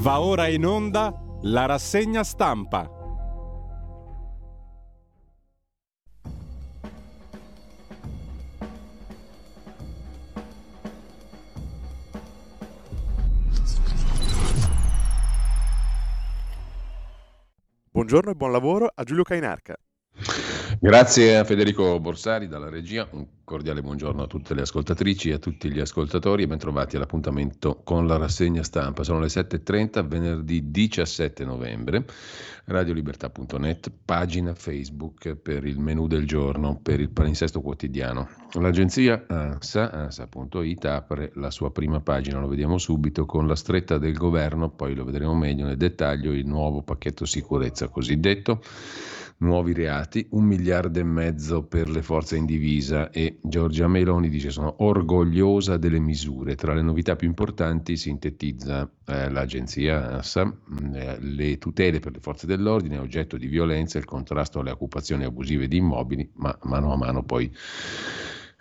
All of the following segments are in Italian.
Va ora in onda la rassegna stampa. Buongiorno e buon lavoro a Giulio Cainarca. Grazie a Federico Borsari dalla regia, un cordiale buongiorno a tutte le ascoltatrici e a tutti gli ascoltatori e bentrovati all'appuntamento con la rassegna stampa. Sono le 7.30, venerdì 17 novembre, radiolibertà.net, pagina Facebook per il menù del giorno, per il palinsesto quotidiano. L'agenzia ANSA, ANSA.it, apre la sua prima pagina, lo vediamo subito, con la stretta del governo, poi lo vedremo meglio nel dettaglio, il nuovo pacchetto sicurezza cosiddetto nuovi reati, un miliardo e mezzo per le forze in divisa e Giorgia Meloni dice sono orgogliosa delle misure. Tra le novità più importanti sintetizza eh, l'agenzia ANSA mm, eh, le tutele per le forze dell'ordine, oggetto di violenza, il contrasto alle occupazioni abusive di immobili, ma mano a mano poi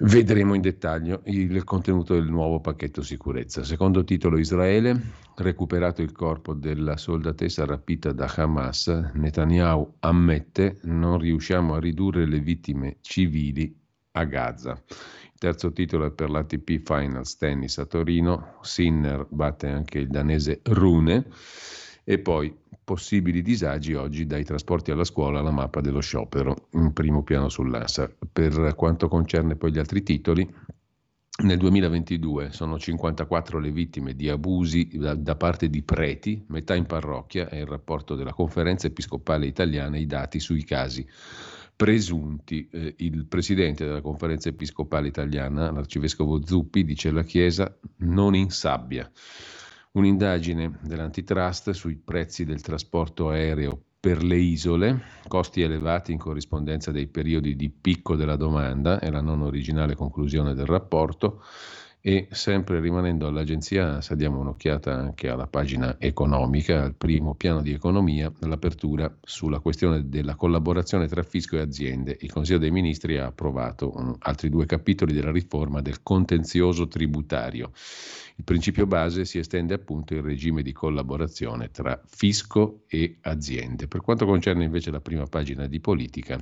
Vedremo in dettaglio il contenuto del nuovo pacchetto sicurezza. Secondo titolo Israele, recuperato il corpo della soldatessa rapita da Hamas, Netanyahu ammette non riusciamo a ridurre le vittime civili a Gaza. Terzo titolo è per l'ATP Finals Tennis a Torino, Sinner batte anche il danese Rune e poi possibili disagi oggi dai trasporti alla scuola alla mappa dello sciopero, in primo piano sull'ANSA. Per quanto concerne poi gli altri titoli, nel 2022 sono 54 le vittime di abusi da, da, parte di preti, metà in parrocchia, è il rapporto della Conferenza Episcopale Italiana, i dati sui casi presunti. Eh, il presidente della Conferenza Episcopale Italiana, l'arcivescovo Zuppi, dice la Chiesa non insabbia. Un'indagine dell'antitrust sui prezzi del trasporto aereo per le isole, costi elevati in corrispondenza dei periodi di picco della domanda, è la non originale conclusione del rapporto e sempre rimanendo all'agenzia ANSA diamo un'occhiata anche alla pagina economica, al primo piano di economia, l'apertura sulla questione della collaborazione tra fisco e aziende. Il Consiglio dei Ministri ha approvato um, altri due capitoli della riforma del contenzioso tributario. Il principio base si estende appunto il regime di collaborazione tra fisco e aziende. Per quanto concerne invece la prima pagina di politica,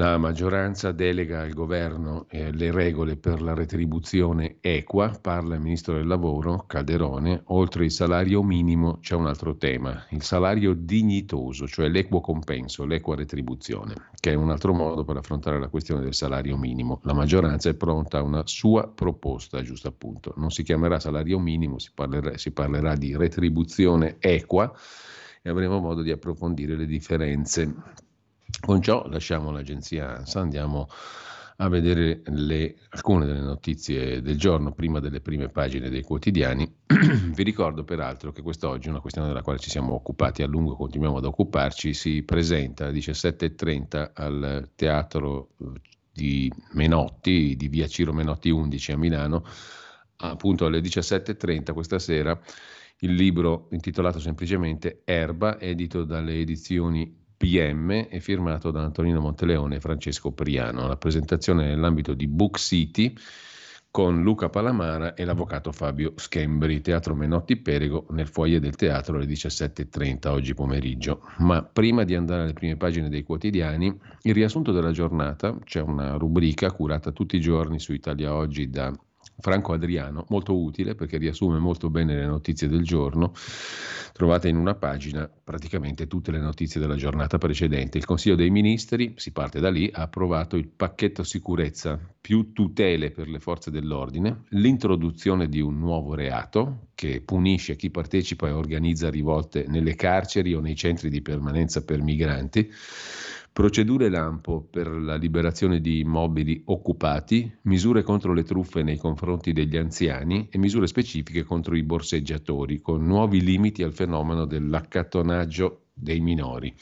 la maggioranza delega al governo eh, le regole per la retribuzione equa, parla il ministro del lavoro Calderone, oltre il salario minimo c'è un altro tema, il salario dignitoso, cioè l'equo compenso, l'equa retribuzione, che è un altro modo per affrontare la questione del salario minimo. La maggioranza è pronta a una sua proposta, giusto appunto. Non si chiamerà salario minimo, si parlerà, si parlerà di retribuzione equa e avremo modo di approfondire le differenze con ciò lasciamo l'agenzia ANSA, andiamo a vedere le, alcune delle notizie del giorno prima delle prime pagine dei quotidiani. Vi ricordo peraltro che quest'oggi, una questione della quale ci siamo occupati a lungo, continuiamo ad occuparci, si presenta alle 17.30 al teatro eh, di Menotti, di via Ciro Menotti 11 a Milano, appunto alle 17.30 questa sera il libro intitolato semplicemente Erba, edito dalle edizioni PM è firmato da Antonino Monteleone e Francesco Priano. La presentazione nell'ambito di Book City con Luca Palamara e l'avvocato Fabio Schembri, Teatro Menotti Perego, nel foyer del teatro alle 17.30 oggi pomeriggio. Ma prima di andare alle prime pagine dei quotidiani, il riassunto della giornata, c'è una rubrica curata tutti i giorni su Italia Oggi da Franco Adriano, molto utile perché riassume molto bene le notizie del giorno. Trovate in una pagina praticamente tutte le notizie della giornata precedente. Il Consiglio dei Ministri, si parte da lì, ha approvato il pacchetto sicurezza, più tutele per le forze dell'ordine, l'introduzione di un nuovo reato che punisce chi partecipa e organizza rivolte nelle carceri o nei centri di permanenza per migranti procedure lampo per la liberazione di immobili occupati, misure contro le truffe nei confronti degli anziani e misure specifiche contro i borseggiatori, con nuovi limiti al fenomeno dell'accattonaggio dei minori.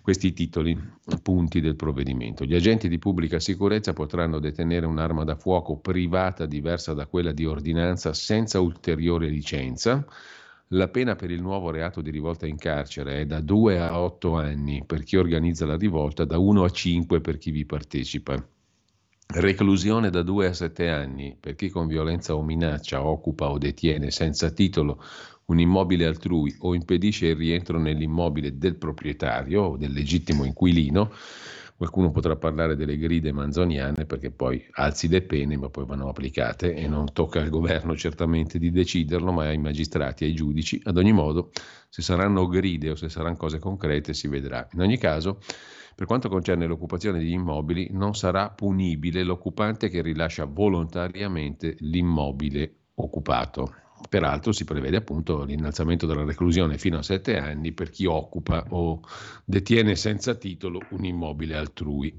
Questi i titoli, punti del provvedimento. Gli agenti di pubblica sicurezza potranno detenere un'arma da fuoco privata diversa da quella di ordinanza senza ulteriore licenza la pena per il nuovo reato di rivolta in carcere è da 2 a 8 anni per chi organizza la rivolta, da 1 a 5 per chi vi partecipa. Reclusione da 2 a 7 anni per chi con violenza o minaccia occupa o detiene senza titolo un immobile altrui o impedisce il rientro nell'immobile del proprietario o del legittimo inquilino. Qualcuno potrà parlare delle gride manzoniane perché poi alzi le pene ma poi vanno applicate e non tocca al governo certamente di deciderlo ma ai magistrati, ai giudici. Ad ogni modo se saranno gride o se saranno cose concrete si vedrà. In ogni caso per quanto concerne l'occupazione di immobili, non sarà punibile l'occupante che rilascia volontariamente l'immobile occupato. Peraltro si prevede appunto l'innalzamento della reclusione fino a sette anni per chi occupa o detiene senza titolo un immobile altrui.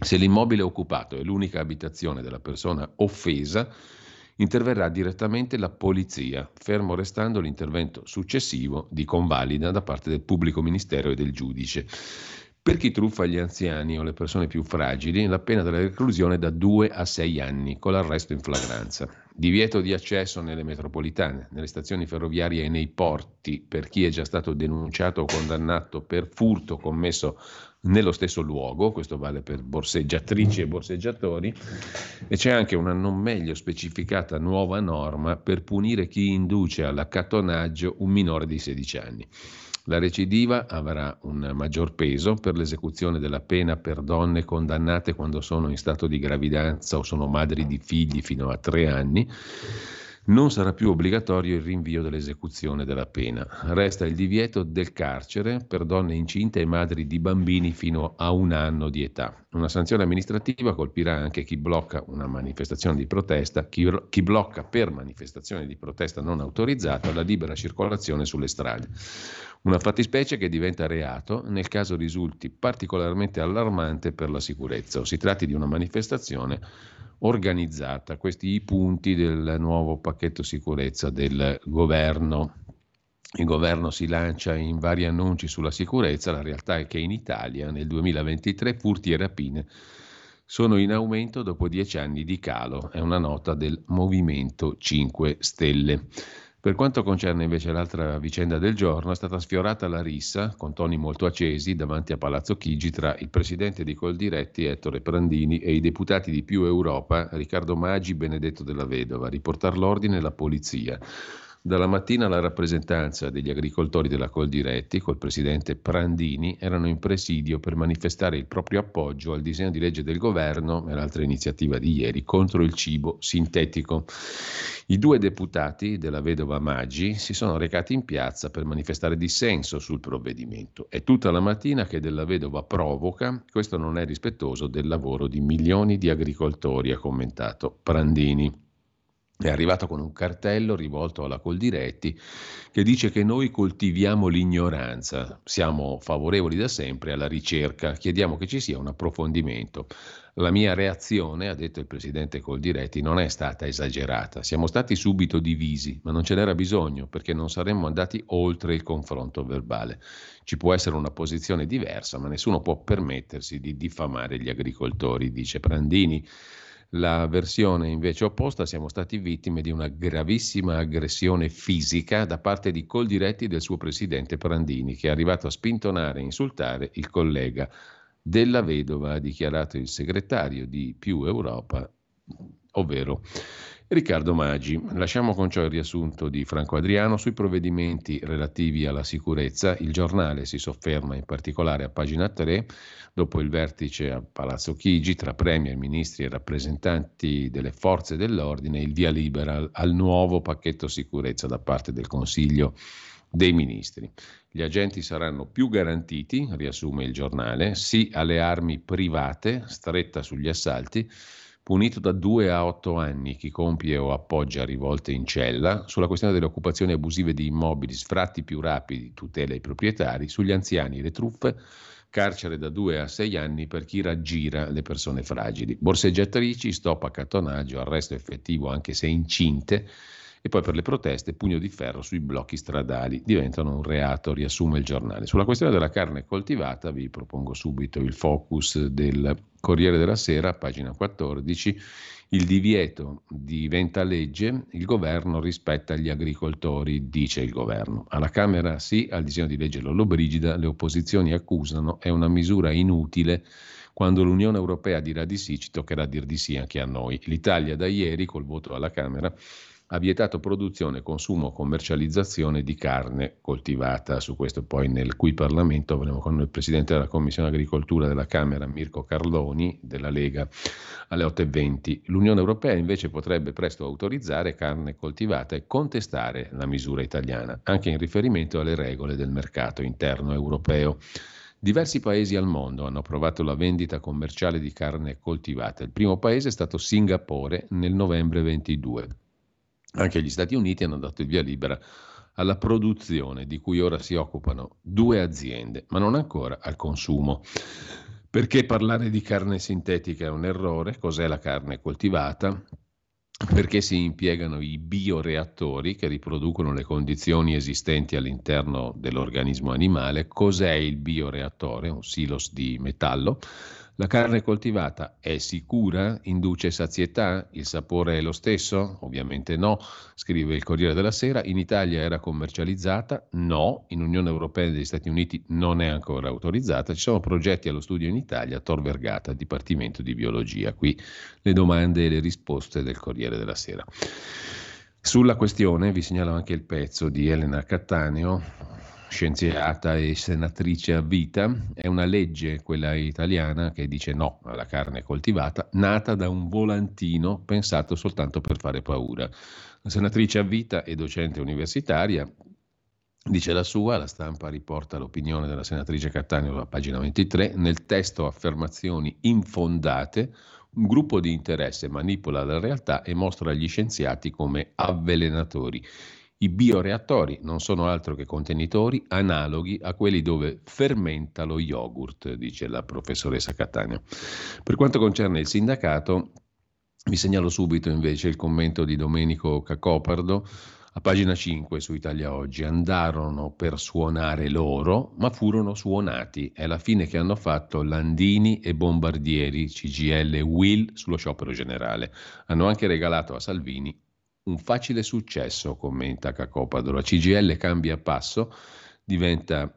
Se l'immobile occupato è l'unica abitazione della persona offesa, interverrà direttamente la polizia, fermo restando l'intervento successivo di convalida da parte del pubblico ministero e del giudice. Per chi truffa gli anziani o le persone più fragili, la pena della reclusione è da 2 a 6 anni, con l'arresto in flagranza. Divieto di accesso nelle metropolitane, nelle stazioni ferroviarie e nei porti per chi è già stato denunciato o condannato per furto commesso nello stesso luogo, questo vale per borseggiatrici e borseggiatori, e c'è anche una non meglio specificata nuova norma per punire chi induce all'accattonaggio un minore di 16 anni. La recidiva avrà un maggior peso per l'esecuzione della pena per donne condannate quando sono in stato di gravidanza o sono madri di figli fino a tre anni non sarà più obbligatorio il rinvio dell'esecuzione della pena. Resta il divieto del carcere per donne incinte e madri di bambini fino a un anno di età. Una sanzione amministrativa colpirà anche chi blocca una manifestazione di protesta, chi, chi blocca per manifestazione di protesta non autorizzata la libera circolazione sulle strade. Una fattispecie che diventa reato nel caso risulti particolarmente allarmante per la sicurezza o si tratti di una manifestazione organizzata. Questi i punti del nuovo pacchetto sicurezza del governo. Il governo si lancia in vari annunci sulla sicurezza, la realtà è che in Italia nel 2023 furti e rapine sono in aumento dopo dieci anni di calo, è una nota del Movimento 5 Stelle. Per quanto concerne invece l'altra vicenda del giorno, è stata sfiorata la rissa, con toni molto accesi, davanti a Palazzo Chigi tra il presidente di Coldiretti, Ettore Prandini, e i deputati di Più Europa, Riccardo Maggi, Benedetto della Vedova, riportar l'ordine e la polizia. Dalla mattina la rappresentanza degli agricoltori della Coldiretti, col presidente Prandini, erano in presidio per manifestare il proprio appoggio al disegno di legge del governo e l'altra iniziativa di ieri contro il cibo sintetico. I due deputati della vedova Maggi si sono recati in piazza per manifestare dissenso sul provvedimento. È tutta la mattina che della vedova provoca, questo non è rispettoso del lavoro di milioni di agricoltori, ha commentato Prandini è arrivato con un cartello rivolto alla Coldiretti che dice che noi coltiviamo l'ignoranza, siamo favorevoli da sempre alla ricerca, chiediamo che ci sia un approfondimento. La mia reazione, ha detto il presidente Coldiretti, non è stata esagerata, siamo stati subito divisi, ma non ce n'era bisogno perché non saremmo andati oltre il confronto verbale. Ci può essere una posizione diversa, ma nessuno può permettersi di diffamare gli agricoltori, dice Prandini. La versione invece opposta, siamo stati vittime di una gravissima aggressione fisica da parte di Coldiretti del suo presidente Prandini, che è arrivato a spintonare e insultare il collega della vedova, ha dichiarato il segretario di Più Europa, ovvero Riccardo Maggi. Lasciamo con ciò il riassunto di Franco Adriano sui provvedimenti relativi alla sicurezza. Il giornale si sofferma in particolare a pagina 3, dopo il vertice a Palazzo Chigi tra premier, ministri e rappresentanti delle forze dell'ordine, il via libera al nuovo pacchetto sicurezza da parte del Consiglio dei ministri. Gli agenti saranno più garantiti, riassume il giornale, sì alle armi private, stretta sugli assalti, punito da 2 a 8 anni chi compie o appoggia rivolte in cella, sulla questione delle occupazioni abusive di immobili, sfratti più rapidi, tutela ai proprietari, sugli anziani, le truffe, carcere da 2 a 6 anni per chi raggira le persone fragili, borseggiatrici, stop accattonaggio, arresto effettivo anche se incinte, e poi per le proteste pugno di ferro sui blocchi stradali diventano un reato, riassume il giornale. Sulla questione della carne coltivata vi propongo subito il focus del Corriere della Sera, pagina 14. Il divieto diventa legge, il governo rispetta gli agricoltori, dice il governo. Alla Camera sì, al disegno di legge Lollobrigida le opposizioni accusano è una misura inutile Quando l'Unione Europea dirà di sì, ci toccherà dir di sì anche a noi. L'Italia da ieri, col voto alla Camera, ha vietato produzione, consumo, commercializzazione di carne coltivata. Su questo poi nel cui Parlamento avremo con il Presidente della Commissione Agricoltura della Camera, Mirko Carloni, della Lega, alle 8.20. L'Unione Europea invece potrebbe presto autorizzare carne coltivata e contestare la misura italiana, anche in riferimento alle regole del mercato interno europeo. Diversi paesi al mondo hanno approvato la vendita commerciale di carne coltivata. Il primo paese è stato Singapore nel novembre 22. Anche gli Stati Uniti hanno dato il via libera alla produzione di cui ora si occupano due aziende, ma non ancora al consumo. Perché parlare di carne sintetica è un errore? Cos'è la carne coltivata? Perché si impiegano i bioreattori che riproducono le condizioni esistenti all'interno dell'organismo animale? Cos'è il bioreattore? Un silos di metallo la carne coltivata è sicura? Induce sazietà? Il sapore è lo stesso? Ovviamente no, scrive il Corriere della Sera. In Italia era commercializzata? No. In Unione Europea e negli Stati Uniti non è ancora autorizzata. Ci sono progetti allo studio in Italia, Tor Vergata, Dipartimento di Biologia. Qui le domande e le risposte del Corriere della Sera. Sulla questione vi segnalo anche il pezzo di Elena Cattaneo, scienziata e senatrice a vita, è una legge, quella italiana, che dice no alla carne coltivata, nata da un volantino pensato soltanto per fare paura. La senatrice a vita e docente universitaria dice la sua, la stampa riporta l'opinione della senatrice Cattaneo a pagina 23, nel testo affermazioni infondate, un gruppo di interesse manipola la realtà e mostra gli scienziati come avvelenatori. I bioreattori non sono altro che contenitori analoghi a quelli dove fermenta lo yogurt, dice la professoressa Catania. Per quanto concerne il sindacato, vi segnalo subito invece il commento di Domenico Cacopardo a pagina 5 su Italia Oggi. Andarono per suonare loro, ma furono suonati. È la fine che hanno fatto Landini e Bombardieri, CGL e Will sullo sciopero generale. Hanno anche regalato a Salvini un facile successo, commenta Cacopado. La CGL cambia passo,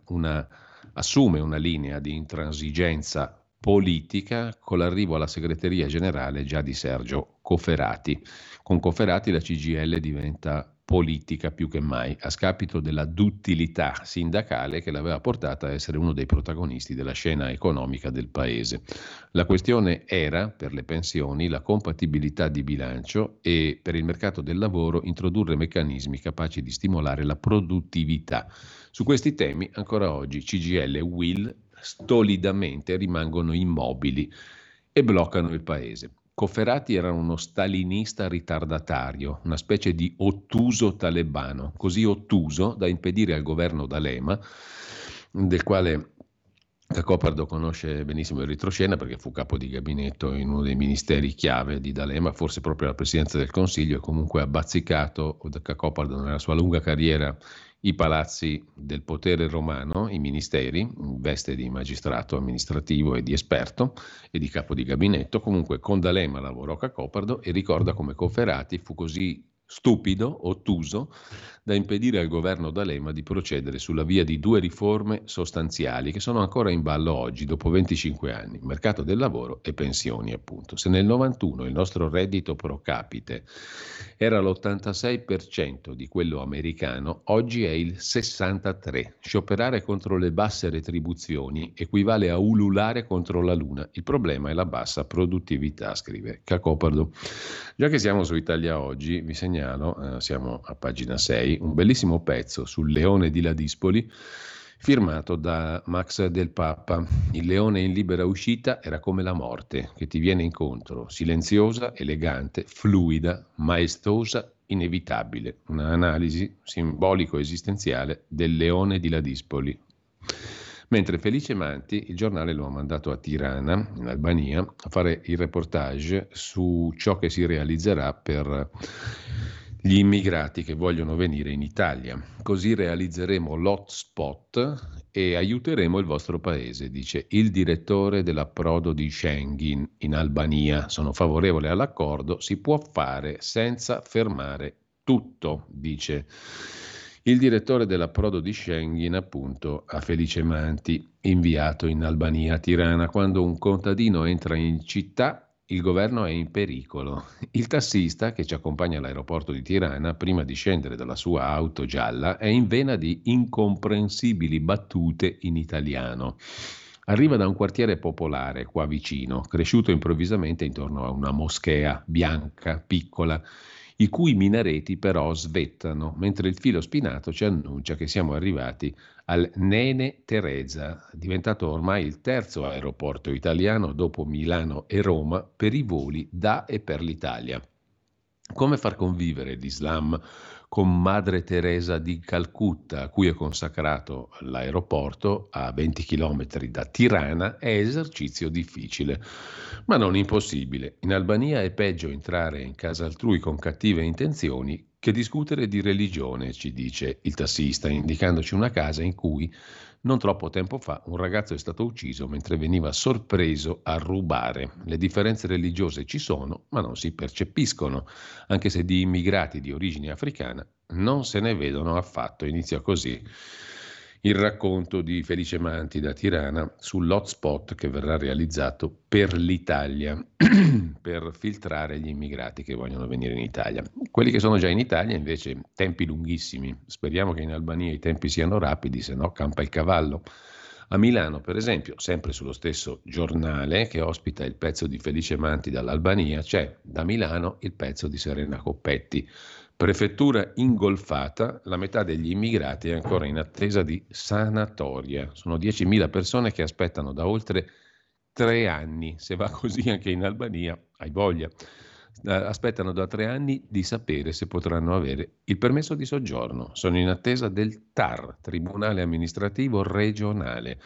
una, assume una linea di intransigenza politica con l'arrivo alla segreteria generale già di Sergio Coferati. Con Coferati la CGL diventa politica più che mai, a scapito della duttilità sindacale che l'aveva portata a essere uno dei protagonisti della scena economica del paese. La questione era, per le pensioni, la compatibilità di bilancio e per il mercato del lavoro introdurre meccanismi capaci di stimolare la produttività. Su questi temi ancora oggi CGL e Will stolidamente rimangono immobili e bloccano il paese. Cofferati era uno stalinista ritardatario, una specie di ottuso talebano, così ottuso da impedire al governo D'Alema, del quale Cacopardo conosce benissimo il retroscena perché fu capo di gabinetto in uno dei ministeri chiave di D'Alema, forse proprio la presidenza del Consiglio, e comunque ha bazzicato Cacopardo nella sua lunga carriera i palazzi del potere romano, i ministeri, in veste di magistrato amministrativo e di esperto e di capo di gabinetto, comunque con D'Alema lavorò Cacopardo e ricorda come Cofferati fu così stupido, ottuso, da impedire al governo D'Alema di procedere sulla via di due riforme sostanziali che sono ancora in ballo oggi, dopo 25 anni, mercato del lavoro e pensioni appunto. Se nel 91 il nostro reddito pro capite era l'86% di quello americano, oggi è il 63%. Scioperare contro le basse retribuzioni equivale a ululare contro la luna. Il problema è la bassa produttività, scrive Cacopardo. Già che siamo su Italia Oggi, vi segnalo, eh, siamo a pagina 6, un bellissimo pezzo sul leone di Ladispoli firmato da Max del Papa. Il leone in libera uscita era come la morte che ti viene incontro, silenziosa, elegante, fluida, maestosa, inevitabile. Un'analisi simbolico-esistenziale del leone di Ladispoli. Mentre Felice Manti, il giornale lo ha mandato a Tirana, in Albania, a fare il reportage su ciò che si realizzerà per gli immigrati che vogliono venire in Italia. Così realizzeremo l'hotspot e aiuteremo il vostro paese, dice il direttore dell'approdo di Schengen in Albania. Sono favorevole all'accordo, si può fare senza fermare tutto, dice il direttore dell'approdo di Schengen, appunto, a Felice Manti, inviato in Albania, a Tirana, quando un contadino entra in città il governo è in pericolo. Il tassista che ci accompagna all'aeroporto di Tirana, prima di scendere dalla sua auto gialla, è in vena di incomprensibili battute in italiano. Arriva da un quartiere popolare qua vicino, cresciuto improvvisamente intorno a una moschea bianca, piccola, i cui minareti però svettano, mentre il filo spinato ci annuncia che siamo arrivati al Nene Teresa, diventato ormai il terzo aeroporto italiano dopo Milano e Roma per i voli da e per l'Italia. Come far convivere l'Islam con Madre Teresa di Calcutta, a cui è consacrato l'aeroporto a 20 km da Tirana, è esercizio difficile, ma non impossibile. In Albania è peggio entrare in casa altrui con cattive intenzioni che discutere di religione, ci dice il tassista, indicandoci una casa in cui non troppo tempo fa un ragazzo è stato ucciso mentre veniva sorpreso a rubare. Le differenze religiose ci sono, ma non si percepiscono, anche se di immigrati di origine africana non se ne vedono affatto. Inizia così il racconto di Felice Manti da Tirana sull'hotspot che verrà realizzato per l'Italia, per filtrare gli immigrati che vogliono venire in Italia. Quelli che sono già in Italia invece tempi lunghissimi, speriamo che in Albania i tempi siano rapidi, se no campa il cavallo. A Milano, per esempio, sempre sullo stesso giornale che ospita il pezzo di Felice Manti dall'Albania, c'è da Milano il pezzo di Serena Coppetti Prefettura ingolfata, la metà degli immigrati è ancora in attesa di sanatoria. Sono 10.000 persone che aspettano da oltre tre anni. Se va così anche in Albania, hai voglia. Eh, aspettano da tre anni di sapere se potranno avere il permesso di soggiorno. Sono in attesa del TAR, Tribunale Amministrativo Regionale.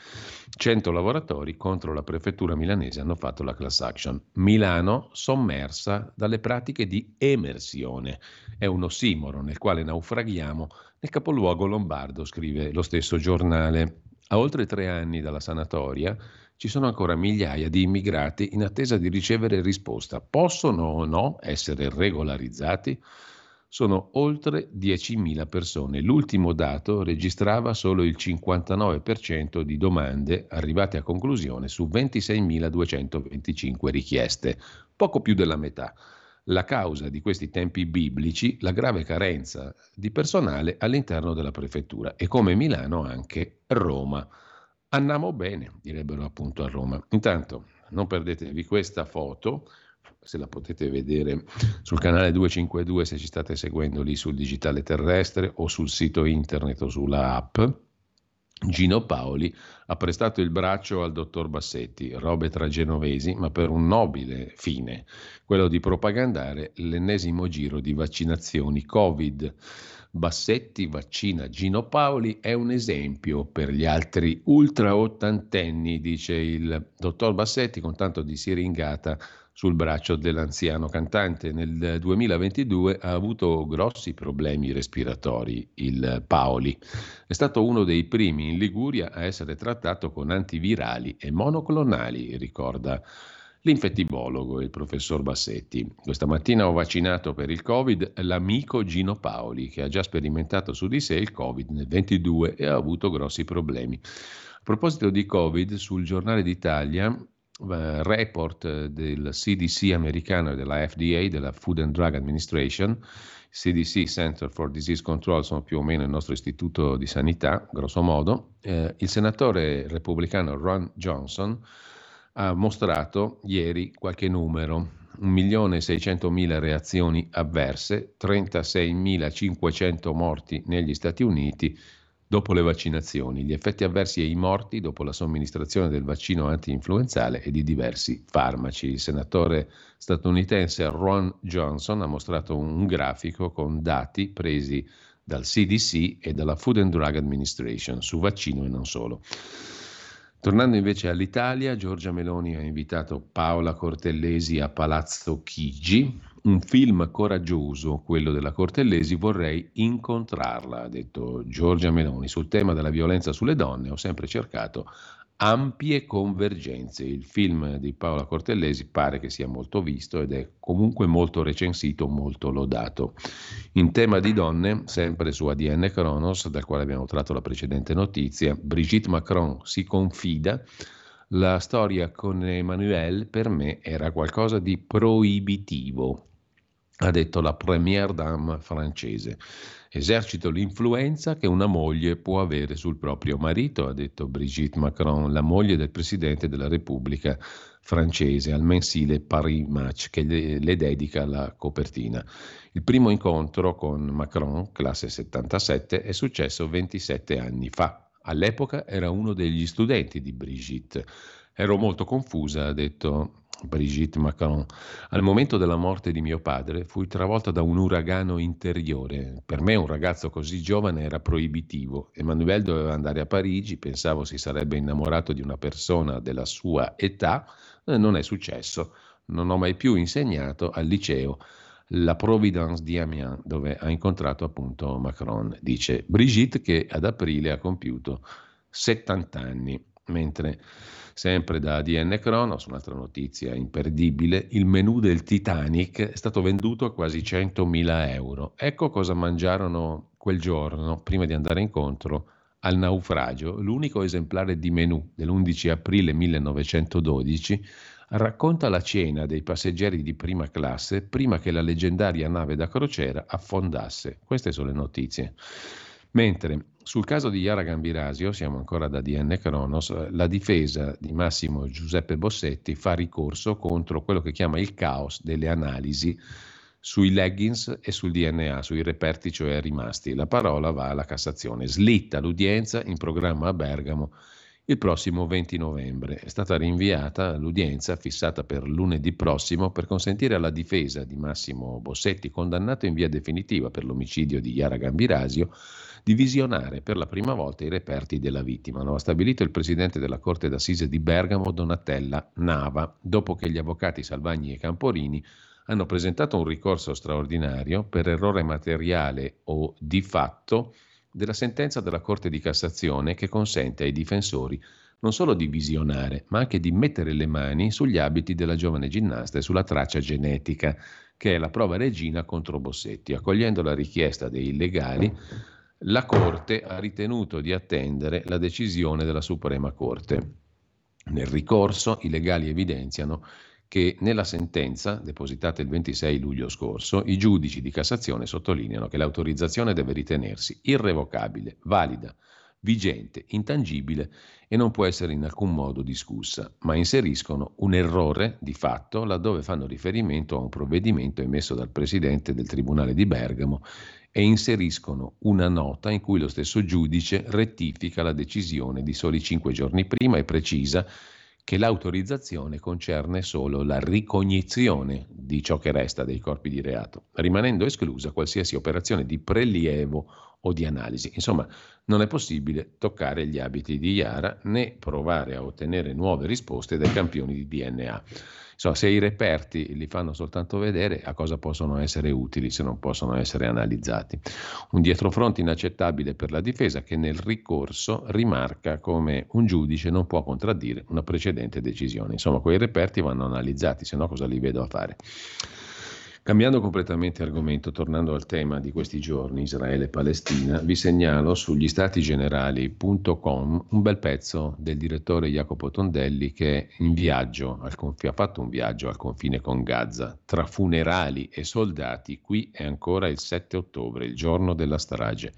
100 lavoratori contro la prefettura milanese hanno fatto la class action. Milano sommersa dalle pratiche di emersione. È un ossimoro nel quale naufraghiamo nel capoluogo lombardo, scrive lo stesso giornale. A oltre tre anni dalla sanatoria, ci sono ancora migliaia di immigrati in attesa di ricevere risposta. Possono o no essere regolarizzati? Sono oltre 10.000 persone. L'ultimo dato registrava solo il 59% di domande arrivate a conclusione su 26.225 richieste, poco più della metà. La causa di questi tempi biblici, la grave carenza di personale all'interno della prefettura e come Milano anche Roma. Andiamo bene, direbbero appunto a Roma. Intanto non perdetevi questa foto, se la potete vedere sul canale 252 se ci state seguendo lì sul digitale terrestre o sul sito internet o sulla app. Gino Paoli ha prestato il braccio al dottor Bassetti, robe tra genovesi, ma per un nobile fine, quello di propagandare l'ennesimo giro di vaccinazioni Covid. Bassetti vaccina Gino Paoli è un esempio per gli altri ultra ottantenni, dice il dottor Bassetti con tanto di siringata sul braccio dell'anziano cantante. Nel 2022 ha avuto grossi problemi respiratori il Paoli. È stato uno dei primi in Liguria a essere trattato con antivirali e monoclonali, ricorda l'infettivologo, il professor Bassetti. Questa mattina ho vaccinato per il Covid l'amico Gino Paoli, che ha già sperimentato su di sé il Covid nel 22 e ha avuto grossi problemi. A proposito di Covid, sul giornale d'Italia Uh, report del CDC americano e della FDA, della Food and Drug Administration, CDC, Center for Disease Control, sono più o meno il nostro istituto di sanità, grosso modo, eh, il senatore repubblicano Ron Johnson ha mostrato ieri qualche numero. 1.600.000 reazioni avverse, 36.500 morti negli Stati Uniti dopo le vaccinazioni, gli effetti avversi e i morti dopo la somministrazione del vaccino anti-influenzale e di diversi farmaci. Il senatore statunitense Ron Johnson ha mostrato un grafico con dati presi dal CDC e dalla Food and Drug Administration su vaccino e non solo. Tornando invece all'Italia, Giorgia Meloni ha invitato Paola Cortellesi a Palazzo Chigi, un film coraggioso, quello della Cortellesi, vorrei incontrarla, ha detto Giorgia Meloni. Sul tema della violenza sulle donne ho sempre cercato ampie convergenze. Il film di Paola Cortellesi pare che sia molto visto ed è comunque molto recensito, molto lodato. In tema di donne, sempre su ADN Kronos, dal quale abbiamo tratto la precedente notizia, Brigitte Macron si confida. La storia con Emmanuel per me era qualcosa di proibitivo, ha detto la première dame francese. Esercito l'influenza che una moglie può avere sul proprio marito, ha detto Brigitte Macron, la moglie del Presidente della Repubblica francese, al mensile Paris Match, che le, le dedica la copertina. Il primo incontro con Macron, classe 77, è successo 27 anni fa. All'epoca era uno degli studenti di Brigitte. Ero molto confusa, ha detto Brigitte Macron. Al momento della morte di mio padre fui travolta da un uragano interiore. Per me un ragazzo così giovane era proibitivo. Emmanuel doveva andare a Parigi, pensavo si sarebbe innamorato di una persona della sua età, eh, non è successo. Non ho mai più insegnato al liceo la Providence di Amiens, dove ha incontrato appunto Macron. Dice Brigitte che ad aprile ha compiuto 70 anni, mentre Sempre da ADN Kronos, un'altra notizia imperdibile, il menù del Titanic è stato venduto a quasi 100.000 euro. Ecco cosa mangiarono quel giorno, prima di andare incontro al naufragio. L'unico esemplare di menù dell'11 aprile 1912 racconta la cena dei passeggeri di prima classe prima che la leggendaria nave da crociera affondasse. Queste sono le notizie. Mentre sul caso di Yara Gambirasio, siamo ancora da DN Cronos, la difesa di Massimo Giuseppe Bossetti fa ricorso contro quello che chiama il caos delle analisi sui leggings e sul DNA, sui reperti cioè rimasti. La parola va alla Cassazione. Slitta l'udienza in programma a Bergamo il prossimo 20 novembre. È stata rinviata l'udienza fissata per lunedì prossimo per consentire alla difesa di Massimo Bossetti, condannato in via definitiva per l'omicidio di Yara Gambirasio, di visionare per la prima volta i reperti della vittima. Lo ha stabilito il presidente della Corte d'Assise di Bergamo, Donatella Nava, dopo che gli avvocati Salvagni e Camporini hanno presentato un ricorso straordinario per errore materiale o di fatto della sentenza della Corte di Cassazione che consente ai difensori non solo di visionare, ma anche di mettere le mani sugli abiti della giovane ginnasta e sulla traccia genetica, che è la prova regina contro Bossetti. Accogliendo la richiesta dei legali, la Corte ha ritenuto di attendere la decisione della Suprema Corte. Nel ricorso i legali evidenziano che nella sentenza, depositata il 26 luglio scorso, i giudici di Cassazione sottolineano che l'autorizzazione deve ritenersi irrevocabile, valida, vigente, intangibile e non può essere in alcun modo discussa, ma inseriscono un errore di fatto laddove fanno riferimento a un provvedimento emesso dal Presidente del Tribunale di Bergamo e inseriscono una nota in cui lo stesso giudice rettifica la decisione di soli cinque giorni prima e precisa che l'autorizzazione concerne solo la ricognizione di ciò che resta dei corpi di reato, rimanendo esclusa qualsiasi operazione di prelievo o di analisi. Insomma, non è possibile toccare gli abiti di Iara né provare a ottenere nuove risposte dai campioni di DNA. Insomma, se i reperti li fanno soltanto vedere, a cosa possono essere utili se non possono essere analizzati? Un dietrofront inaccettabile per la difesa che nel ricorso rimarca come un giudice non può contraddire una precedente decisione. Insomma, quei reperti vanno analizzati, se no cosa li vedo a fare? Cambiando completamente argomento, tornando al tema di questi giorni, Israele-Palestina, vi segnalo sugli statigenerali.com un bel pezzo del direttore Jacopo Tondelli che conf- ha fatto un viaggio al confine con Gaza. Tra funerali e soldati, qui è ancora il 7 ottobre, il giorno della strage.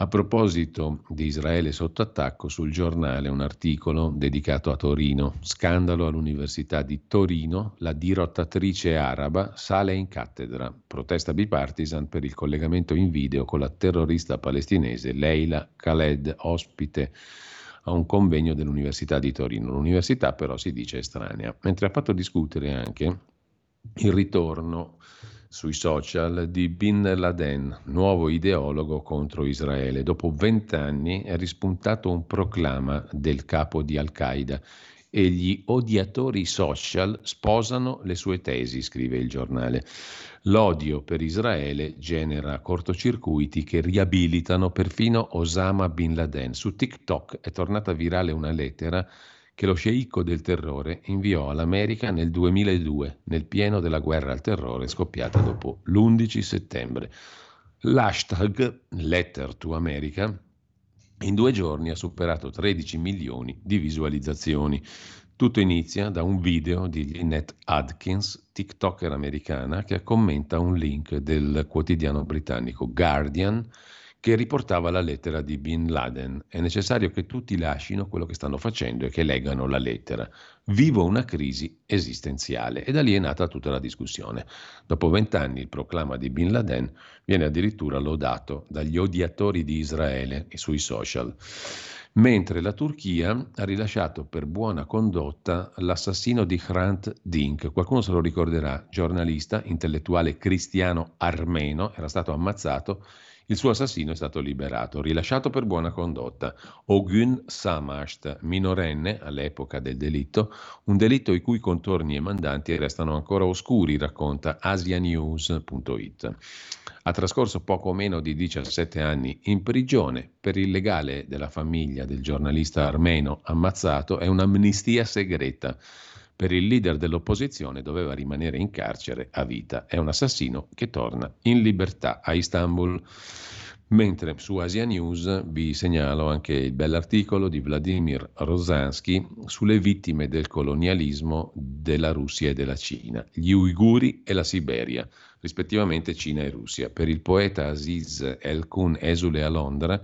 A proposito di Israele sotto attacco, sul giornale un articolo dedicato a Torino. Scandalo all'Università di Torino, la dirottatrice araba sale in cattedra. Protesta bipartisan per il collegamento in video con la terrorista palestinese Leila Khaled, ospite a un convegno dell'Università di Torino. L'università però si dice estranea, mentre ha fatto discutere anche il ritorno sui social di Bin Laden, nuovo ideologo contro Israele. Dopo vent'anni è rispuntato un proclama del capo di Al-Qaeda e gli odiatori social sposano le sue tesi, scrive il giornale. L'odio per Israele genera cortocircuiti che riabilitano perfino Osama Bin Laden. Su TikTok è tornata virale una lettera che lo sceicco del terrore inviò all'America nel 2002, nel pieno della guerra al terrore scoppiata dopo l'11 settembre. L'hashtag Letter to America in due giorni ha superato 13 milioni di visualizzazioni. Tutto inizia da un video di Lynette Adkins, TikToker americana, che commenta un link del quotidiano britannico Guardian che riportava la lettera di Bin Laden. È necessario che tutti lasciino quello che stanno facendo e che leggano la lettera. Vivo una crisi esistenziale e da lì è nata tutta la discussione. Dopo vent'anni il proclama di Bin Laden viene addirittura lodato dagli odiatori di Israele sui social mentre la Turchia ha rilasciato per buona condotta l'assassino di Hrant Dink. Qualcuno se lo ricorderà, giornalista, intellettuale cristiano armeno, era stato ammazzato il suo assassino è stato liberato, rilasciato per buona condotta. Ogun Samast, minorenne all'epoca del delitto, un delitto i cui contorni e mandanti restano ancora oscuri, racconta asianews.it. Ha trascorso poco meno di 17 anni in prigione per il legale della famiglia del giornalista armeno ammazzato è un'amnistia segreta per il leader dell'opposizione doveva rimanere in carcere a vita. È un assassino che torna in libertà a Istanbul. Mentre su Asia News vi segnalo anche il bell'articolo di Vladimir Rosansky sulle vittime del colonialismo della Russia e della Cina, gli uiguri e la Siberia, rispettivamente Cina e Russia. Per il poeta Aziz El-Kun esule a Londra,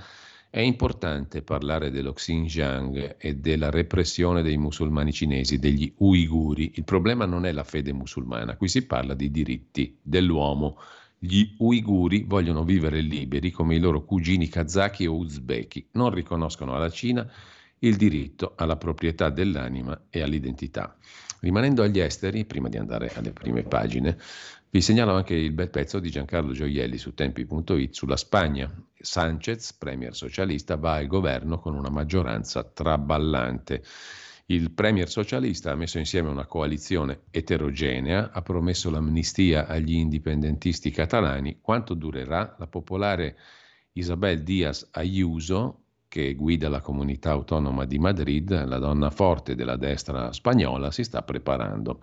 è importante parlare dello Xinjiang e della repressione dei musulmani cinesi, degli uiguri. Il problema non è la fede musulmana, qui si parla di diritti dell'uomo. Gli uiguri vogliono vivere liberi come i loro cugini kazaki o uzbeki, non riconoscono alla Cina il diritto alla proprietà dell'anima e all'identità. Rimanendo agli esteri, prima di andare alle prime pagine, vi segnalo anche il bel pezzo di Giancarlo Gioielli su tempi.it sulla Spagna. Sanchez, premier socialista, va al governo con una maggioranza traballante. Il premier socialista ha messo insieme una coalizione eterogenea, ha promesso l'amnistia agli indipendentisti catalani. Quanto durerà? La popolare Isabel Díaz Ayuso, che guida la comunità autonoma di Madrid, la donna forte della destra spagnola, si sta preparando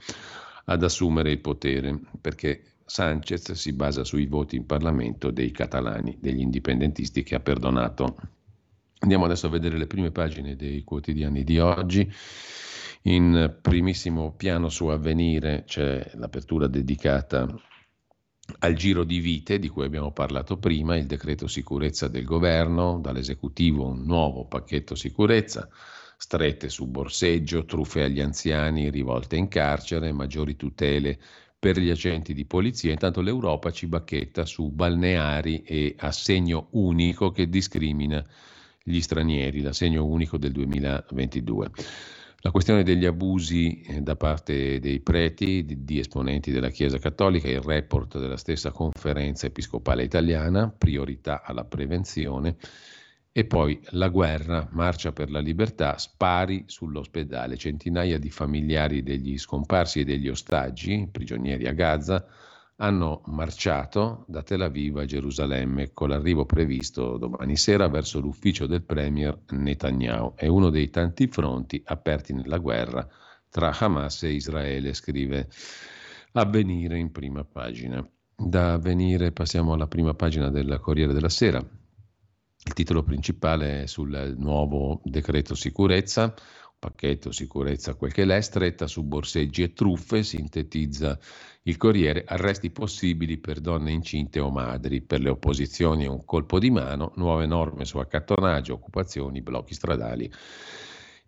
ad assumere il potere, perché Sanchez si basa sui voti in Parlamento dei catalani, degli indipendentisti che ha perdonato. Andiamo adesso a vedere le prime pagine dei quotidiani di oggi. In primissimo piano su Avvenire c'è l'apertura dedicata al giro di vite di cui abbiamo parlato prima, il decreto sicurezza del governo, dall'esecutivo un nuovo pacchetto sicurezza, strette su borseggio, truffe agli anziani, rivolte in carcere, maggiori tutele per gli agenti di polizia. Intanto l'Europa ci bacchetta su balneari e assegno unico che discrimina gli stranieri, l'assegno unico del 2022. La questione degli abusi eh, da parte dei preti, di, di, esponenti della Chiesa Cattolica, il report della stessa conferenza episcopale italiana, priorità alla prevenzione e poi la guerra, marcia per la libertà, spari sull'ospedale. Centinaia di familiari degli scomparsi e degli ostaggi, prigionieri a Gaza, hanno marciato da Tel Aviv a Gerusalemme con l'arrivo previsto domani sera verso l'ufficio del premier Netanyahu. È uno dei tanti fronti aperti nella guerra tra Hamas e Israele, scrive Avvenire in prima pagina. Da Avvenire passiamo alla prima pagina del Corriere della Sera. Il titolo principale sul nuovo decreto sicurezza, pacchetto sicurezza quel che l'è, stretta su borseggi e truffe, sintetizza il Corriere, arresti possibili per donne incinte o madri, per le opposizioni un colpo di mano, nuove norme su accattonaggio, occupazioni, blocchi stradali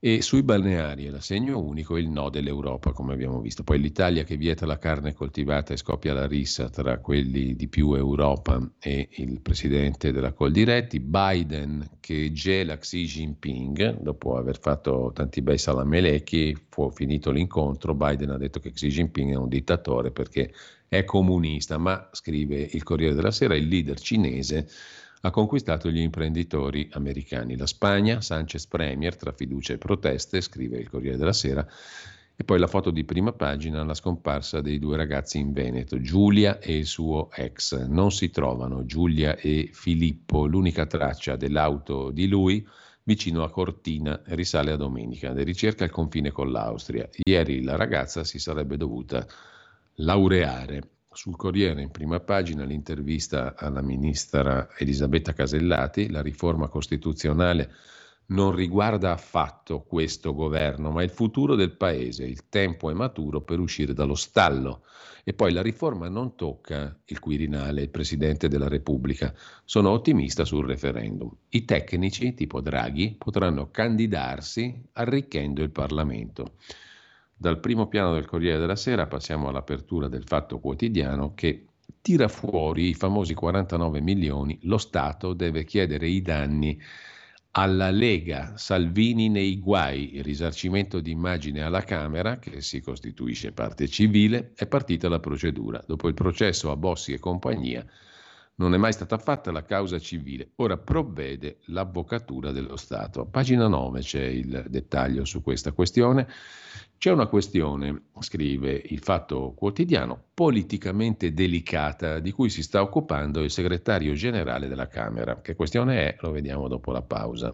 e sui balneari è l'assegno unico il no dell'Europa, come abbiamo visto. Poi l'Italia che vieta la carne coltivata e scoppia la rissa tra quelli di più Europa e il presidente della Coldiretti. Biden che gela Xi Jinping, dopo aver fatto tanti bei salamelecchi, fu finito l'incontro. Biden ha detto che Xi Jinping è un dittatore perché è comunista, ma scrive il Corriere della Sera, il leader cinese ha conquistato gli imprenditori americani. La Spagna, Sanchez Premier, tra fiducia e proteste, scrive il Corriere della Sera, e poi la foto di prima pagina, la scomparsa dei due ragazzi in Veneto, Giulia e il suo ex. Non si trovano Giulia e Filippo, l'unica traccia dell'auto di lui vicino a Cortina risale a domenica. Le ricerche al confine con l'Austria. Ieri la ragazza si sarebbe dovuta laureare. Sul Corriere in prima pagina l'intervista alla ministra Elisabetta Casellati, la riforma costituzionale non riguarda affatto questo governo, ma il futuro del paese. Il tempo è maturo per uscire dallo stallo. E poi la riforma non tocca il Quirinale, il Presidente della Repubblica. Sono ottimista sul referendum. I tecnici, tipo Draghi, potranno candidarsi arricchendo il Parlamento. Dal primo piano del Corriere della Sera passiamo all'apertura del Fatto Quotidiano che tira fuori i famosi 49 milioni. Lo Stato deve chiedere i danni alla Lega Salvini nei guai, il risarcimento di immagine alla Camera, che si costituisce parte civile, è partita la procedura. Dopo il processo a Bossi e compagnia non è mai stata fatta la causa civile. Ora provvede l'Avvocatura dello Stato. A pagina 9 c'è il dettaglio su questa questione. C'è una questione, scrive il Fatto Quotidiano, politicamente delicata di cui si sta occupando il segretario generale della Camera. Che questione è? Lo vediamo dopo la pausa.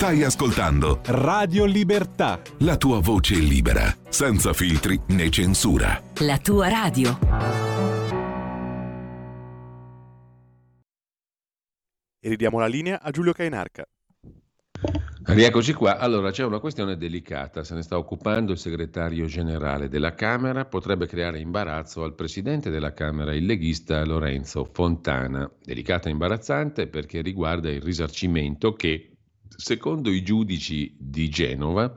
Stai ascoltando Radio Libertà. La tua voce libera, senza filtri né censura. La tua radio. E ridiamo la linea a Giulio Cainarca. Rieccoci qua. Allora, c'è una questione delicata, se ne sta occupando il segretario generale della Camera, potrebbe creare imbarazzo al presidente della Camera, il leghista Lorenzo Fontana. Delicata e imbarazzante perché riguarda il risarcimento che, secondo i giudici di Genova,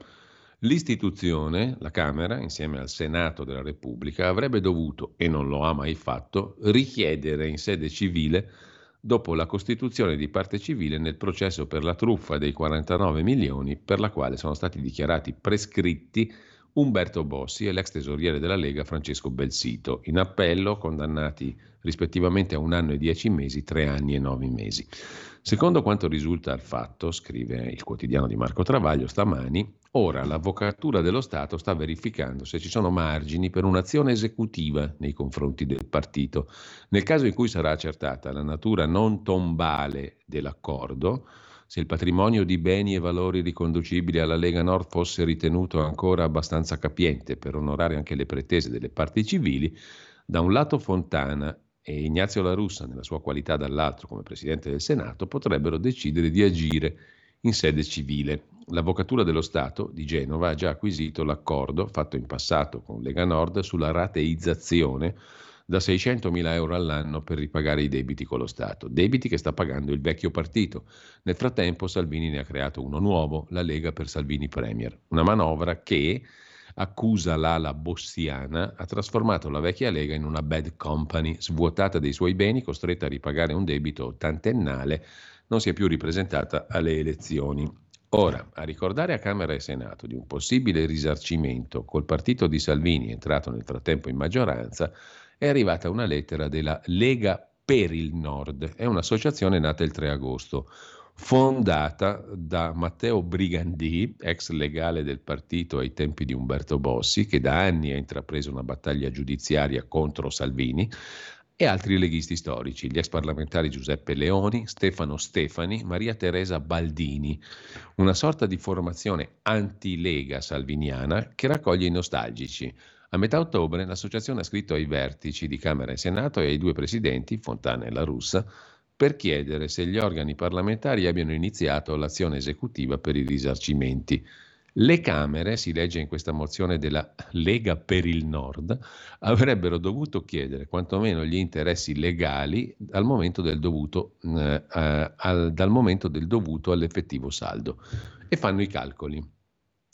l'istituzione, la Camera, insieme al Senato della Repubblica, avrebbe dovuto, e non lo ha mai fatto, richiedere in sede civile dopo la costituzione di parte civile nel processo per la truffa dei 49 milioni per la quale sono stati dichiarati prescritti Umberto Bossi e l'ex tesoriere della Lega Francesco Belsito, in appello condannati rispettivamente a un anno e dieci mesi, tre anni e nove mesi. Secondo quanto risulta al fatto, scrive il quotidiano di Marco Travaglio stamani, ora l'Avvocatura dello Stato sta verificando se ci sono margini per un'azione esecutiva nei confronti del partito. Nel caso in cui sarà accertata la natura non tombale dell'accordo, se il patrimonio di beni e valori riconducibili alla Lega Nord fosse ritenuto ancora abbastanza capiente per onorare anche le pretese delle parti civili, da un lato Fontana e Ignazio La Russa, nella sua qualità dall'altro come Presidente del Senato, potrebbero decidere di agire in sede civile. L'Avvocatura dello Stato di Genova ha già acquisito l'accordo fatto in passato con Lega Nord sulla rateizzazione da 600.000 euro all'anno per ripagare i debiti con lo Stato, debiti che sta pagando il vecchio partito. Nel frattempo Salvini ne ha creato uno nuovo, la Lega per Salvini Premier, una manovra che accusa l'ala bossiana, ha trasformato la vecchia Lega in una bad company, svuotata dei suoi beni, costretta a ripagare un debito ottantennale, non si è più ripresentata alle elezioni. Ora, a ricordare a Camera e Senato di un possibile risarcimento col partito di Salvini, entrato nel frattempo in maggioranza, è arrivata una lettera della Lega per il Nord, è un'associazione nata il 3 agosto fondata da Matteo Brigandì, ex legale del partito ai tempi di Umberto Bossi, che da anni ha intrapreso una battaglia giudiziaria contro Salvini, e altri leghisti storici, gli ex parlamentari Giuseppe Leoni, Stefano Stefani, Maria Teresa Baldini, una sorta di formazione anti-lega salviniana che raccoglie i nostalgici. A metà ottobre l'associazione ha scritto ai vertici di Camera e Senato e ai due presidenti, Fontana e La Russa, per chiedere se gli organi parlamentari abbiano iniziato l'azione esecutiva per i risarcimenti. Le Camere, si legge in questa mozione della Lega per il Nord, avrebbero dovuto chiedere quantomeno gli interessi legali dal momento del dovuto, eh, al, dal momento del dovuto all'effettivo saldo e fanno i calcoli.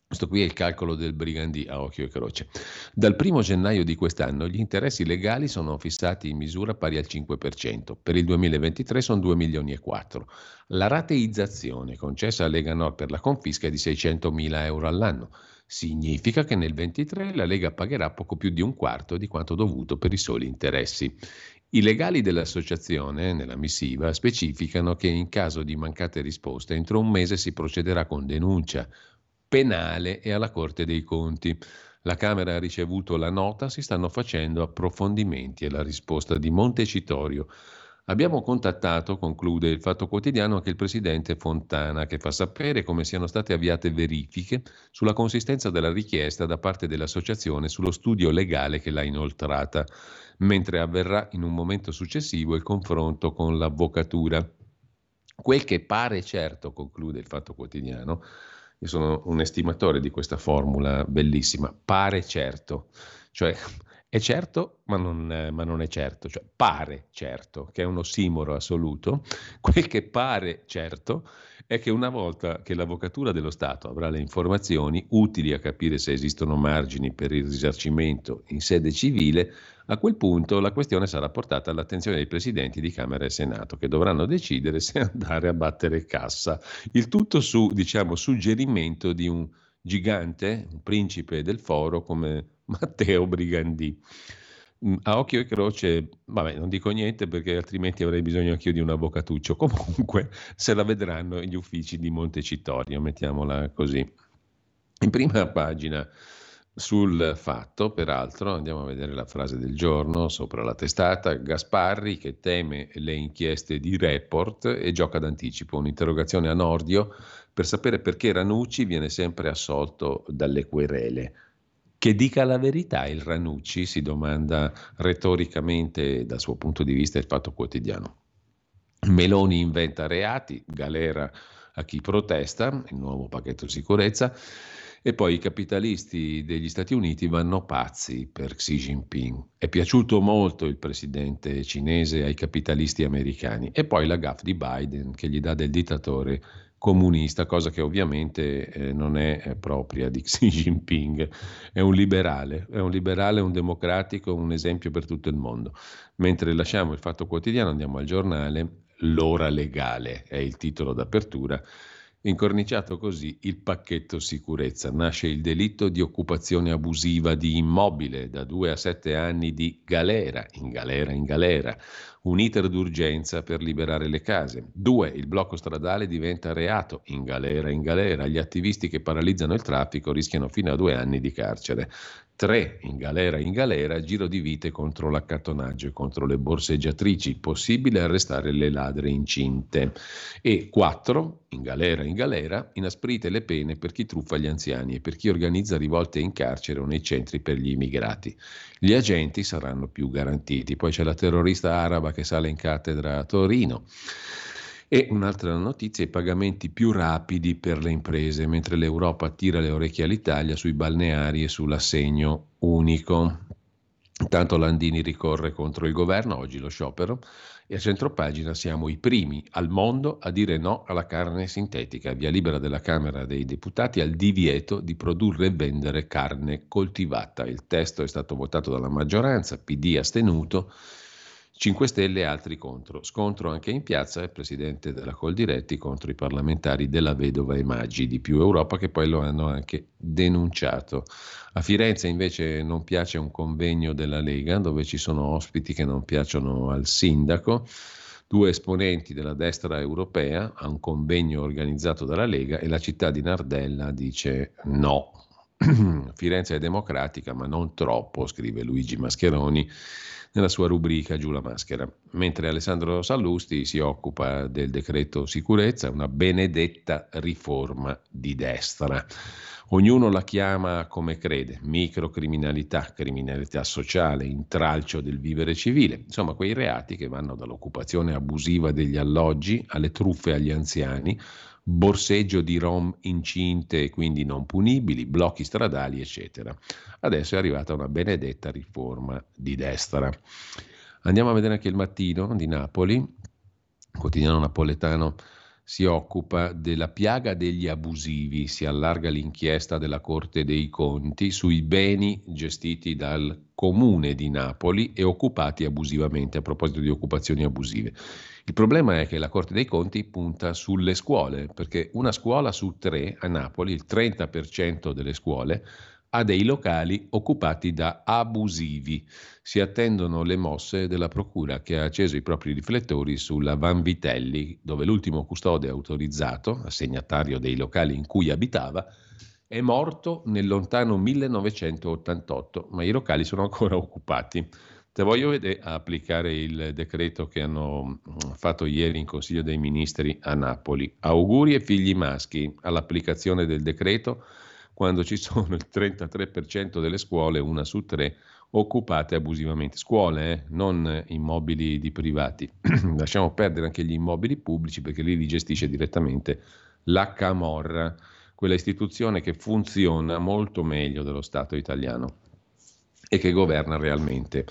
Questo qui è il calcolo del Brigandì a occhio e croce. Dal 1 gennaio di quest'anno gli interessi legali sono fissati in misura pari al 5%, per il 2023 sono 2 milioni e 4. La rateizzazione concessa a Lega Nord per la confisca è di 600 mila euro all'anno. Significa che nel 2023 la Lega pagherà poco più di un quarto di quanto dovuto per i soli interessi. I legali dell'associazione, nella missiva, specificano che in caso di mancate risposte entro un mese si procederà con denuncia penale e alla Corte dei Conti. La Camera ha ricevuto la nota, si stanno facendo approfondimenti e la risposta di Montecitorio. Abbiamo contattato, conclude il Fatto Quotidiano, anche il presidente Fontana, che fa sapere come siano state avviate verifiche sulla consistenza della richiesta da parte dell'associazione sullo studio legale che l'ha inoltrata, mentre avverrà in un momento successivo il confronto con l'avvocatura. Quel che pare certo, conclude il Fatto Quotidiano, io sono un estimatore di questa formula bellissima, pare certo, cioè è certo ma non, ma non, è certo, cioè pare certo, che è un ossimoro assoluto, quel che pare certo è che una volta che l'Avvocatura dello Stato avrà le informazioni utili a capire se esistono margini per il risarcimento in sede civile, a quel punto la questione sarà portata all'attenzione dei presidenti di Camera e Senato, che dovranno decidere se andare a battere cassa. Il tutto su, diciamo, suggerimento di un gigante, un principe del foro come Matteo Brigandì. Mm, a occhio e croce, vabbè, non dico niente perché altrimenti avrei bisogno anch'io di un avvocatuccio. Comunque se la vedranno gli uffici di Montecitorio, mettiamola così. In prima pagina sul fatto, peraltro, andiamo a vedere la frase del giorno sopra la testata, Gasparri che teme le inchieste di report e gioca d'anticipo, un'interrogazione a Nordio per sapere perché Ranucci viene sempre assolto dalle querele. Che dica la verità il Ranucci, si domanda retoricamente dal suo punto di vista il fatto quotidiano. Meloni inventa reati, galera a chi protesta, il nuovo pacchetto sicurezza, e poi i capitalisti degli Stati Uniti vanno pazzi per Xi Jinping. È piaciuto molto il presidente cinese ai capitalisti americani. E poi la gaffa di Biden che gli dà del dittatore comunista, cosa che ovviamente eh, non è eh, propria di Xi Jinping, è un liberale, è un liberale, un democratico, un esempio per tutto il mondo. Mentre lasciamo il fatto quotidiano, andiamo al giornale, L'ora legale è il titolo d'apertura Incorniciato così il pacchetto sicurezza. Nasce il delitto di occupazione abusiva di immobile da due a sette anni di galera, in galera, in galera. Un iter d'urgenza per liberare le case. Due, il blocco stradale diventa reato, in galera, in galera. Gli attivisti che paralizzano il traffico rischiano fino a due anni di carcere. 3 in galera in galera, giro di vite contro l'accattonaggio e contro le borseggiatrici, possibile arrestare le ladre incinte. E 4 in galera in galera, inasprite le pene per chi truffa gli anziani e per chi organizza rivolte in carcere o nei centri per gli immigrati. Gli agenti saranno più garantiti. Poi c'è la terrorista araba che sale in cattedra a Torino. E un'altra notizia, i pagamenti più rapidi per le imprese, mentre l'Europa tira le orecchie all'Italia sui balneari e sull'assegno unico. Intanto Landini ricorre contro il governo, oggi lo sciopero, e a centropagina siamo i primi al mondo a dire no alla carne sintetica, via libera della Camera dei Deputati al divieto di produrre e vendere carne coltivata. Il testo è stato votato dalla maggioranza, PD astenuto, 5 Stelle e altri contro. Scontro anche in piazza il presidente della Coldiretti contro i parlamentari della Vedova e Maggi di Più Europa che poi lo hanno anche denunciato. A Firenze invece non piace un convegno della Lega dove ci sono ospiti che non piacciono al sindaco. Due esponenti della destra europea a un convegno organizzato dalla Lega e la città di Nardella dice no. Firenze è democratica ma non troppo, scrive Luigi Mascheroni nella sua rubrica Giù la maschera, mentre Alessandro Sallusti si occupa del decreto sicurezza, una benedetta riforma di destra. Ognuno la chiama come crede, microcriminalità, criminalità sociale, intralcio del vivere civile, insomma quei reati che vanno dall'occupazione abusiva degli alloggi alle truffe agli anziani, borseggio di rom incinte quindi non punibili, blocchi stradali, eccetera. Adesso è arrivata una benedetta riforma di destra. Andiamo a vedere anche il mattino di Napoli, quotidiano napoletano si occupa della piaga degli abusivi, si allarga l'inchiesta della Corte dei Conti sui beni gestiti dal comune di Napoli e occupati abusivamente, a proposito di occupazioni abusive. Il problema è che la Corte dei Conti punta sulle scuole, perché una scuola su tre a Napoli, il 30% delle scuole, ha dei locali occupati da abusivi. Si attendono le mosse della Procura che ha acceso i propri riflettori sulla Vanvitelli, dove l'ultimo custode autorizzato, assegnatario dei locali in cui abitava, è morto nel lontano 1988, ma i locali sono ancora occupati. Te voglio vedere applicare il decreto che hanno mm, fatto ieri in Consiglio dei Ministri a Napoli. Auguri e figli maschi all'applicazione del decreto quando ci sono il 33% delle scuole, una su tre, occupate abusivamente. Scuole, eh, non immobili di privati. Lasciamo perdere anche gli immobili pubblici perché lì li gestisce direttamente la Camorra, quella istituzione che funziona molto meglio dello Stato italiano e che governa realmente.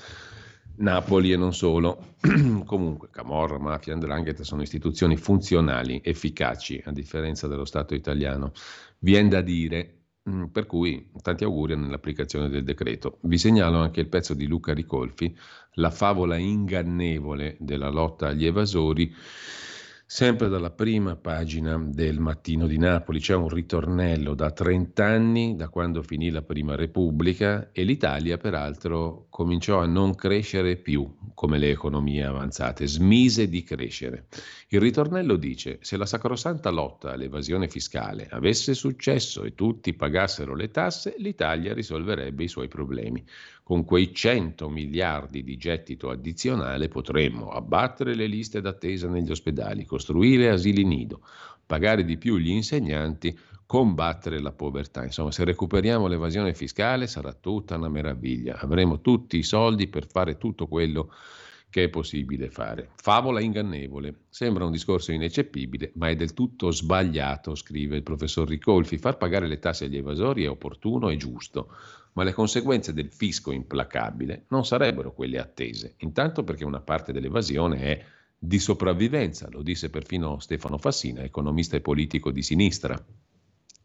Napoli e non solo. Comunque, Camorra, Mafia, Andrangheta sono istituzioni funzionali, efficaci, a differenza dello Stato italiano. Viene da dire Mm, per cui tanti auguri nell'applicazione del decreto. Vi segnalo anche il pezzo di Luca Ricolfi, La favola ingannevole della lotta agli evasori Sempre dalla prima pagina del Mattino di Napoli c'è un ritornello da 30 anni, da quando finì la Prima Repubblica, e l'Italia peraltro cominciò a non crescere più come le economie avanzate, smise di crescere. Il ritornello dice, se la sacrosanta lotta all'evasione fiscale avesse successo e tutti pagassero le tasse, l'Italia risolverebbe i suoi problemi. Con quei 100 miliardi di gettito addizionale potremmo abbattere le liste d'attesa negli ospedali, costruire asili nido, pagare di più gli insegnanti, combattere la povertà. Insomma, se recuperiamo l'evasione fiscale sarà tutta una meraviglia. Avremo tutti i soldi per fare tutto quello che è possibile fare. Favola ingannevole. Sembra un discorso ineccepibile, ma è del tutto sbagliato, scrive il professor Ricolfi. Far pagare le tasse agli evasori è opportuno e giusto ma le conseguenze del fisco implacabile non sarebbero quelle attese, intanto perché una parte dell'evasione è di sopravvivenza, lo disse perfino Stefano Fassina, economista e politico di sinistra.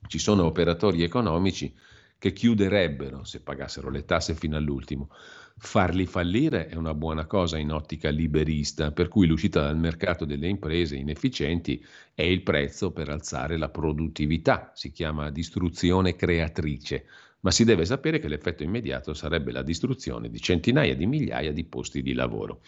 Ci sono operatori economici che chiuderebbero se pagassero le tasse fino all'ultimo. Farli fallire è una buona cosa in ottica liberista, per cui l'uscita dal mercato delle imprese inefficienti è il prezzo per alzare la produttività, si chiama distruzione creatrice ma si deve sapere che l'effetto immediato sarebbe la distruzione di centinaia di migliaia di posti di lavoro.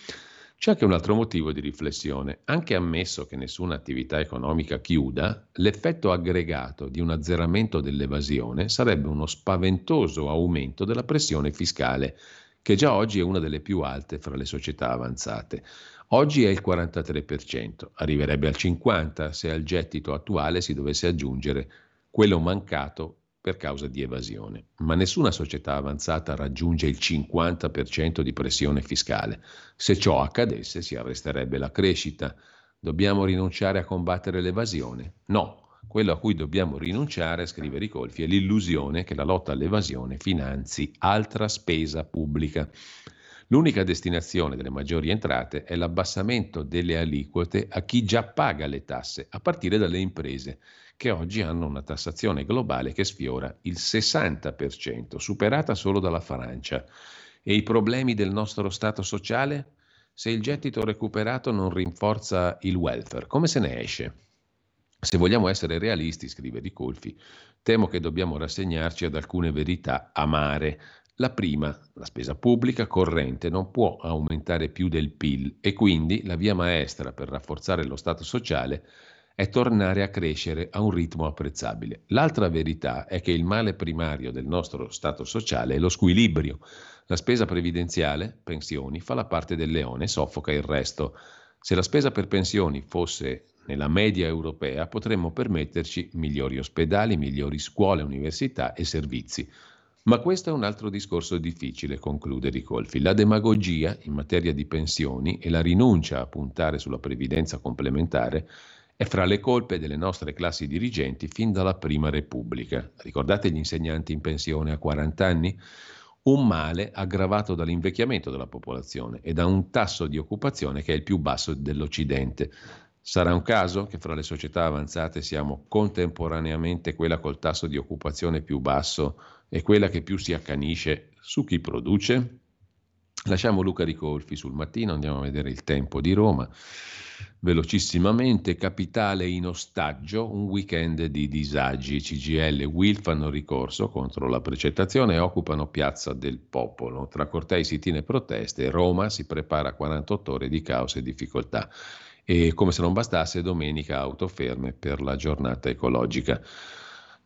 C'è anche un altro motivo di riflessione. Anche ammesso che nessuna attività economica chiuda, l'effetto aggregato di un azzeramento dell'evasione sarebbe uno spaventoso aumento della pressione fiscale, che già oggi è una delle più alte fra le società avanzate. Oggi è il 43%, arriverebbe al 50% se al gettito attuale si dovesse aggiungere quello mancato per causa di evasione. Ma nessuna società avanzata raggiunge il 50% di pressione fiscale. Se ciò accadesse si arresterebbe la crescita. Dobbiamo rinunciare a combattere l'evasione? No, quello a cui dobbiamo rinunciare, scrive Ricolfi, è l'illusione che la lotta all'evasione finanzi altra spesa pubblica. L'unica destinazione delle maggiori entrate è l'abbassamento delle aliquote a chi già paga le tasse, a partire dalle imprese che oggi hanno una tassazione globale che sfiora il 60%, superata solo dalla Francia. E i problemi del nostro Stato sociale? Se il gettito recuperato non rinforza il welfare, come se ne esce? Se vogliamo essere realisti, scrive Di Colfi, temo che dobbiamo rassegnarci ad alcune verità amare. La prima, la spesa pubblica corrente non può aumentare più del PIL e quindi la via maestra per rafforzare lo Stato sociale è tornare a crescere a un ritmo apprezzabile. L'altra verità è che il male primario del nostro Stato sociale è lo squilibrio. La spesa previdenziale, pensioni, fa la parte del leone soffoca il resto. Se la spesa per pensioni fosse nella media europea potremmo permetterci migliori ospedali, migliori scuole, università e servizi. Ma questo è un altro discorso difficile, conclude Ricolfi. La demagogia in materia di pensioni e la rinuncia a puntare sulla previdenza complementare è fra le colpe delle nostre classi dirigenti fin dalla Prima Repubblica. Ricordate gli insegnanti in pensione a 40 anni? Un male aggravato dall'invecchiamento della popolazione e da un tasso di occupazione che è il più basso dell'Occidente. Sarà un caso che fra le società avanzate siamo contemporaneamente quella col tasso di occupazione più basso è quella che più si accanisce su chi produce? Lasciamo Luca Ricolfi sul mattino, andiamo a vedere il tempo di Roma. Velocissimamente, capitale in ostaggio, un weekend di disagi. CGL e Will fanno ricorso contro la precettazione e occupano Piazza del Popolo. Tra cortei, sit-in e proteste, Roma si prepara a 48 ore di caos e difficoltà. E come se non bastasse, domenica autoferme per la giornata ecologica.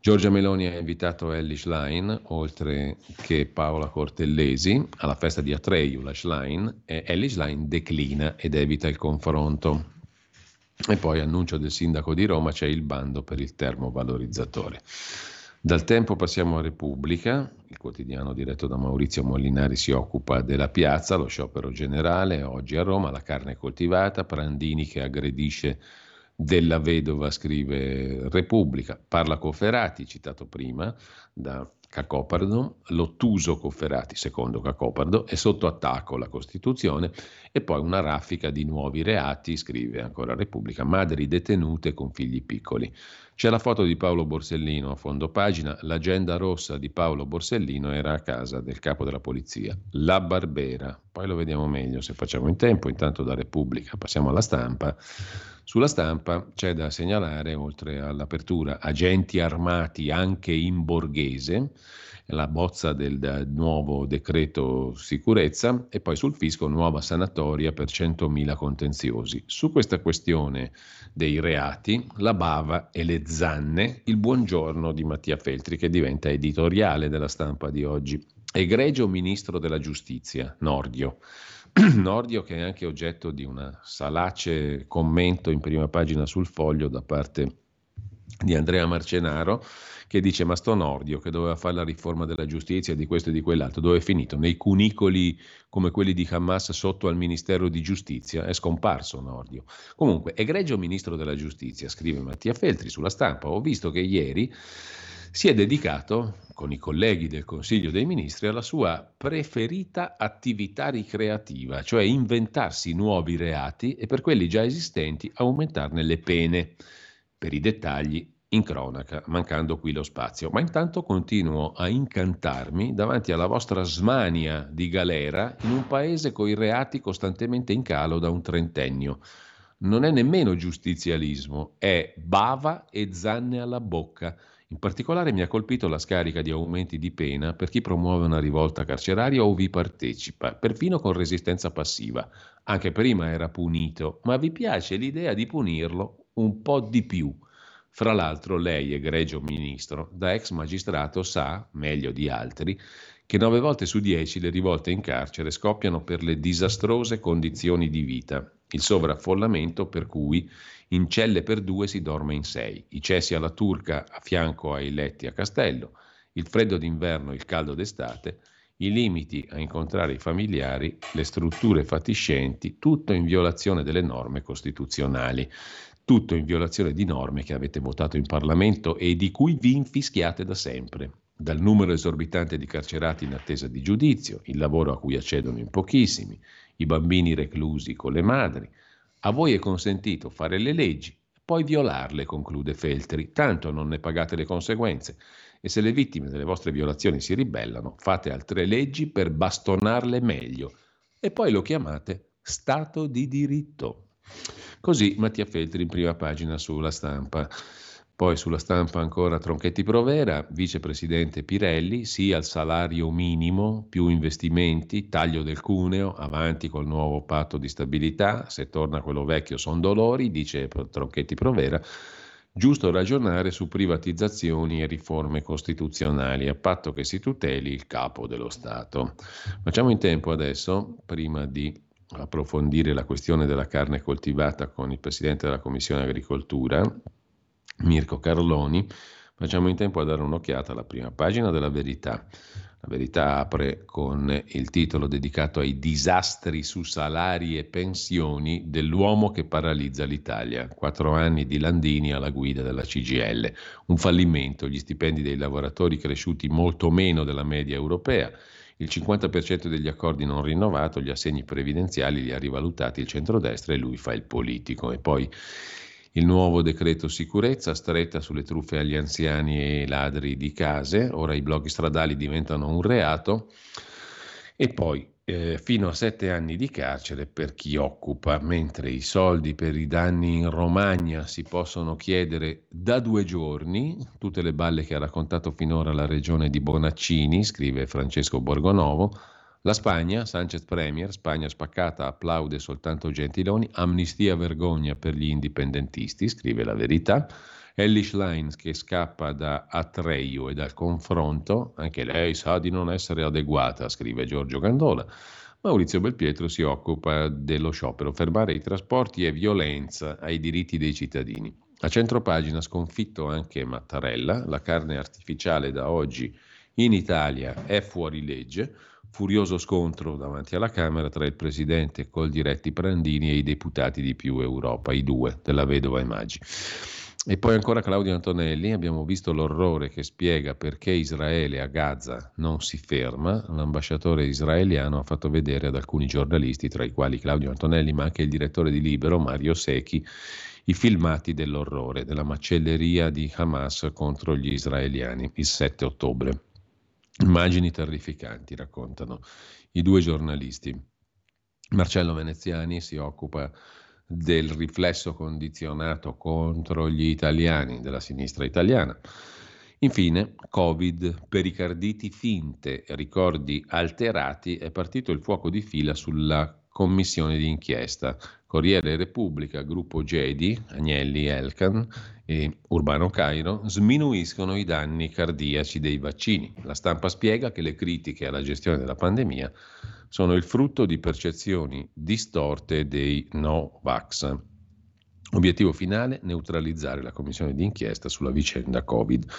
Giorgia Meloni ha invitato Ellie Schlein, oltre che Paola Cortellesi, alla festa di Atreyu, la Schlein, e Ellie Schlein declina ed evita il confronto. E poi annuncio del sindaco di Roma, c'è il bando per il termovalorizzatore. Dal tempo passiamo a Repubblica, il quotidiano diretto da Maurizio Molinari si occupa della piazza, lo sciopero generale, oggi a Roma, la carne coltivata, Prandini che aggredisce della vedova, scrive Repubblica, parla Cofferati, citato prima da Cacopardo, l'ottuso Cofferati, secondo Cacopardo, è sotto attacco la Costituzione e poi una raffica di nuovi reati, scrive ancora Repubblica, madri detenute con figli piccoli. C'è la foto di Paolo Borsellino a fondo pagina, l'agenda rossa di Paolo Borsellino era a casa del capo della polizia, la Barbera, poi lo vediamo meglio se facciamo in tempo, intanto da Repubblica passiamo alla stampa. Sulla stampa c'è da segnalare, oltre all'apertura, agenti armati anche in borghese, la bozza del nuovo decreto sicurezza e poi sul fisco nuova sanatoria per 100.000 contenziosi. Su questa questione dei reati, la bava e le zanne, il buongiorno di Mattia Feltri che diventa editoriale della stampa di oggi. Egregio ministro della giustizia, Nordio. Nordio che è anche oggetto di una salace commento in prima pagina sul foglio da parte di Andrea Marcenaro che dice ma sto Nordio che doveva fare la riforma della giustizia di questo e di quell'altro, dove è finito? Nei cunicoli come quelli di Hamas sotto al Ministero di Giustizia, è scomparso Nordio. Comunque, egregio Ministro della Giustizia, scrive Mattia Feltri sulla stampa, ho visto che ieri si è dedicato con i colleghi del Consiglio dei Ministri alla sua preferita attività ricreativa, cioè inventarsi nuovi reati e per quelli già esistenti aumentarne le pene. Per i dettagli in cronaca, mancando qui lo spazio. Ma intanto continuo a incantarmi davanti alla vostra smania di galera in un paese coi reati costantemente in calo da un trentennio. Non è nemmeno giustizialismo, è bava e zanne alla bocca. In particolare mi ha colpito la scarica di aumenti di pena per chi promuove una rivolta carceraria o vi partecipa, perfino con resistenza passiva. Anche prima era punito, ma vi piace l'idea di punirlo un po' di più. Fra l'altro lei, egregio ministro, da ex magistrato sa, meglio di altri, che nove volte su dieci le rivolte in carcere scoppiano per le disastrose condizioni di vita, il sovraffollamento per cui in celle per due si dorme in sei, i cessi alla turca a fianco ai letti a castello, il freddo d'inverno il caldo d'estate, i limiti a incontrare i familiari, le strutture fatiscenti, tutto in violazione delle norme costituzionali, tutto in violazione di norme che avete votato in Parlamento e di cui vi infischiate da sempre. Dal numero esorbitante di carcerati in attesa di giudizio, il lavoro a cui accedono in pochissimi, i bambini reclusi con le madri, a voi è consentito fare le leggi, poi violarle, conclude Feltri, tanto non ne pagate le conseguenze. E se le vittime delle vostre violazioni si ribellano, fate altre leggi per bastonarle meglio. E poi lo chiamate Stato di diritto. Così Mattia Feltri in prima pagina sulla stampa. Poi sulla stampa ancora Tronchetti Provera, vicepresidente Pirelli, sì al salario minimo, più investimenti, taglio del cuneo, avanti col nuovo patto di stabilità, se torna quello vecchio sono dolori, dice Tronchetti Provera, giusto ragionare su privatizzazioni e riforme costituzionali, a patto che si tuteli il capo dello Stato. Facciamo in tempo adesso, prima di approfondire la questione della carne coltivata con il Presidente della Commissione Agricoltura, Mirko Carloni, facciamo in tempo a dare un'occhiata alla prima pagina della verità. La verità apre con il titolo dedicato ai disastri su salari e pensioni dell'uomo che paralizza l'Italia. Quattro anni di Landini alla guida della CGL. Un fallimento, gli stipendi dei lavoratori cresciuti molto meno della media europea. Il 50% degli accordi non rinnovato, gli assegni previdenziali li ha rivalutati il centrodestra e lui fa il politico. E poi il nuovo decreto sicurezza, stretta sulle truffe agli anziani e ladri di case, ora i bloghi stradali diventano un reato. E poi eh, fino a sette anni di carcere per chi occupa, mentre i soldi per i danni in Romagna si possono chiedere da due giorni, tutte le balle che ha raccontato finora la regione di Bonaccini, scrive Francesco Borgonovo, la Spagna, Sanchez Premier, Spagna spaccata, applaude soltanto Gentiloni, amnistia vergogna per gli indipendentisti, scrive la verità. Ellie Schlein che scappa da Atreio e dal confronto, anche lei sa di non essere adeguata, scrive Giorgio Gandola. Maurizio Belpietro si occupa dello sciopero, fermare i trasporti e violenza ai diritti dei cittadini. A centropagina sconfitto anche Mattarella, la carne artificiale da oggi in Italia è fuori legge. Furioso scontro davanti alla Camera tra il presidente Coldiretti Prandini e i deputati di Più Europa, i due della vedova e Maggi. E poi ancora Claudio Antonelli, abbiamo visto l'orrore che spiega perché Israele a Gaza non si ferma. L'ambasciatore israeliano ha fatto vedere ad alcuni giornalisti, tra i quali Claudio Antonelli, ma anche il direttore di Libero, Mario Secchi, i filmati dell'orrore, della macelleria di Hamas contro gli israeliani il 7 ottobre. Immagini terrificanti, raccontano i due giornalisti. Marcello Veneziani si occupa del riflesso condizionato contro gli italiani della sinistra italiana. Infine, Covid, pericarditi finte, ricordi alterati, è partito il fuoco di fila sulla commissione di inchiesta. Corriere Repubblica, gruppo Gedi, Agnelli Elkan e Urbano Cairo sminuiscono i danni cardiaci dei vaccini. La stampa spiega che le critiche alla gestione della pandemia sono il frutto di percezioni distorte dei no-vax. Obiettivo finale, neutralizzare la commissione d'inchiesta sulla vicenda Covid.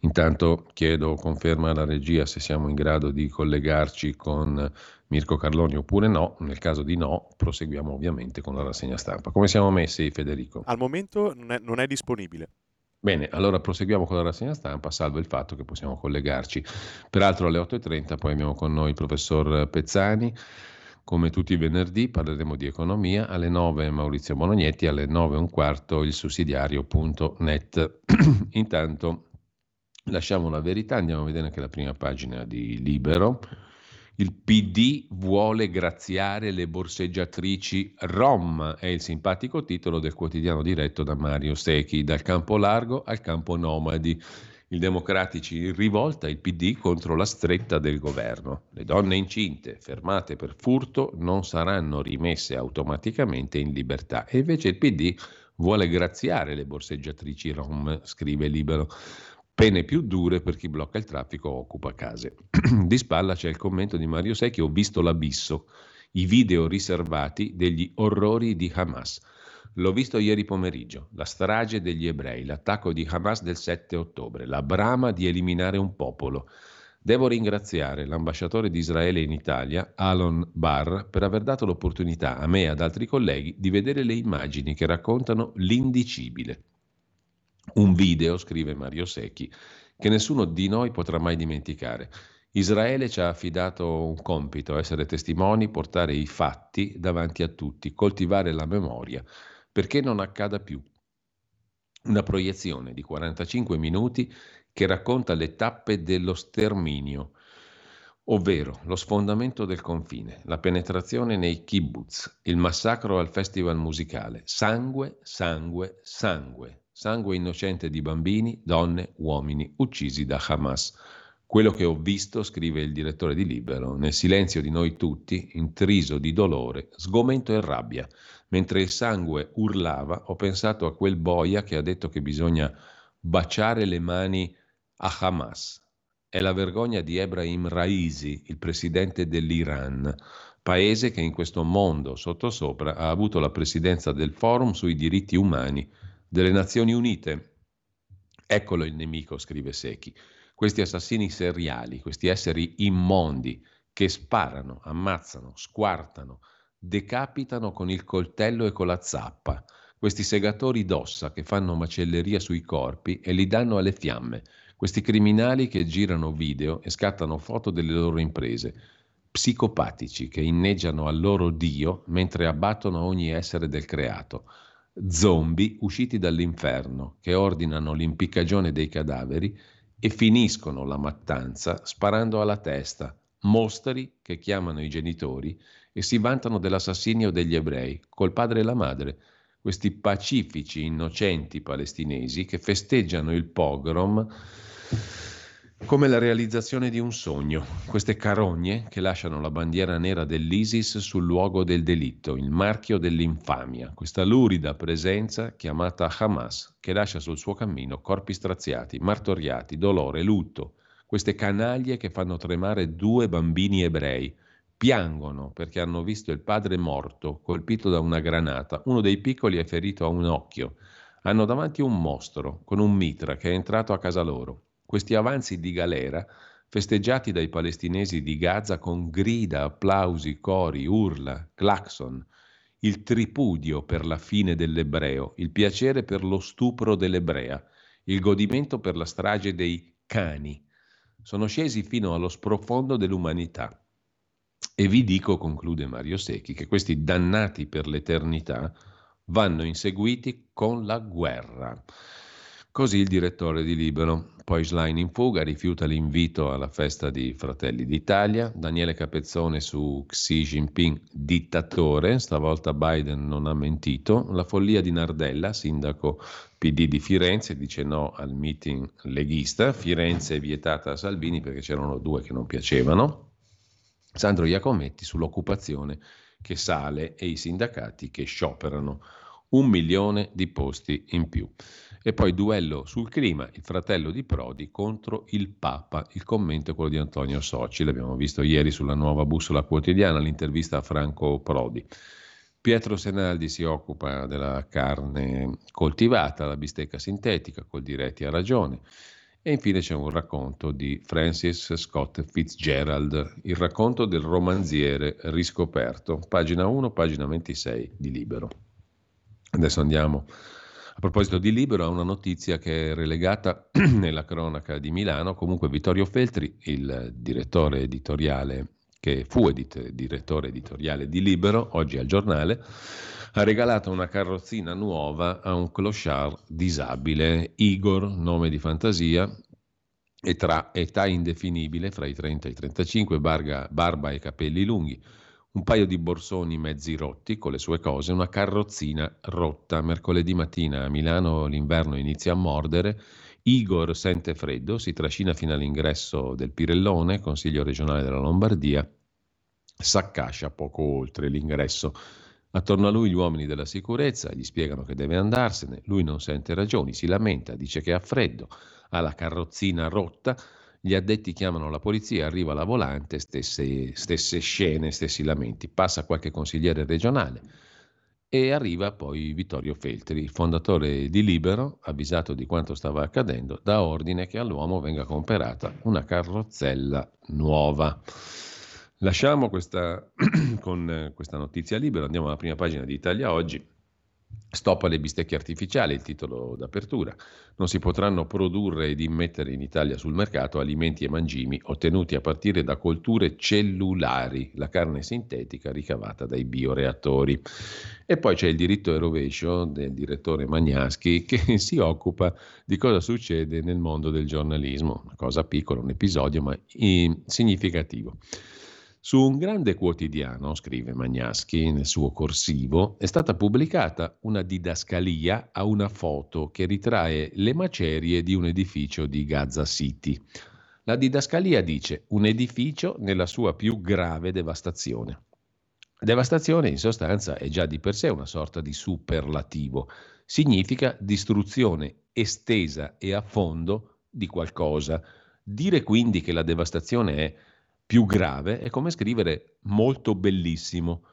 Intanto chiedo conferma alla regia se siamo in grado di collegarci con Mirko Carloni oppure no. Nel caso di no, proseguiamo ovviamente con la rassegna stampa. Come siamo messi, Federico? Al momento non è, non è disponibile. Bene, allora proseguiamo con la rassegna stampa, salvo il fatto che possiamo collegarci. Peraltro alle 8.30 poi abbiamo con noi il professor Pezzani. Come tutti i venerdì parleremo di economia, alle 9 Maurizio Bonognetti, alle 9 e un quarto il sussidiario.net. Intanto lasciamo la verità, andiamo a vedere anche la prima pagina di Libero. Il PD vuole graziare le borseggiatrici Rom, è il simpatico titolo del quotidiano diretto da Mario Secchi, dal campo largo al campo nomadi. I democratici in rivolta, il PD contro la stretta del governo. Le donne incinte, fermate per furto, non saranno rimesse automaticamente in libertà. E invece il PD vuole graziare le borseggiatrici rom, scrive Libero. Pene più dure per chi blocca il traffico o occupa case. di spalla c'è il commento di Mario Secchi, ho visto l'abisso, i video riservati degli orrori di Hamas. L'ho visto ieri pomeriggio, la strage degli ebrei, l'attacco di Hamas del 7 ottobre, la brama di eliminare un popolo. Devo ringraziare l'ambasciatore di Israele in Italia, Alon Barr, per aver dato l'opportunità a me e ad altri colleghi di vedere le immagini che raccontano l'indicibile. Un video, scrive Mario Secchi, che nessuno di noi potrà mai dimenticare. Israele ci ha affidato un compito, essere testimoni, portare i fatti davanti a tutti, coltivare la memoria perché non accada più. Una proiezione di 45 minuti che racconta le tappe dello sterminio, ovvero lo sfondamento del confine, la penetrazione nei kibbutz, il massacro al festival musicale, sangue, sangue, sangue, sangue innocente di bambini, donne, uomini uccisi da Hamas. Quello che ho visto, scrive il direttore di Libero, nel silenzio di noi tutti, intriso di dolore, sgomento e rabbia. Mentre il sangue urlava, ho pensato a quel boia che ha detto che bisogna baciare le mani a Hamas. È la vergogna di Ebrahim Raisi, il presidente dell'Iran. paese che in questo mondo sottosopra ha avuto la presidenza del Forum sui diritti umani delle Nazioni Unite. Eccolo il nemico, scrive Secchi. Questi assassini seriali, questi esseri immondi che sparano, ammazzano, squartano, decapitano con il coltello e con la zappa, questi segatori d'ossa che fanno macelleria sui corpi e li danno alle fiamme, questi criminali che girano video e scattano foto delle loro imprese, psicopatici che inneggiano al loro Dio mentre abbattono ogni essere del creato, zombie usciti dall'inferno che ordinano l'impiccagione dei cadaveri e finiscono la mattanza sparando alla testa, mostri che chiamano i genitori e si vantano dell'assassinio degli ebrei col padre e la madre, questi pacifici innocenti palestinesi che festeggiano il pogrom come la realizzazione di un sogno, queste carogne che lasciano la bandiera nera dell'ISIS sul luogo del delitto, il marchio dell'infamia, questa lurida presenza chiamata Hamas che lascia sul suo cammino corpi straziati, martoriati, dolore, lutto, queste canaglie che fanno tremare due bambini ebrei, piangono perché hanno visto il padre morto, colpito da una granata, uno dei piccoli è ferito a un occhio, hanno davanti un mostro con un mitra che è entrato a casa loro questi avanzi di galera, festeggiati dai palestinesi di Gaza con grida, applausi, cori, urla, clacson, il tripudio per la fine dell'ebreo, il piacere per lo stupro dell'ebrea, il godimento per la strage dei cani. Sono scesi fino allo sprofondo dell'umanità. E vi dico, conclude Mario Secchi, che questi dannati per l'eternità vanno inseguiti con la guerra. Così il direttore di Libero. Poi Schlein in fuga, rifiuta l'invito alla festa di Fratelli d'Italia. Daniele Capezzone su Xi Jinping, dittatore. Stavolta Biden non ha mentito. La follia di Nardella, sindaco PD di Firenze, dice no al meeting leghista. Firenze è vietata a Salvini perché c'erano due che non piacevano. Sandro Iacometti sull'occupazione che sale e i sindacati che scioperano un milione di posti in più. E poi duello sul clima, il fratello di Prodi contro il Papa, il commento è quello di Antonio Soci, l'abbiamo visto ieri sulla nuova bussola quotidiana, l'intervista a Franco Prodi. Pietro Senaldi si occupa della carne coltivata, la bistecca sintetica, col diretti a ragione. E infine c'è un racconto di Francis Scott Fitzgerald, il racconto del romanziere riscoperto, pagina 1, pagina 26 di Libero. Adesso andiamo proposito di Libero, ha una notizia che è relegata nella cronaca di Milano. Comunque Vittorio Feltri, il direttore editoriale, che fu edit- direttore editoriale di Libero, oggi al giornale, ha regalato una carrozzina nuova a un clochard disabile, Igor, nome di fantasia, e tra età indefinibile, fra i 30 e i 35, barga, barba e capelli lunghi un paio di borsoni mezzi rotti con le sue cose, una carrozzina rotta. Mercoledì mattina a Milano l'inverno inizia a mordere. Igor sente freddo, si trascina fino all'ingresso del Pirellone, Consiglio regionale della Lombardia, s'accascia poco oltre l'ingresso. Attorno a lui gli uomini della sicurezza gli spiegano che deve andarsene, lui non sente ragioni, si lamenta, dice che ha freddo, ha la carrozzina rotta, gli addetti chiamano la polizia, arriva la volante, stesse, stesse scene, stessi lamenti. Passa qualche consigliere regionale e arriva poi Vittorio Feltri, fondatore di Libero, avvisato di quanto stava accadendo, dà ordine che all'uomo venga comperata una carrozzella nuova. Lasciamo questa, con questa notizia libera, andiamo alla prima pagina di Italia Oggi. Stop alle bistecche artificiali, il titolo d'apertura. Non si potranno produrre ed immettere in Italia sul mercato alimenti e mangimi ottenuti a partire da colture cellulari, la carne sintetica ricavata dai bioreattori. E poi c'è il diritto e rovescio del direttore Magnaschi che si occupa di cosa succede nel mondo del giornalismo, una cosa piccola, un episodio ma significativo. Su un grande quotidiano, scrive Magnaschi nel suo corsivo, è stata pubblicata una didascalia a una foto che ritrae le macerie di un edificio di Gaza City. La didascalia dice un edificio nella sua più grave devastazione. Devastazione in sostanza è già di per sé una sorta di superlativo, significa distruzione estesa e a fondo di qualcosa. Dire quindi che la devastazione è Più grave è come scrivere molto bellissimo.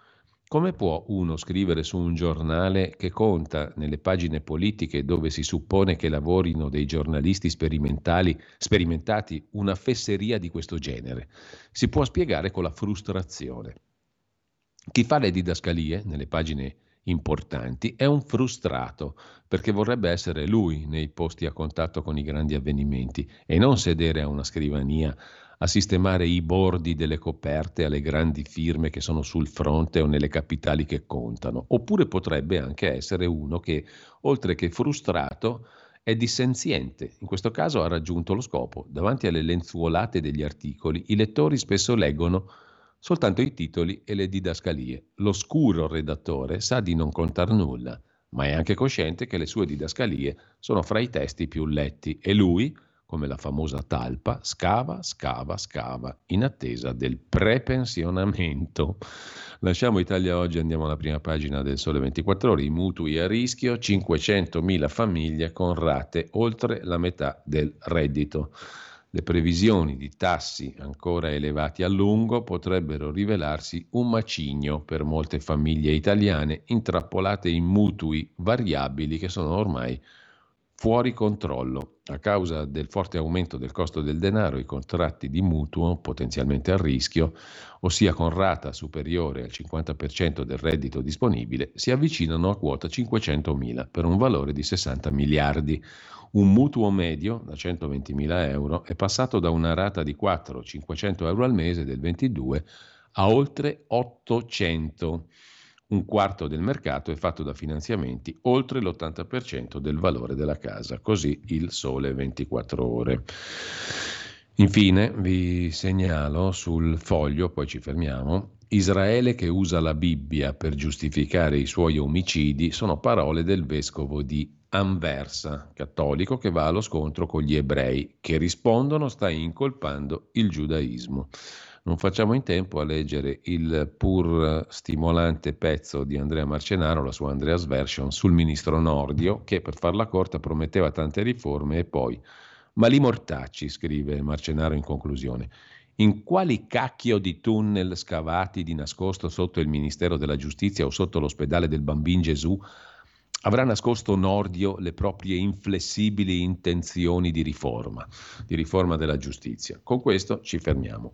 Come può uno scrivere su un giornale che conta nelle pagine politiche dove si suppone che lavorino dei giornalisti sperimentati una fesseria di questo genere? Si può spiegare con la frustrazione. Chi fa le didascalie nelle pagine importanti è un frustrato perché vorrebbe essere lui nei posti a contatto con i grandi avvenimenti e non sedere a una scrivania a sistemare i bordi delle coperte alle grandi firme che sono sul fronte o nelle capitali che contano. Oppure potrebbe anche essere uno che, oltre che frustrato, è dissenziente. In questo caso ha raggiunto lo scopo. Davanti alle lenzuolate degli articoli, i lettori spesso leggono soltanto i titoli e le didascalie. L'oscuro redattore sa di non contar nulla, ma è anche cosciente che le sue didascalie sono fra i testi più letti e lui, come la famosa talpa, scava, scava, scava, in attesa del prepensionamento. Lasciamo Italia oggi, andiamo alla prima pagina del Sole 24 Ore, i mutui a rischio, 500.000 famiglie con rate oltre la metà del reddito. Le previsioni di tassi ancora elevati a lungo potrebbero rivelarsi un macigno per molte famiglie italiane intrappolate in mutui variabili che sono ormai fuori controllo. A causa del forte aumento del costo del denaro, i contratti di mutuo potenzialmente a rischio, ossia con rata superiore al 50% del reddito disponibile, si avvicinano a quota 500.000 per un valore di 60 miliardi. Un mutuo medio da 120.000 euro è passato da una rata di 4-500 euro al mese del 22 a oltre 800 un quarto del mercato è fatto da finanziamenti oltre l'80% del valore della casa, così il sole 24 ore. Infine vi segnalo sul foglio, poi ci fermiamo, Israele che usa la Bibbia per giustificare i suoi omicidi sono parole del vescovo di Anversa, cattolico che va allo scontro con gli ebrei, che rispondono sta incolpando il giudaismo non facciamo in tempo a leggere il pur stimolante pezzo di Andrea Marcenaro, la sua Andreas Version, sul ministro Nordio, che per farla corta prometteva tante riforme e poi, ma li mortacci, scrive Marcenaro in conclusione. In quali cacchio di tunnel scavati di nascosto sotto il Ministero della Giustizia o sotto l'ospedale del Bambin Gesù avrà nascosto Nordio le proprie inflessibili intenzioni di riforma, di riforma della giustizia? Con questo ci fermiamo.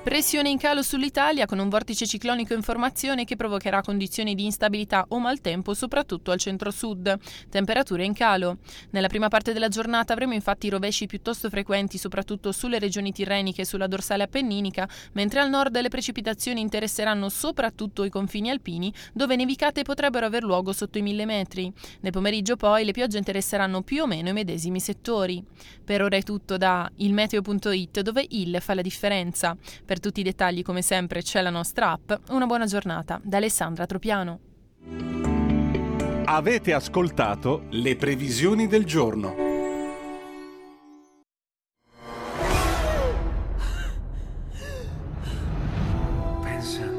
Pressione in calo sull'Italia con un vortice ciclonico in formazione che provocherà condizioni di instabilità o maltempo soprattutto al centro-sud. Temperature in calo. Nella prima parte della giornata avremo infatti rovesci piuttosto frequenti soprattutto sulle regioni tirreniche e sulla dorsale appenninica, mentre al nord le precipitazioni interesseranno soprattutto i confini alpini dove nevicate potrebbero aver luogo sotto i 1000 metri. Nel pomeriggio poi le piogge interesseranno più o meno i medesimi settori. Per ora è tutto da ilmeteo.it dove il fa la differenza. Per per tutti i dettagli, come sempre, c'è la nostra app. Una buona giornata da Alessandra Tropiano. Avete ascoltato le previsioni del giorno. Pensa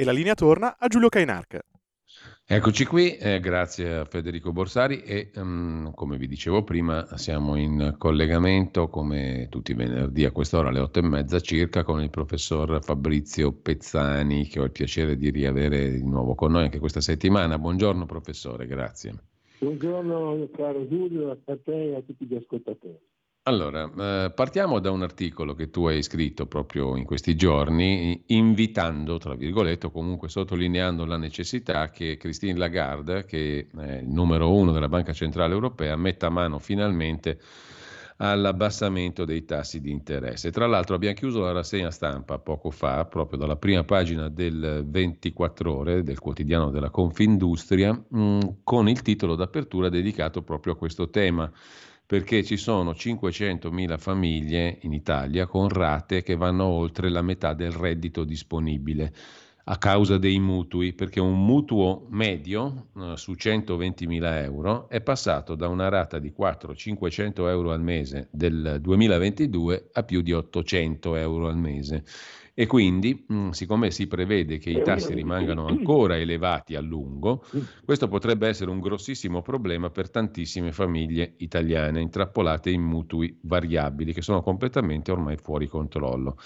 E la linea torna a Giulio Cainarca. Eccoci qui, eh, grazie a Federico Borsari e um, come vi dicevo prima siamo in collegamento come tutti i venerdì a quest'ora alle otto e mezza circa con il professor Fabrizio Pezzani che ho il piacere di riavere di nuovo con noi anche questa settimana. Buongiorno professore, grazie. Buongiorno caro Giulio, a te e a tutti gli ascoltatori. Allora, eh, partiamo da un articolo che tu hai scritto proprio in questi giorni, invitando, tra virgolette, o comunque sottolineando la necessità che Christine Lagarde, che è il numero uno della Banca Centrale Europea, metta mano finalmente all'abbassamento dei tassi di interesse. Tra l'altro abbiamo chiuso la rassegna stampa poco fa, proprio dalla prima pagina del 24 ore del quotidiano della Confindustria, mh, con il titolo d'apertura dedicato proprio a questo tema perché ci sono 500.000 famiglie in Italia con rate che vanno oltre la metà del reddito disponibile a causa dei mutui, perché un mutuo medio eh, su 120.000 euro è passato da una rata di 400-500 euro al mese del 2022 a più di 800 euro al mese. E quindi, mh, siccome si prevede che i tassi rimangano ancora elevati a lungo, questo potrebbe essere un grossissimo problema per tantissime famiglie italiane intrappolate in mutui variabili che sono completamente ormai fuori controllo.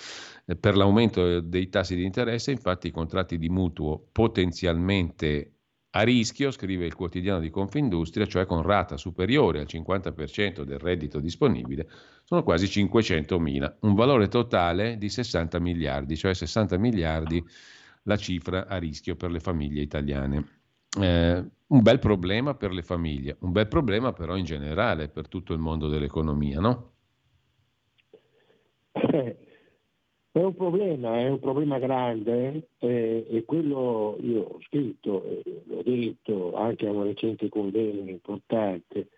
Eh, per l'aumento dei tassi di interesse, infatti, i contratti di mutuo potenzialmente a rischio, scrive il quotidiano di Confindustria, cioè con rata superiore al 50% del reddito disponibile, sono quasi 500 mila, un valore totale di 60 miliardi, cioè 60 miliardi la cifra a rischio per le famiglie italiane. Eh, un bel problema per le famiglie, un bel problema però in generale per tutto il mondo dell'economia, no? È un problema, è un problema grande eh, e quello io ho scritto, eh, l'ho detto anche a un recente convegno importante,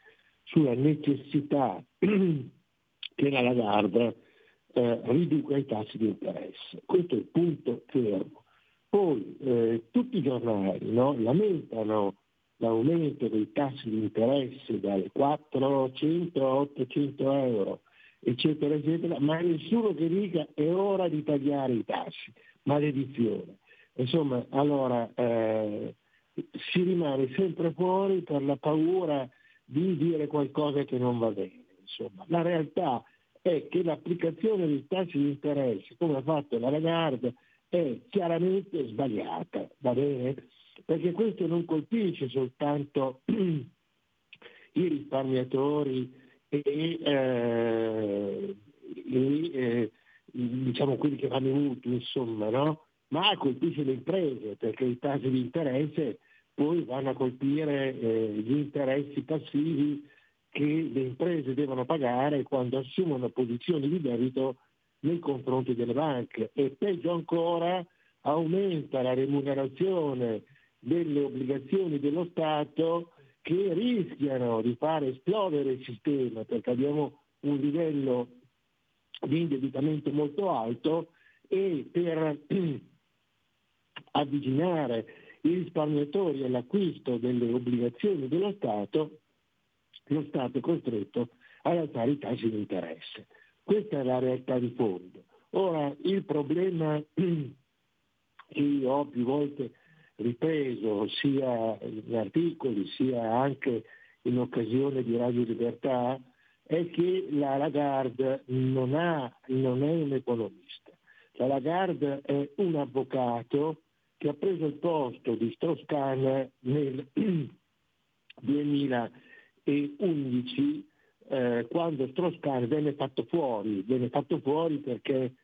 sulla necessità che la Lagarde eh, riduca i tassi di interesse. Questo è il punto fermo. Poi eh, tutti i giornali no, lamentano l'aumento dei tassi di interesse dalle 400 a 800 euro eccetera, eccetera, ma nessuno che dica è ora di tagliare i tassi, maledizione. Insomma, allora eh, si rimane sempre fuori per la paura di dire qualcosa che non va bene. Insomma, la realtà è che l'applicazione dei tassi di interesse, come ha fatto la Lagarde, è chiaramente sbagliata, va bene? Perché questo non colpisce soltanto i risparmiatori e, eh, e eh, diciamo quelli che fanno i mutui, insomma, no? ma colpisce le imprese perché i tassi di interesse poi vanno a colpire eh, gli interessi passivi che le imprese devono pagare quando assumono posizioni di debito nei confronti delle banche e peggio ancora aumenta la remunerazione delle obbligazioni dello Stato che rischiano di fare esplodere il sistema perché abbiamo un livello di indebitamento molto alto e per avvicinare i risparmiatori all'acquisto delle obbligazioni dello Stato, lo Stato è costretto ad alzare i tassi di interesse. Questa è la realtà di fondo. Ora, il problema che io ho più volte ripreso sia in articoli sia anche in occasione di Radio Libertà è che la Lagarde non, ha, non è un economista, La Lagarde è un avvocato che ha preso il posto di Strauss-Kahn nel 2011 eh, quando Strauss-Kahn venne fatto fuori, venne fatto fuori perché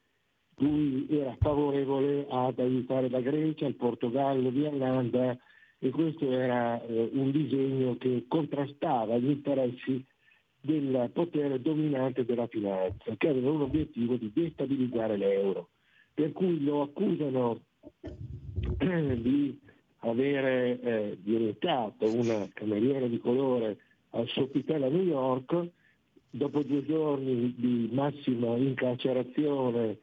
lui era favorevole ad aiutare la Grecia, il Portogallo, l'Irlanda e questo era eh, un disegno che contrastava gli interessi del potere dominante della finanza, che aveva un obiettivo di destabilizzare l'euro. Per cui lo accusano di avere eh, diventato una cameriera di colore al Sofitel a New York, dopo due giorni di massima incarcerazione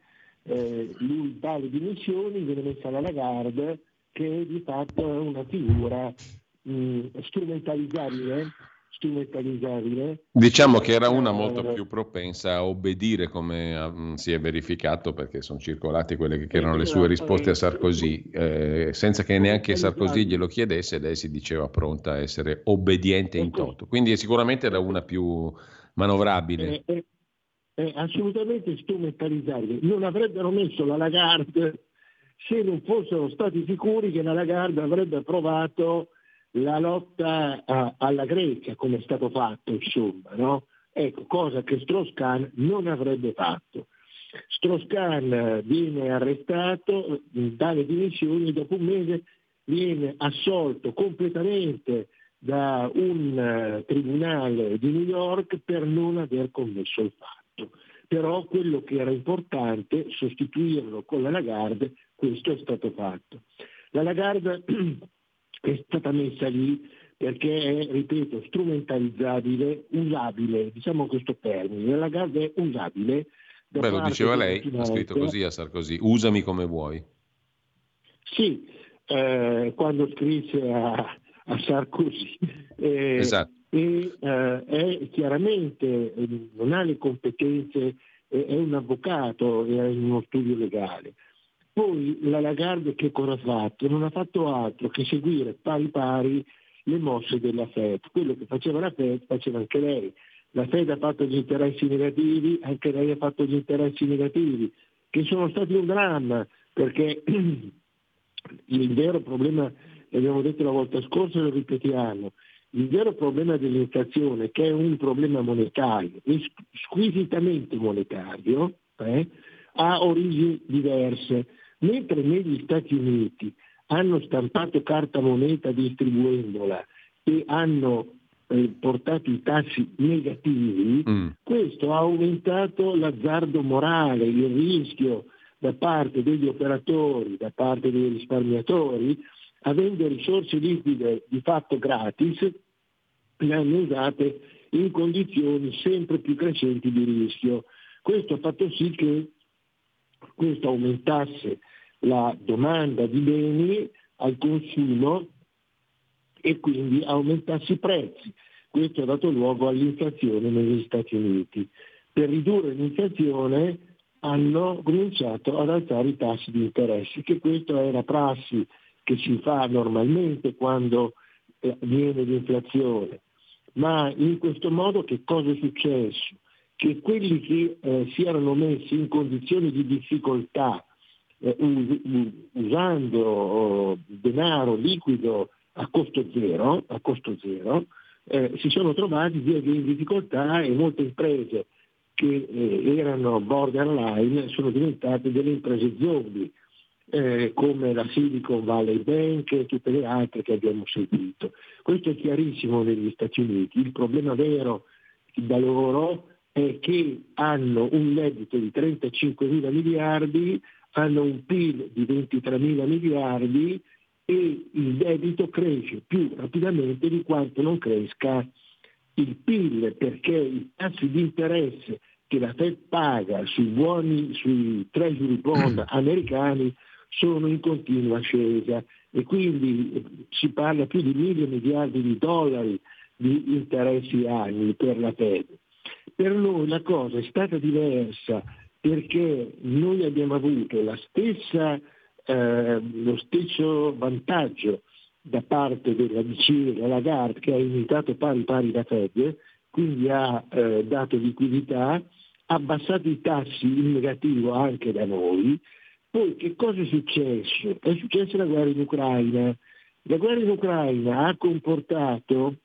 eh, lui dà le dimissioni, viene messa alla Lagarde che di fatto è una figura mh, strumentalizzabile strumentalizzabile. Diciamo che era una molto più propensa a obbedire come um, si è verificato perché sono circolate quelle che erano le sue risposte a Sarkozy, eh, senza che neanche Sarkozy glielo chiedesse, lei si diceva pronta a essere obbediente in toto. Quindi sicuramente era una più manovrabile. È, è, è assolutamente strumentalizzabile. Non avrebbero messo la Lagarde se non fossero stati sicuri che la Lagarde avrebbe approvato la lotta a, alla Grecia, come è stato fatto, insomma, no? Ecco, cosa che Strauss-Kahn non avrebbe fatto. Strauss-Kahn viene arrestato, dà le dimissioni, dopo un mese viene assolto completamente da un uh, tribunale di New York per non aver commesso il fatto. Però quello che era importante, sostituirlo con la Lagarde, questo è stato fatto. La Lagarde è stata messa lì perché è, ripeto, strumentalizzabile, usabile, diciamo questo termine, la Lagarde è usabile. Beh, lo diceva lei, ha scritto così a Sarkozy, usami come vuoi. Sì, eh, quando scrisse a, a Sarkozy. Eh, esatto. E eh, è chiaramente, non ha le competenze, è un avvocato, è in uno studio legale poi la Lagarde che cosa ha fatto? Non ha fatto altro che seguire pari pari le mosse della Fed. Quello che faceva la Fed faceva anche lei. La Fed ha fatto gli interessi negativi, anche lei ha fatto gli interessi negativi, che sono stati un dramma, perché il vero problema, l'abbiamo detto la volta scorsa e lo ripetiamo, il vero problema dell'inflazione, che è un problema monetario, squisitamente monetario, eh, ha origini diverse. Mentre negli Stati Uniti hanno stampato carta moneta distribuendola e hanno eh, portato i tassi negativi, mm. questo ha aumentato l'azzardo morale, il rischio da parte degli operatori, da parte dei risparmiatori, avendo risorse liquide di fatto gratis, le hanno usate in condizioni sempre più crescenti di rischio. Questo ha fatto sì che questo aumentasse la domanda di beni al consumo e quindi aumentasse i prezzi. Questo ha dato luogo all'inflazione negli Stati Uniti. Per ridurre l'inflazione hanno cominciato ad alzare i tassi di interesse, che questa è la prassi che si fa normalmente quando eh, viene l'inflazione. Ma in questo modo che cosa è successo? che quelli che eh, si erano messi in condizioni di difficoltà eh, usando oh, denaro liquido a costo zero, a costo zero eh, si sono trovati in difficoltà e molte imprese che eh, erano borderline sono diventate delle imprese zombie, eh, come la Silicon Valley Bank e tutte le altre che abbiamo sentito. Questo è chiarissimo negli Stati Uniti. Il problema vero da loro è che hanno un debito di 35 mila miliardi, hanno un PIL di 23 mila miliardi e il debito cresce più rapidamente di quanto non cresca il PIL perché i tassi di interesse che la Fed paga sui buoni, sui treasury bond americani sono in continua ascesa e quindi si parla più di mille miliardi di dollari di interessi annui per la Fed. Per noi la cosa è stata diversa perché noi abbiamo avuto stessa, eh, lo stesso vantaggio da parte della BCE, la Lagarde, che ha imitato pari pari la Fed, quindi ha eh, dato liquidità abbassato i tassi in negativo anche da noi, poi che cosa è successo? È successa la guerra in Ucraina. La guerra in Ucraina ha comportato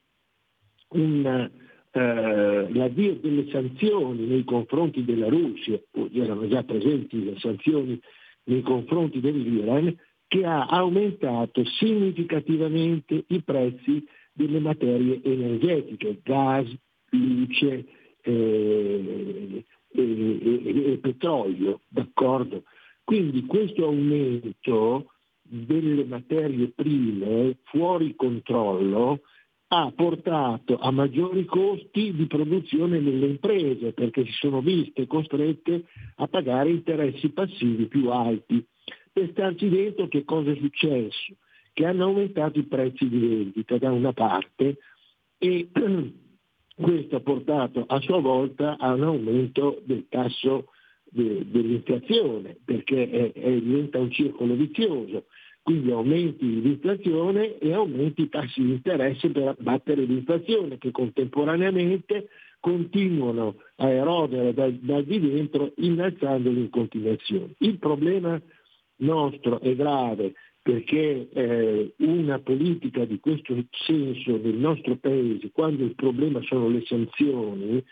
un, eh, l'avvio delle sanzioni nei confronti della Russia, erano già presenti le sanzioni nei confronti dell'Iran, che ha aumentato significativamente i prezzi delle materie energetiche, gas, luce eh, e, e, e petrolio, d'accordo? Quindi questo aumento delle materie prime fuori controllo ha portato a maggiori costi di produzione nelle imprese perché si sono viste costrette a pagare interessi passivi più alti. Per starci dentro che cosa è successo? Che hanno aumentato i prezzi di vendita da una parte e questo ha portato a sua volta a un aumento del tasso de, dell'inflazione perché è, è, diventa un circolo vizioso quindi aumenti l'inflazione e aumenti i tassi di interesse per abbattere l'inflazione che contemporaneamente continuano a erodere da, da di dentro innalzandoli in continuazione. Il problema nostro è grave perché eh, una politica di questo senso nel nostro Paese, quando il problema sono le sanzioni,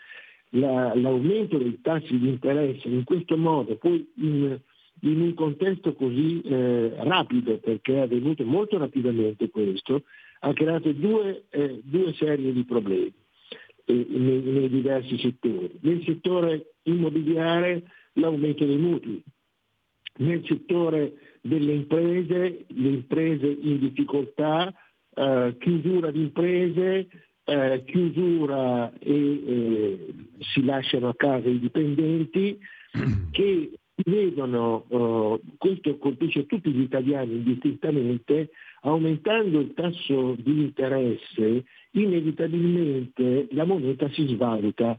la, l'aumento dei tassi di interesse in questo modo, poi in, in un contesto così eh, rapido, perché è avvenuto molto rapidamente questo, ha creato due, eh, due serie di problemi eh, nei, nei, diversi settori. Nel settore immobiliare l'aumento dei mutui, nel settore delle imprese, le imprese in difficoltà, eh, chiusura di imprese, eh, chiusura e eh, si lasciano a casa i dipendenti che vedono, uh, questo colpisce tutti gli italiani indistintamente, aumentando il tasso di interesse, inevitabilmente la moneta si svaluta.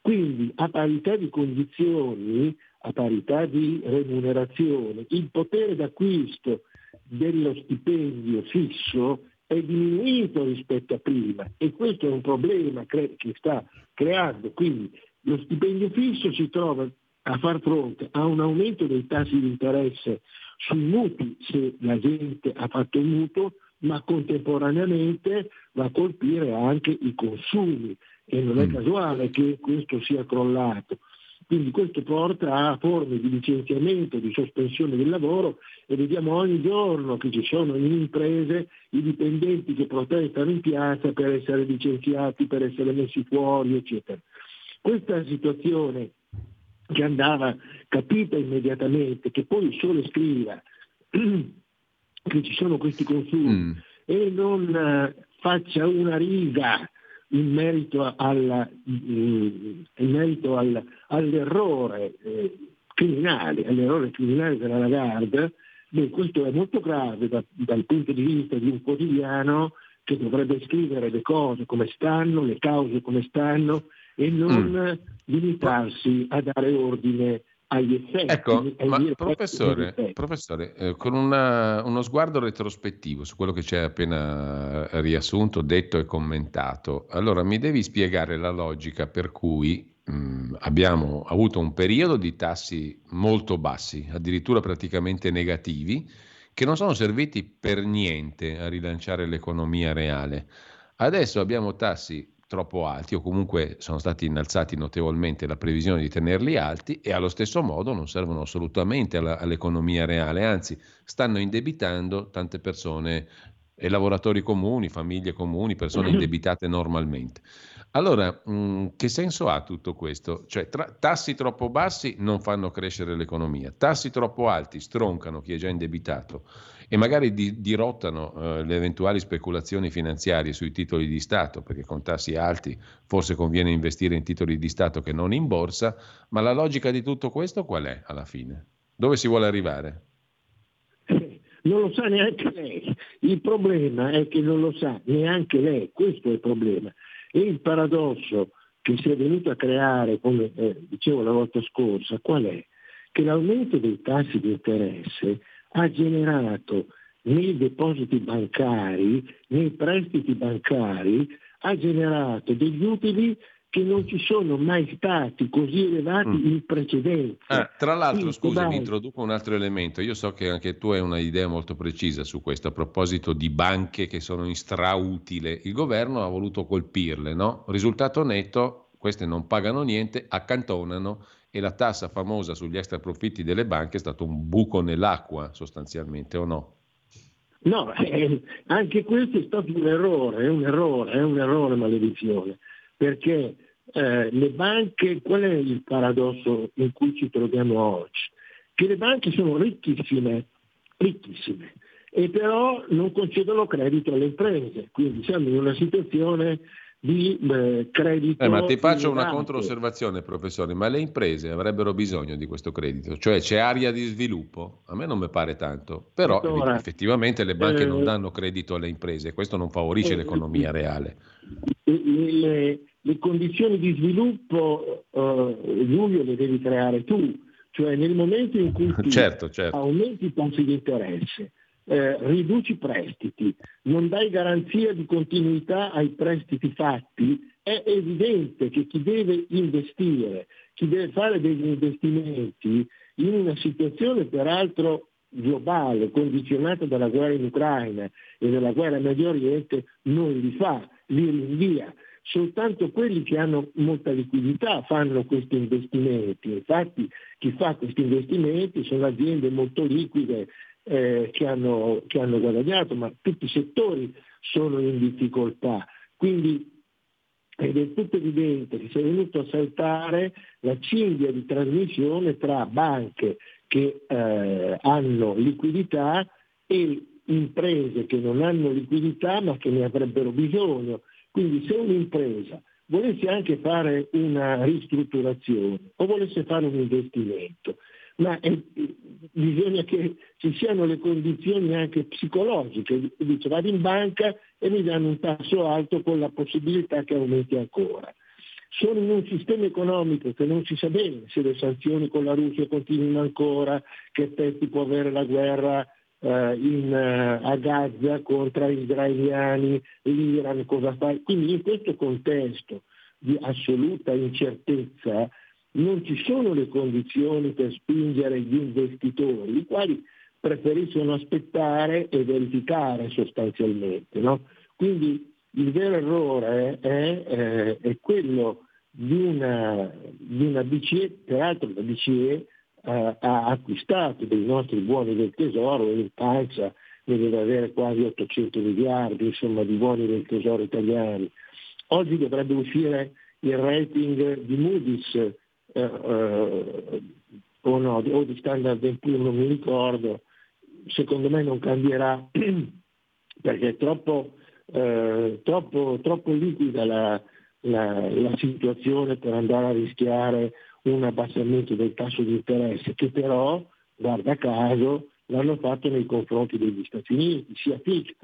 Quindi a parità di condizioni, a parità di remunerazione, il potere d'acquisto dello stipendio fisso è diminuito rispetto a prima e questo è un problema che sta creando. Quindi lo stipendio fisso si trova a far fronte a un aumento dei tassi di interesse sui mutui se la gente ha fatto un mutuo, ma contemporaneamente va a colpire anche i consumi e non è mm. casuale che questo sia crollato. Quindi questo porta a forme di licenziamento, di sospensione del lavoro e vediamo ogni giorno che ci sono in imprese i dipendenti che protestano in piazza per essere licenziati, per essere messi fuori, eccetera. Questa situazione che andava capita immediatamente, che poi solo scriva che ci sono questi consumi mm. e non uh, faccia una riga in merito, alla, in merito al, all'errore eh, criminale, all'errore criminale della Lagarde, beh, questo è molto grave da, dal punto di vista di un quotidiano che dovrebbe scrivere le cose come stanno, le cause come stanno e non mm. limitarsi a dare ordine agli effetti. Ecco, ma professore, professore eh, con una, uno sguardo retrospettivo su quello che ci hai appena riassunto, detto e commentato, allora mi devi spiegare la logica per cui mh, mm, abbiamo avuto un periodo di tassi molto bassi, addirittura praticamente negativi, che non sono serviti per niente a rilanciare l'economia reale. Adesso abbiamo tassi troppo alti o comunque sono stati innalzati notevolmente la previsione di tenerli alti e allo stesso modo non servono assolutamente alla, all'economia reale, anzi stanno indebitando tante persone e lavoratori comuni, famiglie comuni, persone indebitate normalmente. Allora, mh, mm, che senso ha tutto questo? Cioè, tra, tassi troppo bassi non fanno crescere l'economia, tassi troppo alti stroncano chi è già indebitato e magari di, dirottano eh, le eventuali speculazioni finanziarie sui titoli di Stato, perché con tassi alti forse conviene investire in titoli di Stato che non in borsa, ma la logica di tutto questo qual è alla fine? Dove si vuole arrivare? Non lo sa neanche lei. Il problema è che non lo sa neanche lei, questo è il problema. E il paradosso che si è venuto a creare, come eh, dicevo la volta scorsa, qual è? Che l'aumento dei tassi di interesse ha generato nei depositi bancari, nei prestiti bancari, ha generato degli utili che non ci sono mai stati così elevati mm. in precedenza. Ah, tra l'altro, scusa, mi introduco un altro elemento. Io so che anche tu hai una idea molto precisa su questo, a proposito di banche che sono in strautile. Il governo ha voluto colpirle, no? Risultato netto, queste non pagano niente, accantonano e la tassa famosa sugli extra profitti delle banche è stato un buco nell'acqua, sostanzialmente, o no? No, eh, anche questo è stato un errore, è un errore, è un errore maledizione perché eh, le banche, qual è il paradosso in cui ci troviamo oggi? Che le banche sono ricchissime, ricchissime, e però non concedono credito alle imprese, quindi siamo in una situazione di eh, credito. Eh, ma ti faccio una controosservazione, professore, ma le imprese avrebbero bisogno di questo credito, cioè c'è area di sviluppo? A me non mi pare tanto, però allora, effettivamente le banche eh, non danno credito alle imprese questo non favorisce eh, l'economia reale. Le, le condizioni di sviluppo, uh, Giulio, le devi creare tu, cioè nel momento in cui certo, certo. aumenti i tassi di interesse, eh, riduci i prestiti, non dai garanzia di continuità ai prestiti fatti, è evidente che chi deve investire, chi deve fare degli investimenti in una situazione peraltro globale, condizionata dalla guerra in Ucraina e dalla guerra in Medio Oriente, non li fa, li rinvia soltanto quelli che hanno molta liquidità fanno questi investimenti. Infatti chi fa questi investimenti sono aziende molto liquide eh, che, hanno, che hanno guadagnato, ma tutti i settori sono in difficoltà. Quindi è del tutto evidente che si è venuto a saltare la cinghia di trasmissione tra banche che eh, hanno liquidità e imprese che non hanno liquidità ma che ne avrebbero bisogno. Quindi se un'impresa volesse anche fare una ristrutturazione o volesse fare un investimento, ma è, bisogna che ci siano le condizioni anche psicologiche. Dice vado in banca e mi danno un tasso alto con la possibilità che aumenti ancora. Sono in un sistema economico che non si sa bene se le sanzioni con la Russia continuino ancora, che effetti può avere la guerra eh, in, eh, a Gaza contro gli israeliani, l'Iran, cosa fa. Quindi in questo contesto di assoluta incertezza non ci sono le condizioni per spingere gli investitori, i quali preferiscono aspettare e verificare sostanzialmente. No? Quindi il vero errore è, è, è quello di una, di una BCE, peraltro la BCE eh, ha acquistato dei nostri buoni del tesoro il Paisa ne deve avere quasi 800 miliardi insomma, di buoni del tesoro italiani. Oggi dovrebbe uscire il rating di Moody's eh, eh, o, no, o di Standard Poor's, non mi ricordo, secondo me non cambierà perché è troppo, eh, troppo, troppo liquida la, la, la situazione per andare a rischiare un abbassamento del tasso di interesse che però, guarda caso, l'hanno fatto nei confronti degli Stati Uniti, sia Fitch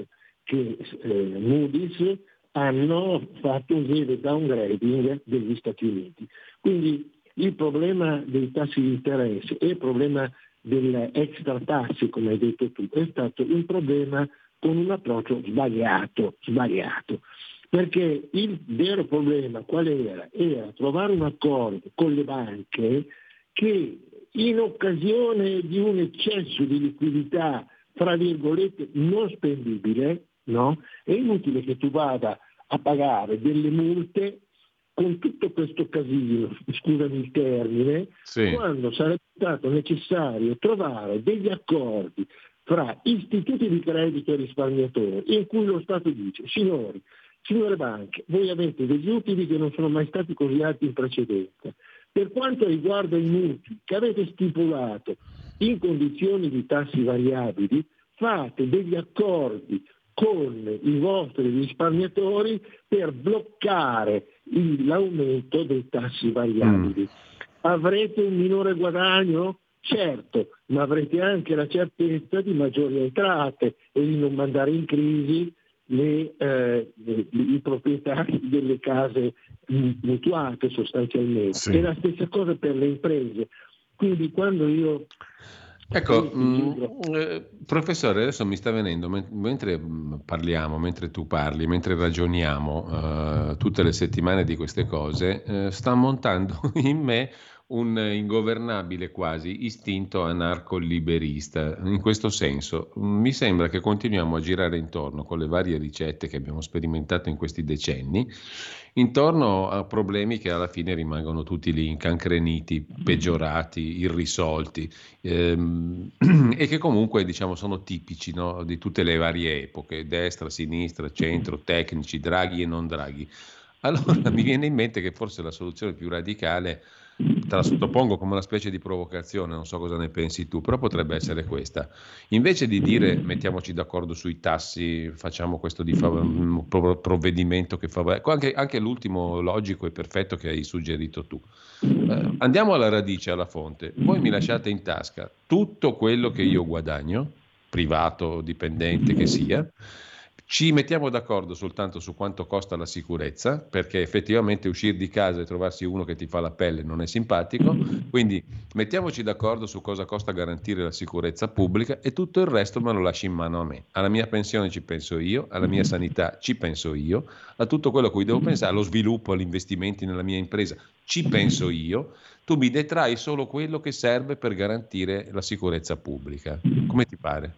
che eh, Moody's hanno fatto un lieve downgrading degli Stati Uniti. Quindi il problema dei tassi di interesse e il problema delle extra tasse, come hai detto tu, è stato un problema con un approccio sbagliato, sbagliato. Perché il vero problema qual era? Era trovare un accordo con le banche che in occasione di un eccesso di liquidità, fra virgolette, non spendibile, no? è inutile che tu vada a pagare delle multe con tutto questo casino, scusami il termine, sì. quando sarebbe stato necessario trovare degli accordi fra istituti di credito e risparmiatori in cui lo Stato dice, signori, Signore banche, voi avete degli utili che non sono mai stati così alti in precedenza. Per quanto riguarda i mutui che avete stipulato in condizioni di tassi variabili, fate degli accordi con i vostri risparmiatori per bloccare l'aumento dei tassi variabili. Mm. Avrete un minore guadagno? Certo, ma avrete anche la certezza di maggiori entrate e di non mandare in crisi le, eh, i proprietari delle case mutuate sostanzialmente. Sì. È la stessa cosa per le imprese. Quindi quando io Ecco, mh, eh, professore, adesso mi sta venendo, mentre parliamo, mentre tu parli, mentre ragioniamo eh, tutte le settimane di queste cose, eh, sta montando in me un ingovernabile quasi istinto anarco-liberista. In questo senso, mi sembra che continuiamo a girare intorno con le varie ricette che abbiamo sperimentato in questi decenni, intorno a problemi che alla fine rimangono tutti lì incancreniti, peggiorati, irrisolti ehm, e che comunque diciamo sono tipici no, di tutte le varie epoche, destra, sinistra, centro, tecnici, draghi e non draghi. Allora mi viene in mente che forse la soluzione più radicale te la sottopongo come una specie di provocazione, non so cosa ne pensi tu, però potrebbe essere questa. Invece di dire mettiamoci d'accordo sui tassi, facciamo questo fav- provvedimento che fa... Anche, anche, l'ultimo logico e perfetto che hai suggerito tu. Eh, andiamo alla radice, alla fonte. Voi mi lasciate in tasca tutto quello che io guadagno, privato, dipendente che sia, ci mettiamo d'accordo soltanto su quanto costa la sicurezza, perché effettivamente uscire di casa e trovarsi uno che ti fa la pelle non è simpatico, quindi mettiamoci d'accordo su cosa costa garantire la sicurezza pubblica e tutto il resto me lo lasci in mano a me. Alla mia pensione ci penso io, alla mia sanità ci penso io, a tutto quello a cui devo pensare, allo sviluppo, agli investimenti nella mia impresa ci penso io, tu mi detrai solo quello che serve per garantire la sicurezza pubblica. Come ti pare?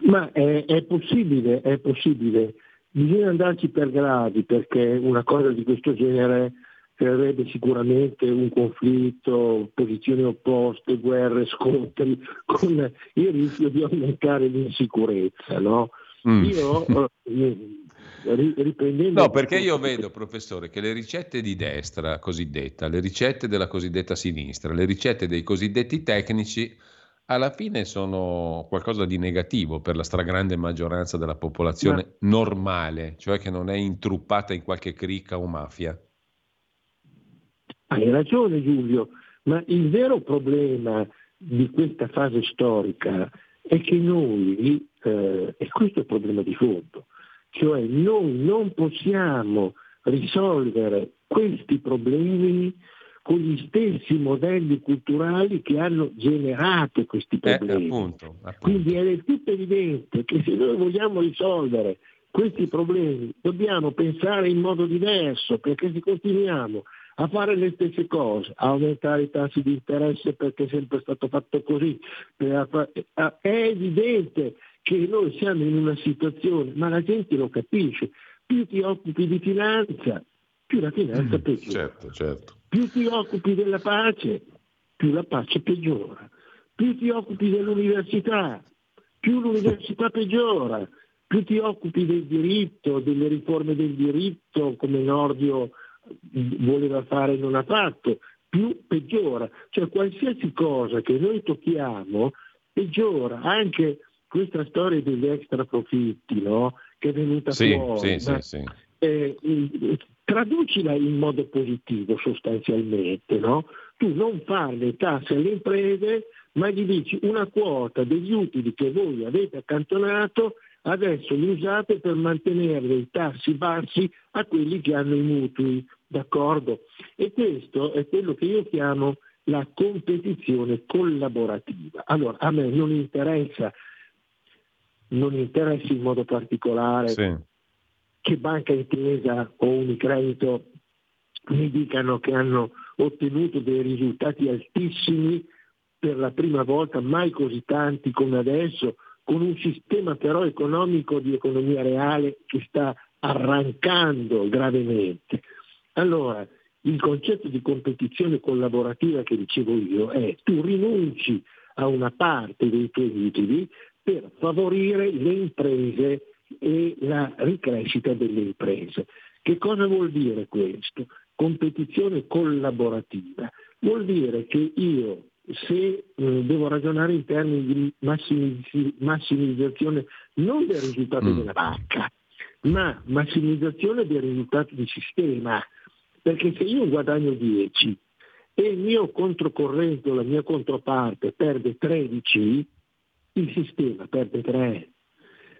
Ma è, è, possibile, è possibile. Bisogna andarci per gradi perché una cosa di questo genere creerebbe sicuramente un conflitto, posizioni opposte, guerre, scontri, con il rischio di aumentare l'insicurezza. No? Mm. Io, eh, riprendendo... No, perché io vedo, professore, che le ricette di destra cosiddetta, le ricette della cosiddetta sinistra, le ricette dei cosiddetti tecnici alla fine sono qualcosa di negativo per la stragrande maggioranza della popolazione Ma... normale, cioè che non è intruppata in qualche cricca o mafia. Hai ragione Giulio, ma il vero problema di questa fase storica è che noi, eh, e questo è il problema di fondo, cioè noi non possiamo risolvere questi problemi con gli stessi modelli culturali che hanno generato questi eh, problemi. Eh, appunto, appunto. Quindi è del tutto evidente che se noi vogliamo risolvere questi problemi dobbiamo pensare in modo diverso, perché se continuiamo a fare le stesse cose, a aumentare i tassi di interesse perché è sempre stato fatto così, è evidente che noi siamo in una situazione, ma la gente lo capisce, più ti occupi di finanza, più la finanza mm, peggiora. Certo, certo. Più ti occupi della pace, più la pace peggiora. Più ti occupi dell'università, più l'università peggiora. Più ti occupi del diritto, delle riforme del diritto, come Nordio voleva fare e non ha fatto, più peggiora. Cioè qualsiasi cosa che noi tocchiamo peggiora. Anche questa storia degli extra profitti no? che è venuta sì, fuori. Sì, sì. Eh, traducila in modo positivo sostanzialmente, no? Tu non fai le tasse alle imprese, ma gli dici una quota degli utili che voi avete accantonato, adesso li usate per mantenere i tassi bassi a quelli che hanno i mutui, d'accordo? E questo è quello che io chiamo la competizione collaborativa. Allora, a me non interessa, non interessa in modo particolare sì che Banca Intesa o Unicredito mi dicano che hanno ottenuto dei risultati altissimi per la prima volta, mai così tanti come adesso, con un sistema però economico di economia reale che sta arrancando gravemente. Allora, il concetto di competizione collaborativa che dicevo io è tu rinunci a una parte dei tuoi utili per favorire le imprese e la ricrescita delle imprese. Che cosa vuol dire questo? Competizione collaborativa. Vuol dire che io se eh, devo ragionare in termini di massimizz- massimizzazione non del risultato mm. della banca, ma massimizzazione del risultato di sistema. Perché se io guadagno 10 e il mio controcorrente o la mia controparte perde 13, il sistema perde 3.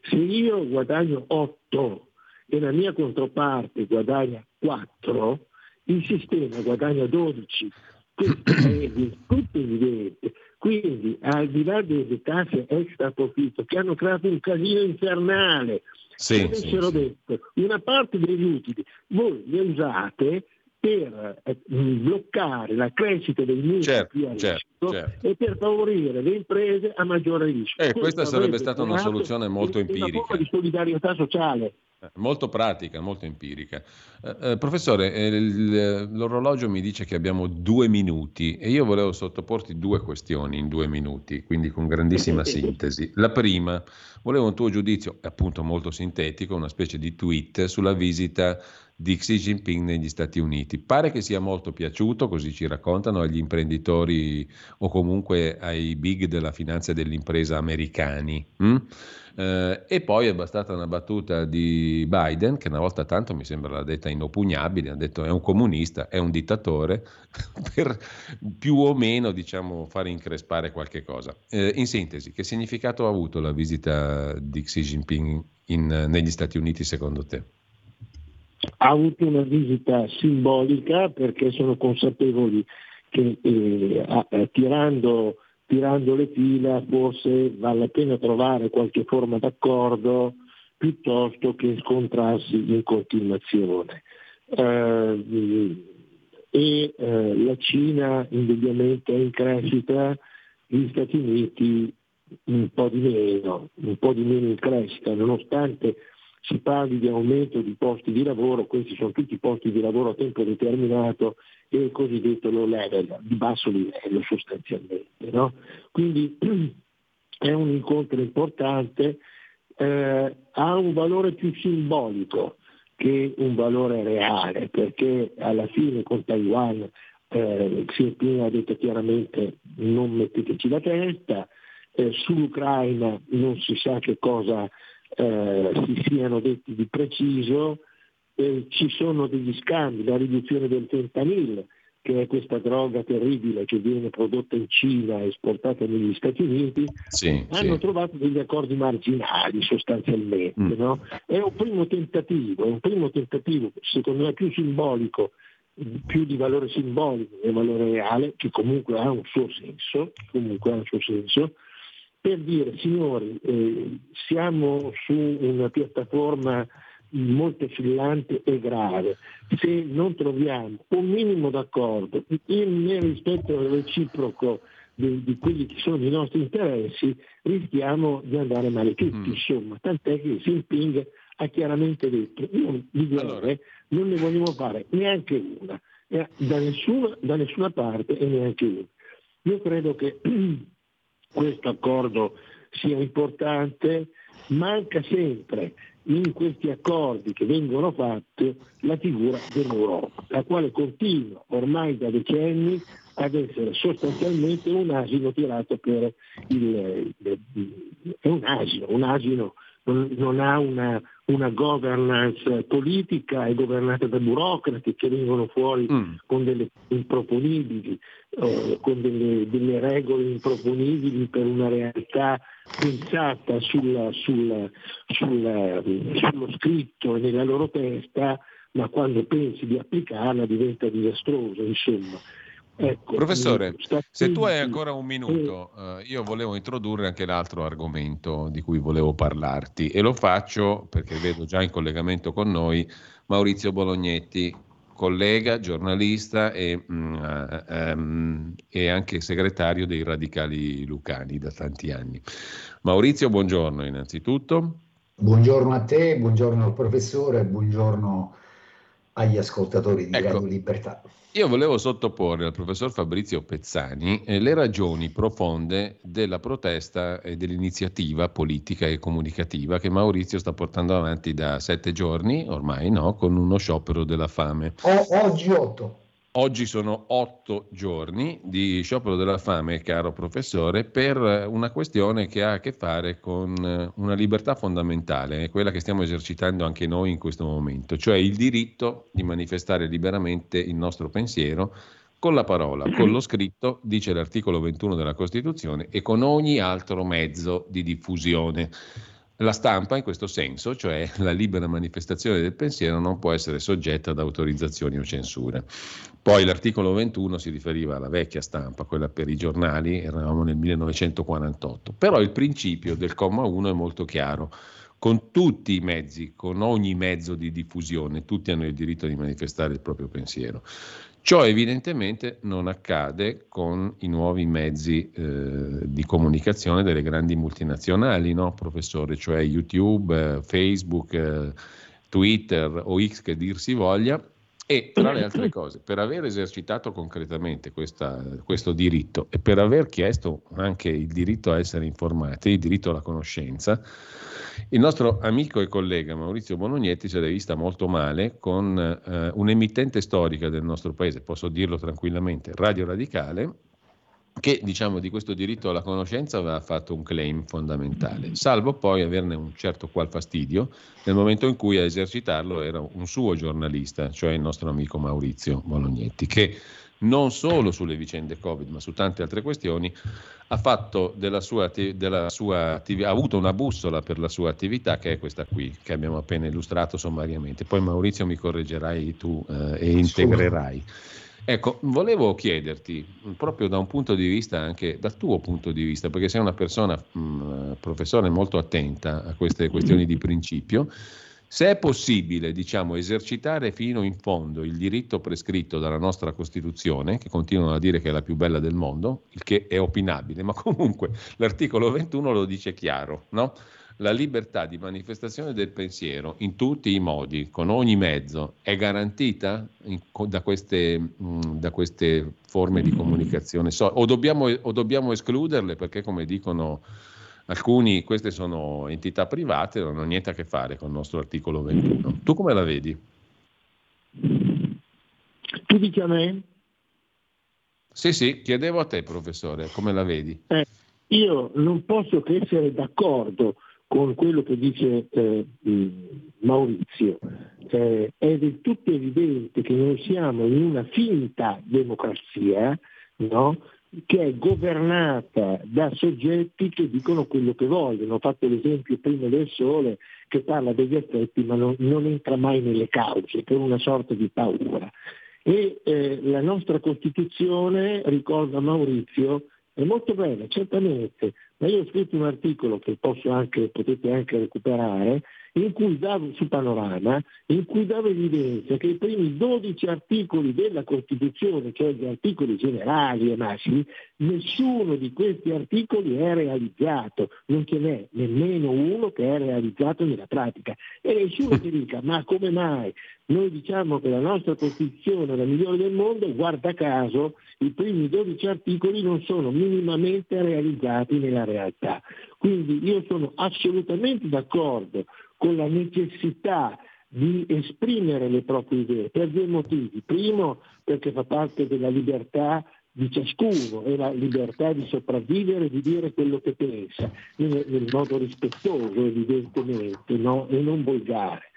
Se io guadagno 8 e la mia controparte guadagna 4, il sistema guadagna 12. Questo è, è evidente. Quindi al di là delle tasse extra profitto che hanno creato un casino infernale, sì, se avessero sì, sì. detto una parte degli utili voi li usate per eh, bloccare la crescita dei mutui Certo, più a certo, rischio certo. e per favorire le imprese a maggiore rischio. Eh, questa sarebbe stata una soluzione molto una empirica. forma di solidarietà sociale. Eh, Molto pratica, molto empirica. Eh, eh, professore, eh, il- l'orologio mi dice che abbiamo due minuti e io volevo sottoporti due questioni in due minuti, quindi con grandissima sintesi. La prima, volevo un tuo giudizio, appunto molto sintetico, una specie di tweet sulla visita di Xi Jinping negli Stati Uniti. Pare che sia molto piaciuto, così ci raccontano, agli imprenditori o comunque ai big della finanza e dell'impresa americani. mm? Eh, e poi è bastata una battuta di Biden, che una volta tanto mi sembra l'ha detta inoppugnabile, ha detto è un comunista, è un dittatore, per più o meno diciamo fare increspare qualche cosa. Eh, in sintesi, che significato ha avuto la visita di Xi Jinping in- negli Stati Uniti secondo te? Ha avuto una visita simbolica perché sono consapevoli che eh, eh, tirando, tirando le fila forse vale la pena trovare qualche forma d'accordo piuttosto che scontrarsi in continuazione. Eh, e eh, la Cina indubbiamente è in crescita, gli Stati Uniti un po' di meno, un po' di meno in crescita, nonostante si parli di aumento di posti di lavoro, questi sono tutti posti di lavoro a tempo determinato e il cosiddetto low level, di basso livello sostanzialmente. no? Quindi è un incontro importante, eh, ha un valore più simbolico che un valore reale, perché alla fine con Taiwan eh, Xi Jinping ha detto chiaramente non metteteci la testa, eh, sull'Ucraina non si sa che cosa eh, si siano detti di preciso, eh, ci sono degli scambi, la riduzione del fentanyl, che è questa droga terribile che viene prodotta in Cina e esportata negli Stati Uniti, Sì, hanno sì. trovato degli accordi marginali sostanzialmente. Mm. no? È un primo tentativo, è un primo tentativo secondo me più simbolico, più di valore simbolico che valore reale, che comunque ha un suo senso, comunque ha un suo senso, per dire signori eh, siamo su una piattaforma molto oscillante e grave, se non troviamo un minimo d'accordo in- nel rispetto reciproco di, di quelli che sono i nostri interessi, rischiamo di andare male tutti, insomma, tant'è che Xi Jinping ha chiaramente detto noi di guerre non ne vogliamo fare neanche una, da nessuna, da nessuna parte e neanche una. Io credo che questo accordo sia importante, manca sempre in questi accordi che vengono fatti la figura dell'Europa, la quale continua ormai da decenni ad essere sostanzialmente un asino tirato per il... è un asino, un asino non, ha una, una governance politica, è governata da burocrati che vengono fuori con delle improponibili, eh, con delle, delle regole improponibili per una realtà pensata sulla- sulla- sulla- sullo scritto e nella loro testa, ma quando pensi di applicarla diventa disastrosa, insomma. Ecco, Professore, Stati se tu hai ancora un minuto, eh, io volevo introdurre anche l'altro argomento di cui volevo parlarti e lo faccio perché vedo già in collegamento con noi Maurizio Bolognetti, collega, giornalista e, mm, eh, ehm, e anche segretario dei Radicali Lucani da tanti anni. Maurizio, buongiorno innanzitutto. Buongiorno a te, buongiorno al professore, buongiorno agli ascoltatori di Ecco. Radio Libertà. Io volevo sottoporre al professor Fabrizio Pezzani eh, le ragioni profonde della protesta e dell'iniziativa politica e comunicativa che Maurizio sta portando avanti da sette giorni, ormai no, con uno sciopero della fame. O- oggi 8. Oggi sono otto giorni di sciopero della fame, caro professore, per una questione che ha a che fare con eh, una libertà fondamentale, quella che stiamo esercitando anche noi in questo momento, cioè il diritto di manifestare liberamente il nostro pensiero con la parola, con lo scritto, dice l'articolo 21 della Costituzione, e con ogni altro mezzo di diffusione. La stampa in questo senso, cioè la libera manifestazione del pensiero, non può essere soggetta ad autorizzazioni o censure. Poi l'articolo 21 si riferiva alla vecchia stampa, quella per i giornali, eravamo nel 1948. Però il principio del comma 1 è molto chiaro. Con tutti i mezzi, con ogni mezzo di diffusione, tutti hanno il diritto di manifestare il proprio pensiero. Ciò evidentemente non accade con i nuovi mezzi eh, di comunicazione delle grandi multinazionali, no, professore? Cioè YouTube, eh, Facebook, eh, Twitter o X che dir si voglia. E tra le altre cose, per aver esercitato concretamente questa, questo diritto e per aver chiesto anche il diritto a essere informati, il diritto alla conoscenza, il nostro amico e collega Maurizio Bonognetti se l'è vista molto male con eh, un'emittente storica del nostro paese, posso dirlo tranquillamente, Radio Radicale, che diciamo di questo diritto alla conoscenza aveva fatto un claim fondamentale, salvo poi averne un certo qual fastidio nel momento in cui a esercitarlo era un suo giornalista, cioè il nostro amico Maurizio Bolognetti, che non solo sulle vicende Covid, ma su tante altre questioni, ha, fatto della sua, della sua attività, ha avuto una bussola per la sua attività che è questa qui, che abbiamo appena illustrato sommariamente. Poi Maurizio mi correggerai tu eh, e integrerai. Ecco, volevo chiederti, proprio da un punto di vista, anche dal tuo punto di vista, perché sei una persona, mh, professore, molto attenta a queste questioni di principio, se è possibile, diciamo, esercitare fino in fondo il diritto prescritto dalla nostra Costituzione, che continuano a dire che è la più bella del mondo, il che è opinabile, ma comunque l'articolo 21 lo dice chiaro, no? La libertà di manifestazione del pensiero in tutti i modi, con ogni mezzo, è garantita in, da, queste, mh, da, queste, forme di comunicazione? So, o, dobbiamo, o dobbiamo escluderle perché, come dicono alcuni queste sono entità private, non hanno niente a che fare con il nostro articolo 21. Tu come la vedi? Tu dici a me? Sì, sì, chiedevo a te, professore, come la vedi? Eh, io non posso che essere d'accordo con quello che dice eh, Maurizio. Eh, è del tutto evidente che noi siamo in una finta democrazia, no? che è governata da soggetti che dicono quello che vogliono. Ho fatto l'esempio prima del Sole che parla degli effetti ma non, non entra mai nelle cause, per una sorta di paura. E eh, la nostra Costituzione, ricorda Maurizio, è molto bella, certamente, ma io ho scritto un articolo che anche, potete anche recuperare, in cui davo su Panorama, in cui davo evidenza che i primi 12 articoli della Costituzione, cioè gli articoli generali e massimi, nessuno di questi articoli è realizzato, non ce n'è nemmeno uno che è realizzato nella pratica. E nessuno ti dica, ma come mai? Noi diciamo che la nostra Costituzione è la migliore del mondo, guarda caso i primi 12 articoli non sono minimamente realizzati nella realtà. Quindi io sono assolutamente d'accordo con la necessità di esprimere le proprie idee per due motivi. Primo, perché fa parte della libertà di ciascuno e la libertà di sopravvivere, di dire quello che pensa, nel, modo rispettoso evidentemente no? e non volgare.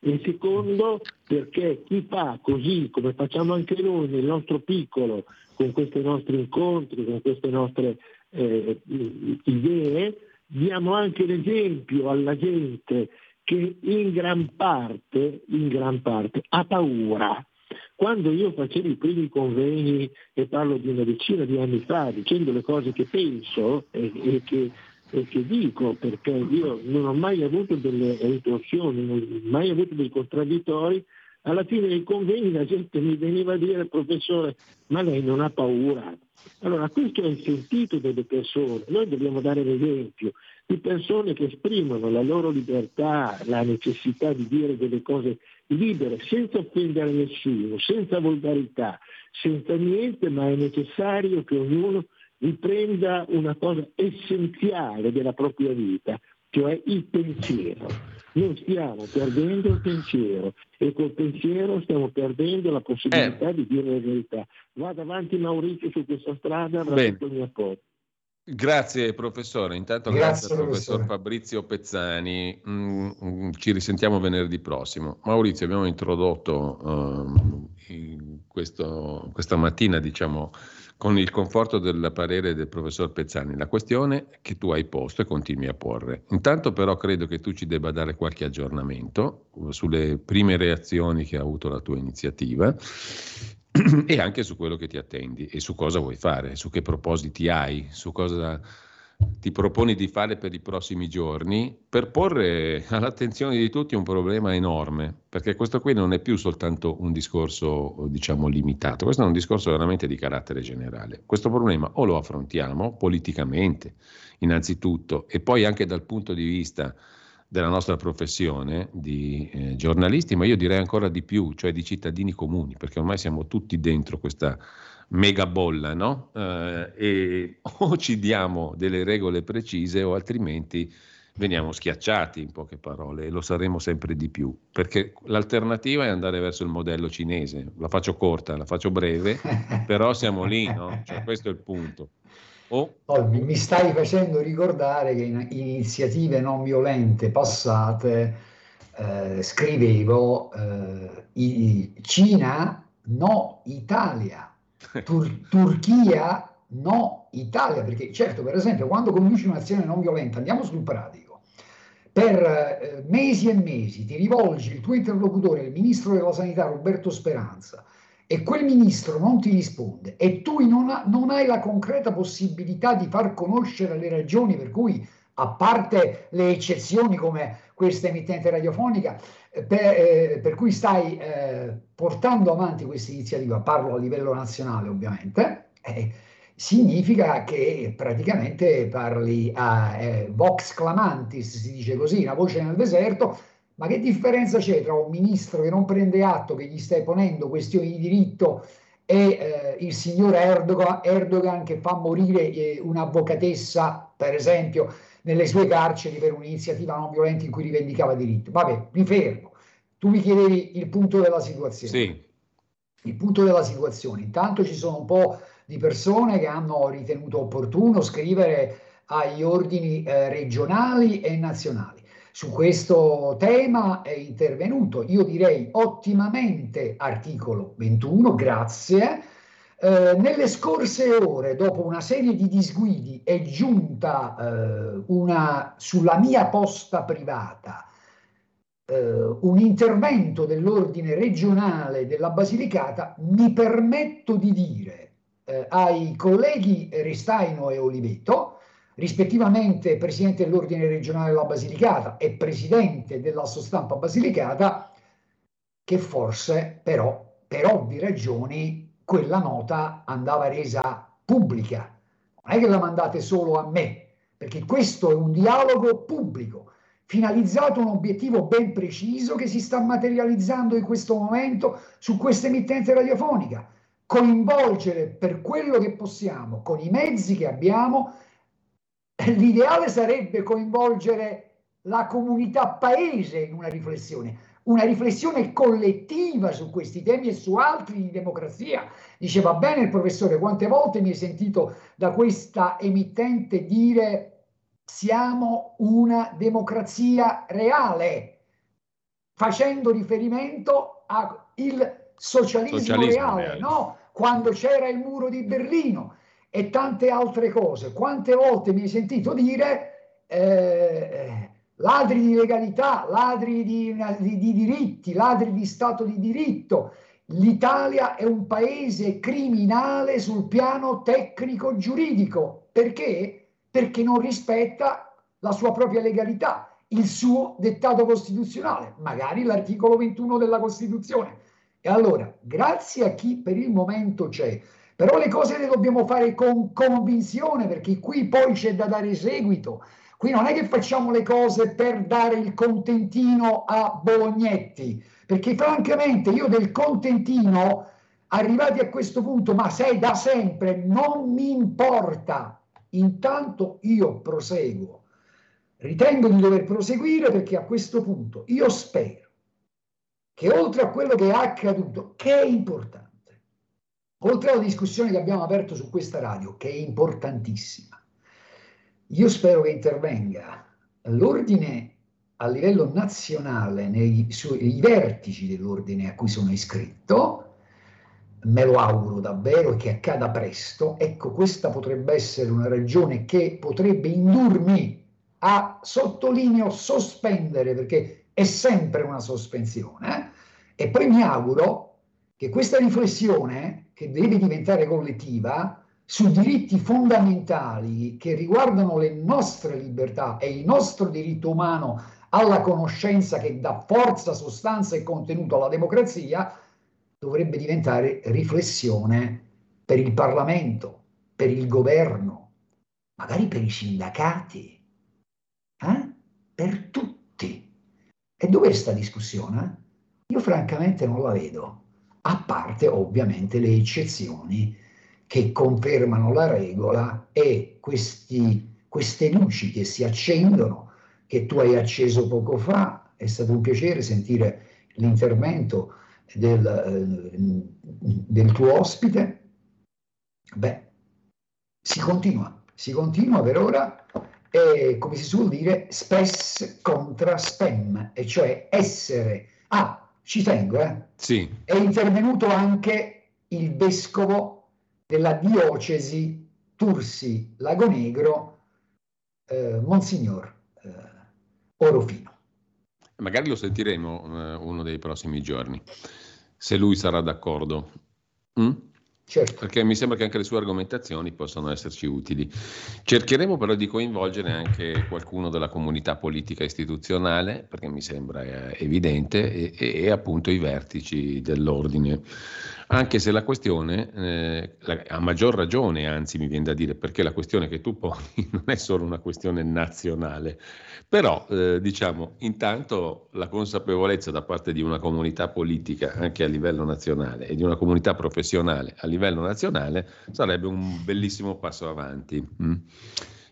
E secondo, perché chi fa così come facciamo anche noi nel nostro piccolo, con questi nostri incontri, con queste nostre eh, idee, diamo anche l'esempio alla gente che in gran parte, in gran parte ha paura. Quando io facevo i primi convegni, e parlo di una decina di anni fa, dicendo le cose che penso e, e, che, e che, dico, perché io non ho mai avuto delle ritorsioni, non ho mai avuto dei contraddittori, alla fine dei convegni la gente mi veniva a dire professore ma lei non ha paura. Allora questo è il sentito delle persone, noi dobbiamo dare l'esempio di persone che esprimono la loro libertà, la necessità di dire delle cose libere, senza offendere nessuno, senza volgarità, senza niente, ma è necessario che ognuno riprenda una cosa essenziale della propria vita, cioè il pensiero. Noi stiamo perdendo il pensiero e col pensiero stiamo perdendo la possibilità eh. di dire la verità. Vado avanti Maurizio su questa strada, avrà tutto il mio appoggio. Grazie professore, intanto grazie, grazie al professor Fabrizio Pezzani, mm, mm, ci risentiamo venerdì prossimo. Maurizio, abbiamo introdotto um, questo, questa mattina diciamo, con il conforto del parere del professor Pezzani, la questione che tu hai posto e continui a porre. Intanto però credo che tu ci debba dare qualche aggiornamento sulle prime reazioni che ha avuto la tua iniziativa e anche su quello che ti attendi e su cosa vuoi fare, su che propositi hai, su cosa ti proponi di fare per i prossimi giorni per porre all'attenzione di tutti un problema enorme, perché questo qui non è più soltanto un discorso, diciamo, limitato, questo è un discorso veramente di carattere generale. Questo problema o lo affrontiamo politicamente, innanzitutto, e poi anche dal punto di vista della nostra professione di eh, giornalisti, ma io direi ancora di più, cioè di cittadini comuni, perché ormai siamo tutti dentro questa mega bolla, no? Eh, e o ci diamo delle regole precise o altrimenti veniamo schiacciati, in poche parole, e lo saremo sempre di più, perché l'alternativa è andare verso il modello cinese. La faccio corta, la faccio breve, però siamo lì, no? Cioè, questo è il punto. Oh. Oh, mi stai facendo ricordare che in iniziative non violente passate eh, scrivevo eh, Cina no Italia Tur- Turchia no, Italia, perché certo, per esempio, quando cominci un'azione non violenta, andiamo sul pratico, per eh, mesi e mesi ti rivolgi il tuo interlocutore, il ministro della sanità Roberto Speranza, e quel ministro non ti risponde e tu non, ha, non hai la concreta possibilità di far conoscere le ragioni per cui, a parte le eccezioni come questa emittente radiofonica, per, eh, per cui stai eh, portando avanti questa iniziativa, parlo a livello nazionale ovviamente, eh, significa che praticamente parli a eh, vox clamantis, si dice così, una voce nel deserto, ma che differenza c'è tra un ministro che non prende atto che gli stai ponendo questioni di diritto e eh, il signor Erdogan, Erdogan, che fa morire eh, un'avvocatessa, per esempio, nelle sue carceri per un'iniziativa non violenta in cui rivendicava diritto. Vabbè, mi fermo. Tu mi chiedevi il punto della situazione. Sì. Il punto della situazione. Intanto ci sono un po' di persone che hanno ritenuto opportuno scrivere agli ordini eh, regionali e nazionali. Su questo tema è intervenuto, io direi ottimamente, articolo 21, grazie eh, nelle scorse ore, dopo una serie di disguidi, è giunta eh, una, sulla mia posta privata eh, un intervento dell'ordine regionale della Basilicata. Mi permetto di dire eh, ai colleghi Ristaino e Oliveto, rispettivamente presidente dell'ordine regionale della Basilicata e presidente della Sostampa Basilicata, che forse però per ovvie ragioni quella nota andava resa pubblica. Non è che la mandate solo a me, perché questo è un dialogo pubblico, finalizzato a un obiettivo ben preciso che si sta materializzando in questo momento su questa emittente radiofonica. Coinvolgere per quello che possiamo, con i mezzi che abbiamo, l'ideale sarebbe coinvolgere la comunità paese in una riflessione una riflessione collettiva su questi temi e su altri di democrazia. Diceva bene il professore, quante volte mi hai sentito da questa emittente dire siamo una democrazia reale, facendo riferimento al socialismo, socialismo reale, reale. No? quando c'era il muro di Berlino e tante altre cose. Quante volte mi hai sentito dire... Eh, ladri di legalità, ladri di, di, di diritti, ladri di Stato di diritto. L'Italia è un paese criminale sul piano tecnico giuridico. Perché? Perché non rispetta la sua propria legalità, il suo dettato costituzionale, magari l'articolo 21 della Costituzione. E allora, grazie a chi per il momento c'è, però le cose le dobbiamo fare con convinzione perché qui poi c'è da dare seguito Qui non è che facciamo le cose per dare il contentino a Bolognetti, perché francamente io del contentino, arrivati a questo punto, ma sei da sempre, non mi importa. Intanto io proseguo. Ritengo di dover proseguire perché a questo punto io spero che oltre a quello che è accaduto, che è importante, oltre alla discussione che abbiamo aperto su questa radio, che è importantissima, io spero che intervenga l'ordine a livello nazionale, nei, sui vertici dell'ordine a cui sono iscritto, me lo auguro davvero che accada presto, ecco questa potrebbe essere una ragione che potrebbe indurmi a, sottolineo, sospendere, perché è sempre una sospensione, eh? e poi mi auguro che questa riflessione, che deve diventare collettiva, su diritti fondamentali che riguardano le nostre libertà e il nostro diritto umano alla conoscenza che dà forza, sostanza e contenuto alla democrazia, dovrebbe diventare riflessione per il Parlamento, per il governo, magari per i sindacati, eh? per tutti. E dov'è sta discussione? Io francamente non la vedo, a parte ovviamente le eccezioni che confermano la regola e questi, queste luci che si accendono, che tu hai acceso poco fa, è stato un piacere sentire l'intervento del, eh, del tuo ospite, beh, si continua, si continua per ora e come si suol dire spes contra spem, e cioè essere... Ah, ci tengo, eh? Sì. È intervenuto anche il vescovo della diocesi Tursi Lago Negro, eh, Monsignor eh, Orofino. Magari lo sentiremo eh, uno dei prossimi giorni se lui sarà d'accordo. Mm? Certo. Perché mi sembra che anche le sue argomentazioni possano esserci utili. Cercheremo però di coinvolgere anche qualcuno della comunità politica istituzionale, perché mi sembra eh, evidente, e, e appunto i vertici dell'ordine. Anche se la questione, eh, a maggior ragione, anzi mi viene da dire, perché la questione che tu poni non è solo una questione nazionale, però eh, diciamo intanto la consapevolezza da parte di una comunità politica anche a livello nazionale e di una comunità professionale a livello nazionale sarebbe un bellissimo passo avanti. Mm.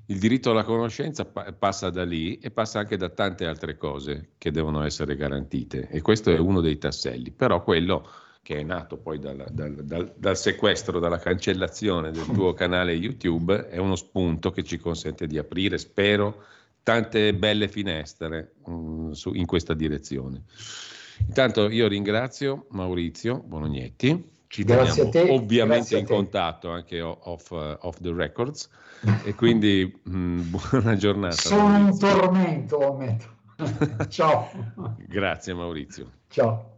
Il diritto alla conoscenza pa- passa da lì e passa anche da tante altre cose che devono essere garantite e questo è uno dei tasselli, però quello che è nato poi dal, dal, dal, dal, sequestro, dalla cancellazione del tuo canale YouTube, è uno spunto che ci consente di aprire, spero, tante belle finestre um, su, in questa direzione. Intanto io ringrazio Maurizio Bolognetti, ci teniamo ovviamente in contatto anche off, off, the records e quindi mh, mm, buona giornata. Sono Maurizio. un tormento, ammetto. Ciao. Grazie Maurizio. Ciao.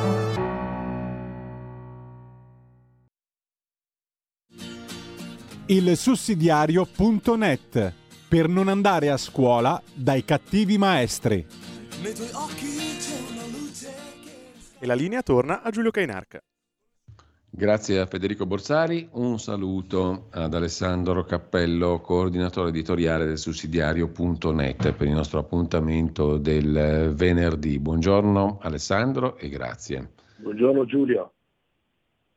Il sussidiario.net per non andare a scuola dai cattivi maestri. E la linea torna a Giulio Cainarca. Grazie a Federico Borsari, un saluto ad Alessandro Cappello, coordinatore editoriale del sussidiario.net per il nostro appuntamento del venerdì. Buongiorno Alessandro e grazie. Buongiorno Giulio.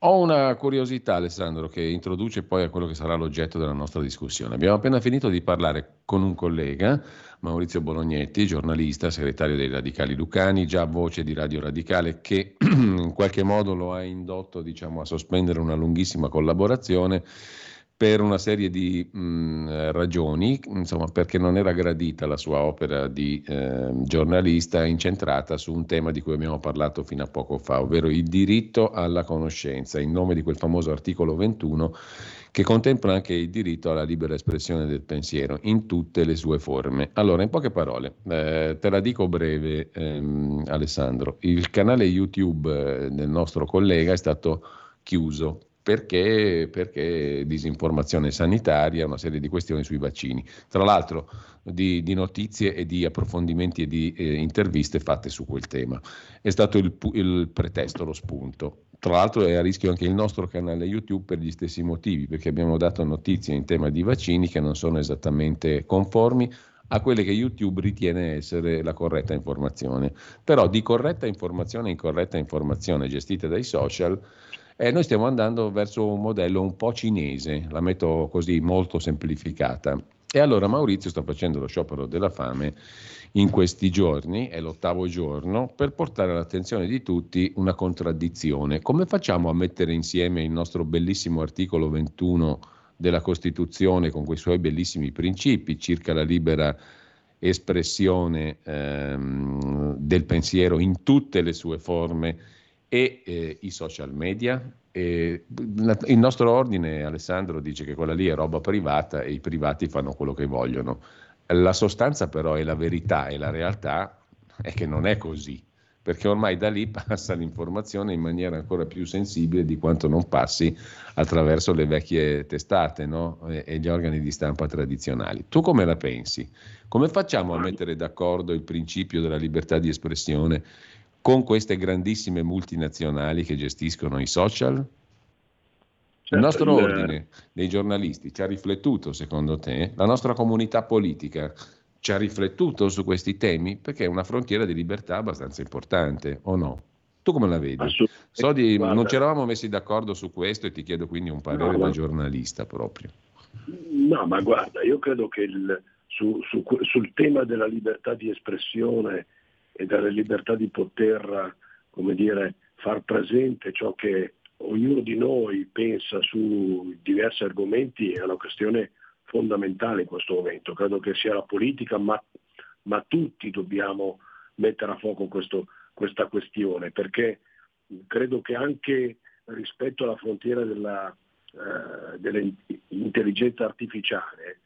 Ho una curiosità, Alessandro, che introduce poi a quello che sarà l'oggetto della nostra discussione. Abbiamo appena finito di parlare con un collega, Maurizio Bolognetti, giornalista, segretario dei Radicali Lucani, già voce di Radio Radicale, che in qualche modo lo ha indotto diciamo, a sospendere una lunghissima collaborazione per una serie di mh, ragioni, insomma, perché non era gradita la sua opera di eh, giornalista incentrata su un tema di cui abbiamo parlato fino a poco fa, ovvero il diritto alla conoscenza, in nome di quel famoso articolo 21 che contempla anche il diritto alla libera espressione del pensiero in tutte le sue forme. Allora, in poche parole, eh, te la dico breve, ehm, Alessandro, il canale YouTube eh, del nostro collega è stato chiuso perché, perché, disinformazione sanitaria, una serie di questioni sui vaccini. Tra l'altro di, di notizie e di approfondimenti e di eh, interviste fatte su quel tema. È stato il, il, pretesto, lo spunto. Tra l'altro è a rischio anche il nostro canale YouTube per gli stessi motivi, perché abbiamo dato notizie in tema di vaccini che non sono esattamente conformi a quelle che YouTube ritiene essere la corretta informazione. Però di corretta informazione in corretta informazione gestita dai social eh, noi stiamo andando verso un modello un po' cinese, la metto così molto semplificata. E allora Maurizio sta facendo lo sciopero della fame in questi giorni, è l'ottavo giorno, per portare all'attenzione di tutti una contraddizione. Come facciamo a mettere insieme il nostro bellissimo articolo 21 della Costituzione con quei suoi bellissimi principi circa la libera espressione ehm, del pensiero in tutte le sue forme e eh, i social media. E il nostro ordine, Alessandro, dice che quella lì è roba privata e i privati fanno quello che vogliono. La sostanza però è la verità e la realtà è che non è così, perché ormai da lì passa l'informazione in maniera ancora più sensibile di quanto non passi attraverso le vecchie testate no? e, e gli organi di stampa tradizionali. Tu come la pensi? Come facciamo a mettere d'accordo il principio della libertà di espressione con queste grandissime multinazionali che gestiscono i social? Certo, il nostro il... ordine dei giornalisti ci ha riflettuto, secondo te? La nostra comunità politica ci ha riflettuto su questi temi? Perché è una frontiera di libertà abbastanza importante, o no? Tu come la vedi? So di, non ci eravamo messi d'accordo su questo e ti chiedo quindi un parere no, da giornalista proprio. No, ma guarda, io credo che il, su, su, sul tema della libertà di espressione e dalla libertà di poter, dire, far presente ciò che ognuno di noi pensa su diversi argomenti è una questione fondamentale in questo momento. Credo che sia la politica, ma, ma tutti dobbiamo mettere a fuoco questo, questa questione, perché credo che anche rispetto alla frontiera della, eh, dell'intelligenza artificiale,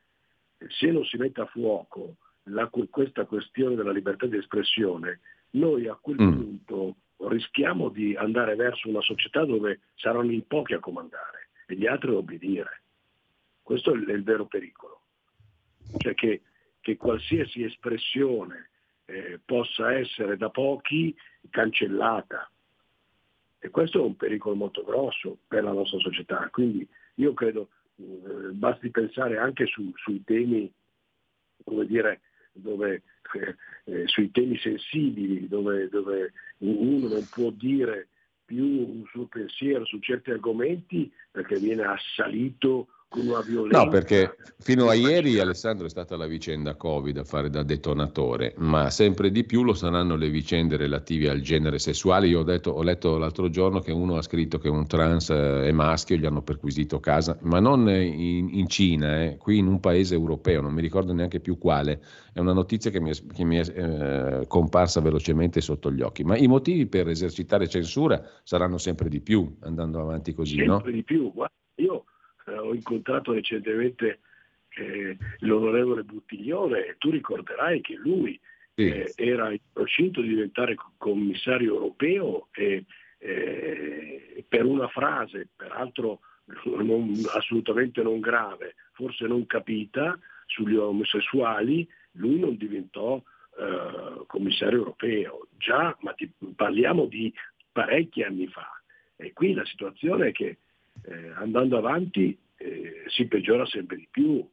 se non si mette a fuoco la, questa questione della libertà di espressione, noi a quel mm. punto rischiamo di andare verso una società dove saranno in pochi a comandare e gli altri a obbedire. Questo è il, vero pericolo. Cioè che, che qualsiasi espressione eh, possa essere da pochi cancellata. E questo è un pericolo molto grosso per la nostra società. Quindi io credo eh, basti pensare anche su, sui temi, come dire, dove, eh, eh, sui temi sensibili, dove, dove uno non può dire più un suo pensiero su certi argomenti perché viene assalito. No, perché fino a ieri Alessandro è stata la vicenda Covid a fare da detonatore, ma sempre di più lo saranno le vicende relative al genere sessuale. Io ho, detto, ho letto l'altro giorno che uno ha scritto che un trans è maschio, gli hanno perquisito casa, ma non in, in Cina, eh, qui in un paese europeo, non mi ricordo neanche più quale. È una notizia che mi è, che mi è eh, comparsa velocemente sotto gli occhi. Ma i motivi per esercitare censura saranno sempre di più andando avanti così, sempre no? Sempre di più. Io eh, ho incontrato recentemente eh, l'onorevole Buttiglione e tu ricorderai che lui sì. eh, era in procinto di diventare commissario europeo e eh, per una frase, peraltro non, assolutamente non grave, forse non capita, sugli omosessuali, lui non diventò eh, commissario europeo. Già, ma ti, parliamo di parecchi anni fa. E qui la situazione è che eh, andando avanti eh, si peggiora sempre di più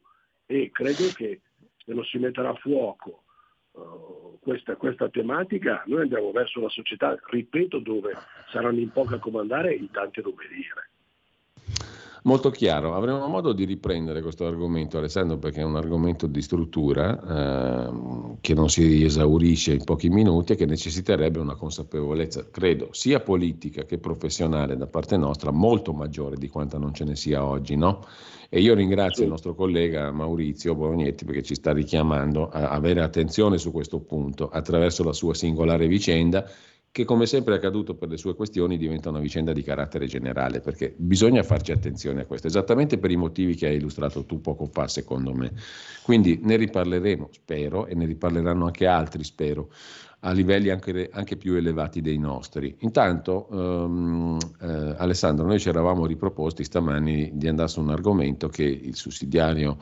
e credo che se non si metterà a fuoco uh, questa, questa, tematica noi andiamo verso una società, ripeto, dove saranno in pochi a comandare e in tanti ad obbedire. Molto chiaro, avremo modo di riprendere questo argomento Alessandro perché è un argomento di struttura eh, che non si esaurisce in pochi minuti e che necessiterebbe una consapevolezza, credo, sia politica che professionale da parte nostra molto maggiore di quanta non ce ne sia oggi. No? E io ringrazio il nostro collega Maurizio Bolognetti perché ci sta richiamando a avere attenzione su questo punto attraverso la sua singolare vicenda che come sempre è accaduto per le sue questioni diventa una vicenda di carattere generale, perché bisogna farci attenzione a questo, esattamente per i motivi che hai illustrato tu poco fa, secondo me. Quindi ne riparleremo, spero, e ne riparleranno anche altri, spero, a livelli anche, anche più elevati dei nostri. Intanto, um, eh, Alessandro, noi ci eravamo riproposti stamani di andare su un argomento che il sussidiario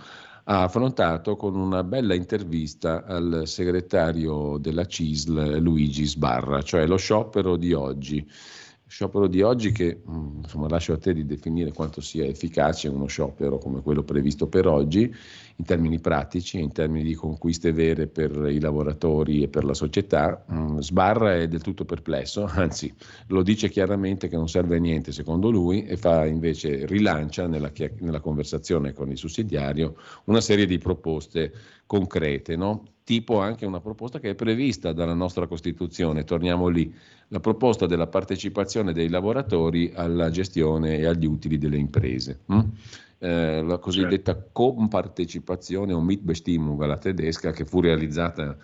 ha affrontato con una bella intervista al segretario della CISL Luigi Sbarra, cioè lo sciopero di oggi. Sciopero di oggi che mm, insomma, lascio a te di definire quanto sia efficace uno sciopero come quello previsto per oggi in termini pratici, in termini di conquiste vere per i lavoratori e per la società. Mm, Sbarra è del tutto perplesso, anzi lo dice chiaramente che non serve a niente secondo lui e fa invece rilancia nella, nella conversazione con il sussidiario una serie di proposte concrete, no? tipo anche una proposta che è prevista dalla nostra Costituzione, torniamo lì, la proposta della partecipazione dei lavoratori alla gestione e agli utili delle imprese. Hm? Eh, la cosiddetta certo. compartecipazione o Mitbestimmung alla tedesca che fu realizzata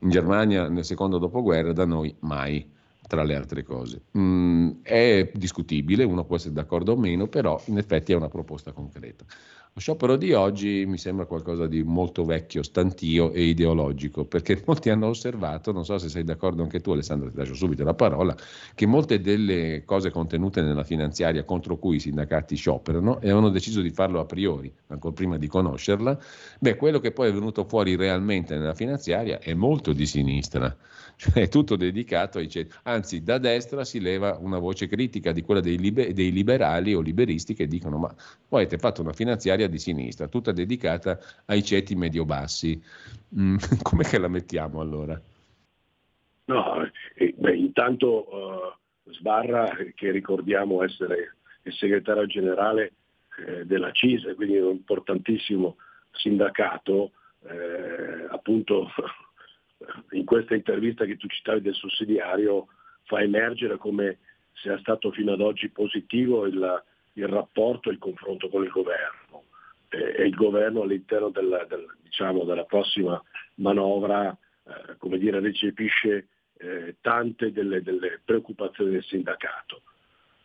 in Germania nel secondo dopoguerra, da noi mai, tra le altre cose. Mm, è discutibile, uno può essere d'accordo o meno, però in effetti è una proposta concreta. Lo sciopero di oggi mi sembra qualcosa di molto vecchio, stantio e ideologico, perché molti hanno osservato, non so se sei d'accordo anche tu Alessandro, ti lascio subito la parola, che molte delle cose contenute nella finanziaria contro cui i sindacati scioperano e hanno deciso di farlo a priori, ancora prima di conoscerla, beh, quello che poi è venuto fuori realmente nella finanziaria è molto di sinistra cioè è tutto dedicato ai ceti. Anzi, da destra si leva una voce critica di quella dei, liber- dei liberali o liberisti che dicono: Ma voi avete fatto una finanziaria di sinistra, tutta dedicata ai ceti medio-bassi. Mm, com'è che la mettiamo allora? No, eh, beh, intanto uh, Sbarra, che ricordiamo essere il segretario generale eh, della CISE, quindi un importantissimo sindacato, eh, appunto in questa intervista che tu citavi del sussidiario fa emergere come sia stato fino ad oggi positivo il, il rapporto e il confronto con il governo e, il governo all'interno del, del, diciamo, della prossima manovra eh, come dire, recepisce eh, tante delle, delle, preoccupazioni del sindacato.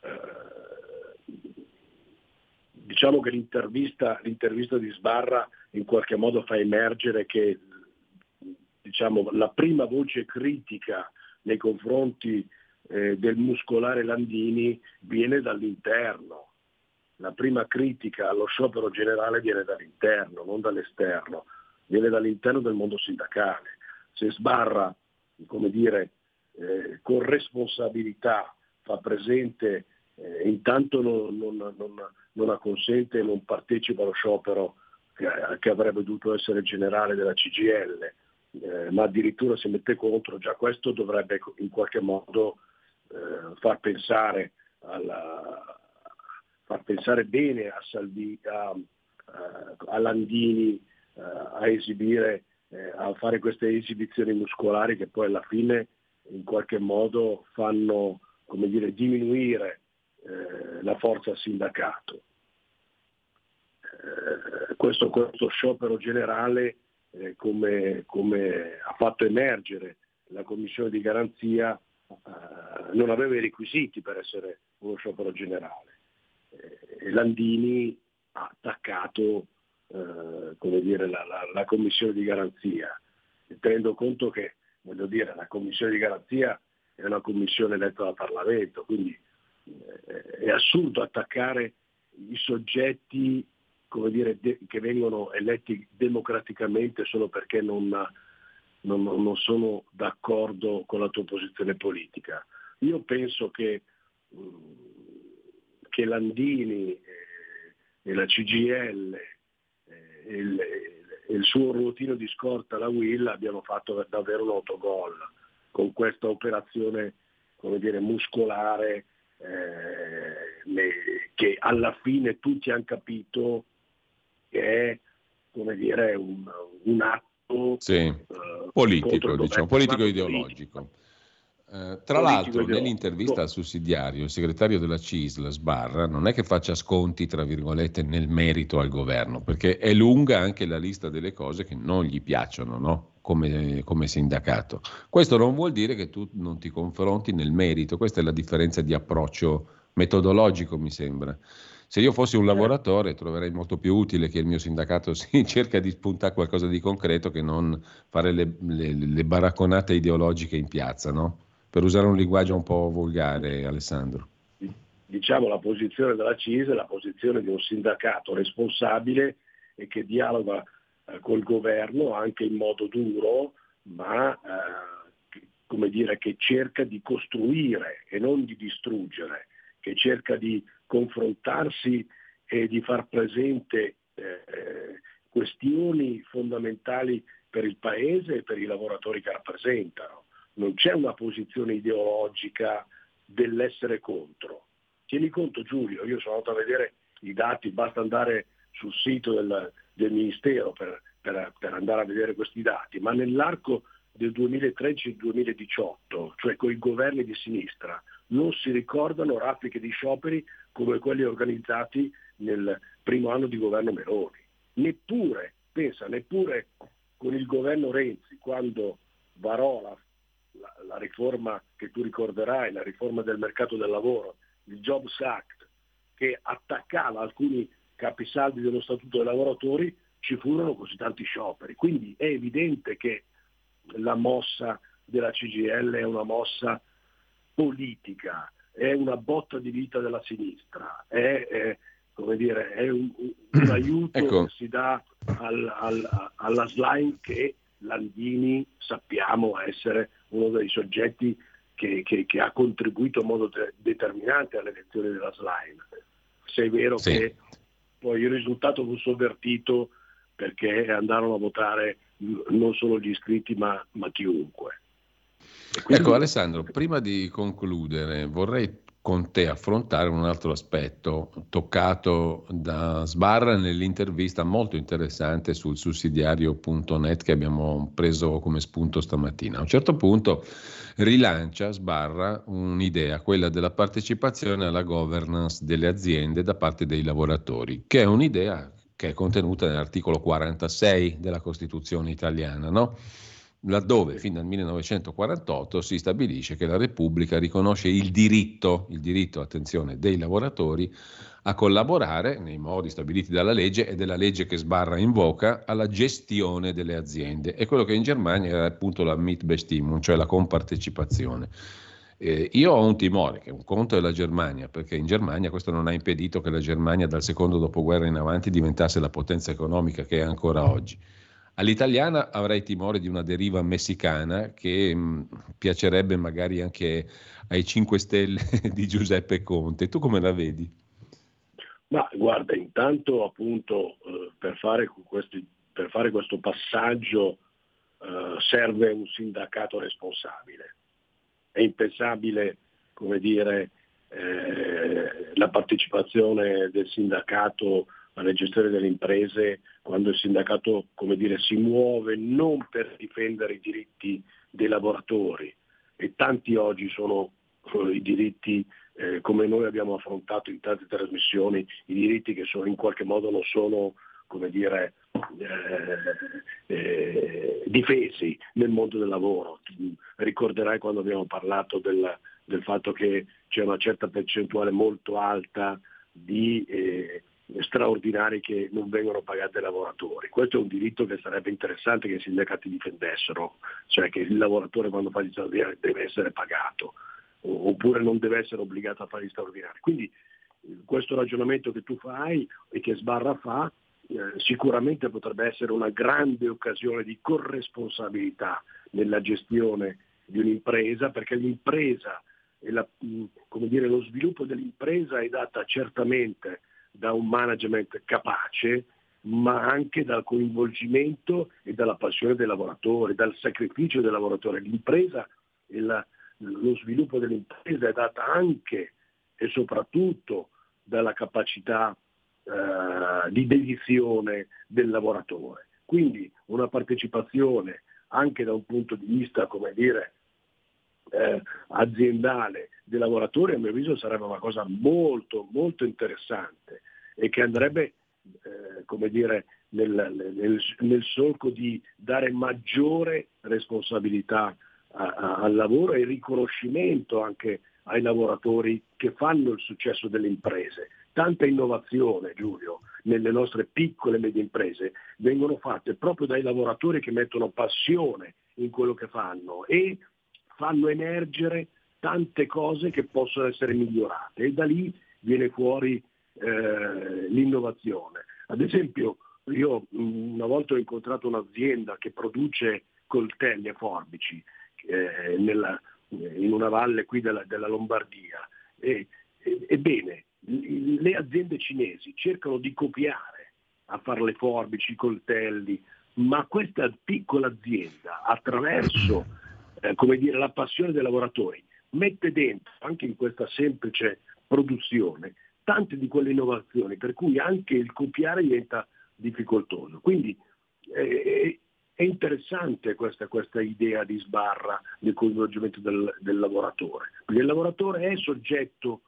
Eh, diciamo che l'intervista, l'intervista di Sbarra in qualche modo fa emergere che diciamo, la prima voce critica nei confronti eh, del muscolare Landini viene dall'interno. La prima critica allo sciopero generale viene dall'interno, non dall'esterno, viene dall'interno del mondo sindacale. Se sbarra, come dire, eh, con responsabilità, fa presente, eh, intanto non, non, non, non acconsente e non partecipa allo sciopero che, che avrebbe dovuto essere generale della CGL, eh, ma addirittura si mette contro, già questo dovrebbe in qualche modo eh, far, pensare alla, far pensare bene a, Salvi, a, a Landini eh, a esibire, eh, a fare queste esibizioni muscolari che poi alla fine in qualche modo fanno come dire, diminuire eh, la forza sindacato. Eh, questo, questo sciopero generale eh, come, come, ha fatto emergere la commissione di garanzia, eh, non aveva i requisiti per essere uno sciopero generale. Eh, Landini ha attaccato eh, dire, la, la, la, commissione di garanzia, tenendo conto che dire, la commissione di garanzia è una commissione eletta dal Parlamento, quindi eh, è assurdo attaccare i soggetti dire, de- che vengono eletti democraticamente solo perché non, non, non, sono d'accordo con la tua posizione politica. Io penso che, mm, che Landini e, e la CGL e il, il, suo ruotino di scorta, la Will, abbiano fatto davvero un autogol con questa operazione dire, muscolare eh, che alla fine tutti hanno capito che è come dire, un, un atto sì. eh, politico, diciamo, politico ideologico. Eh, tra l'altro, nell'intervista al sussidiario, il segretario della CISL, Sbarra, non è che faccia sconti, tra virgolette, nel merito al governo, perché è lunga anche la lista delle cose che non gli piacciono, no? come, come sindacato. Questo non vuol dire che tu non ti confronti nel merito, questa è la differenza di approccio metodologico, mi sembra. Se io fossi un lavoratore troverei molto più utile che il mio sindacato si cerca di spuntare qualcosa di concreto che non fare le, le, le baracconate ideologiche in piazza, no? Per usare un linguaggio un po' volgare, Alessandro. Diciamo la posizione della CISE è la posizione di un sindacato responsabile e che dialoga eh, col governo anche in modo duro, ma eh, come dire, che cerca di costruire e non di distruggere, che cerca di confrontarsi e di far presente eh, questioni fondamentali per il Paese e per i lavoratori che rappresentano. Non c'è una posizione ideologica dell'essere contro. Tieni conto Giulio, io sono andato a vedere i dati, basta andare sul sito del, del Ministero per, per, per andare a vedere questi dati, ma nell'arco del 2013-2018, cioè con i governi di sinistra, non si ricordano raffiche di scioperi come quelli organizzati nel primo anno di governo Meloni. Neppure, pensa, neppure con il governo Renzi, quando varò la, la, la riforma che tu ricorderai, la riforma del mercato del lavoro, il Jobs Act, che attaccava alcuni capisaldi dello Statuto dei lavoratori, ci furono così tanti scioperi. Quindi è evidente che la mossa della CGL è una mossa politica, è una botta di vita della sinistra, è, è, dire, è un, un, aiuto ecco. che si dà al, al, alla slime che Landini sappiamo essere uno dei soggetti che, che, che ha contribuito in modo de- determinante alle elezioni della slime. Se è vero sì. che poi il risultato fu sovvertito perché andarono a votare non solo gli iscritti ma, ma chiunque. Quindi... Ecco Alessandro, prima di concludere vorrei con te affrontare un altro aspetto toccato da Sbarra nell'intervista molto interessante sul sussidiario.net che abbiamo preso come spunto stamattina. A un certo punto rilancia Sbarra un'idea, quella della partecipazione alla governance delle aziende da parte dei lavoratori, che è un'idea che è contenuta nell'articolo 46 della Costituzione italiana, no? Laddove fin dal 1948 si stabilisce che la Repubblica riconosce il diritto, il diritto, attenzione, dei lavoratori a collaborare nei modi stabiliti dalla legge e della legge che sbarra invoca alla gestione delle aziende. E quello che in Germania era appunto la Mitbestimmung, cioè la compartecipazione. Eh, io ho un timore, che un conto è la Germania, perché in Germania questo non ha impedito che la Germania dal secondo dopoguerra in avanti diventasse la potenza economica che è ancora oggi. All'italiana avrei timore di una deriva messicana che mh, mm, piacerebbe magari anche ai 5 Stelle di Giuseppe Conte. Tu come la vedi? Ma guarda, intanto appunto eh, per, fare questi, per, fare questo passaggio eh, serve un sindacato responsabile. È impensabile, come dire, eh, la partecipazione del sindacato alla gestione delle imprese quando il sindacato dire, si muove non per difendere i diritti dei lavoratori e tanti oggi sono eh, i diritti eh, come noi abbiamo affrontato in tante trasmissioni, i diritti che sono, in qualche modo non sono dire, eh, eh, difesi nel mondo del lavoro. Ricorderai quando abbiamo parlato del, del fatto che c'è una certa percentuale molto alta di eh, straordinari che non vengono pagati ai lavoratori. Questo è un diritto che sarebbe interessante che i sindacati difendessero, cioè che il lavoratore quando fa gli straordinari deve essere pagato oppure non deve essere obbligato a fare gli straordinari. Quindi questo ragionamento che tu fai e che Sbarra fa eh, sicuramente potrebbe essere una grande occasione di corresponsabilità nella gestione di un'impresa perché l'impresa e la, dire, lo sviluppo dell'impresa è data certamente da un management capace, ma anche dal coinvolgimento e dalla passione dei lavoratori, dal sacrificio dei lavoratori. L'impresa e la, lo sviluppo dell'impresa è data anche e soprattutto dalla capacità eh, di dedizione del lavoratore. Quindi una partecipazione anche da un punto di vista, come dire, eh, aziendale dei lavoratori, a mio avviso sarebbe una cosa molto, molto interessante e che andrebbe, eh, come dire, nel, nel, nel, solco di dare maggiore responsabilità a, a, al lavoro e riconoscimento anche ai lavoratori che fanno il successo delle imprese. Tanta innovazione, Giulio, nelle nostre piccole e medie imprese vengono fatte proprio dai lavoratori che mettono passione in quello che fanno e fanno emergere tante cose che possono essere migliorate e da lì viene fuori eh, l'innovazione. Ad esempio, io una volta ho incontrato un'azienda che produce coltelli e forbici eh, nella, in una valle qui della, della Lombardia. E, e, ebbene, le aziende cinesi cercano di copiare a fare le forbici, i coltelli, ma questa piccola azienda attraverso eh, dire, la passione dei lavoratori mette dentro anche in questa semplice produzione tante di quelle innovazioni per cui anche il copiare diventa difficoltoso. Quindi eh, è interessante questa, questa, idea di sbarra del coinvolgimento del, del, lavoratore, perché il lavoratore è soggetto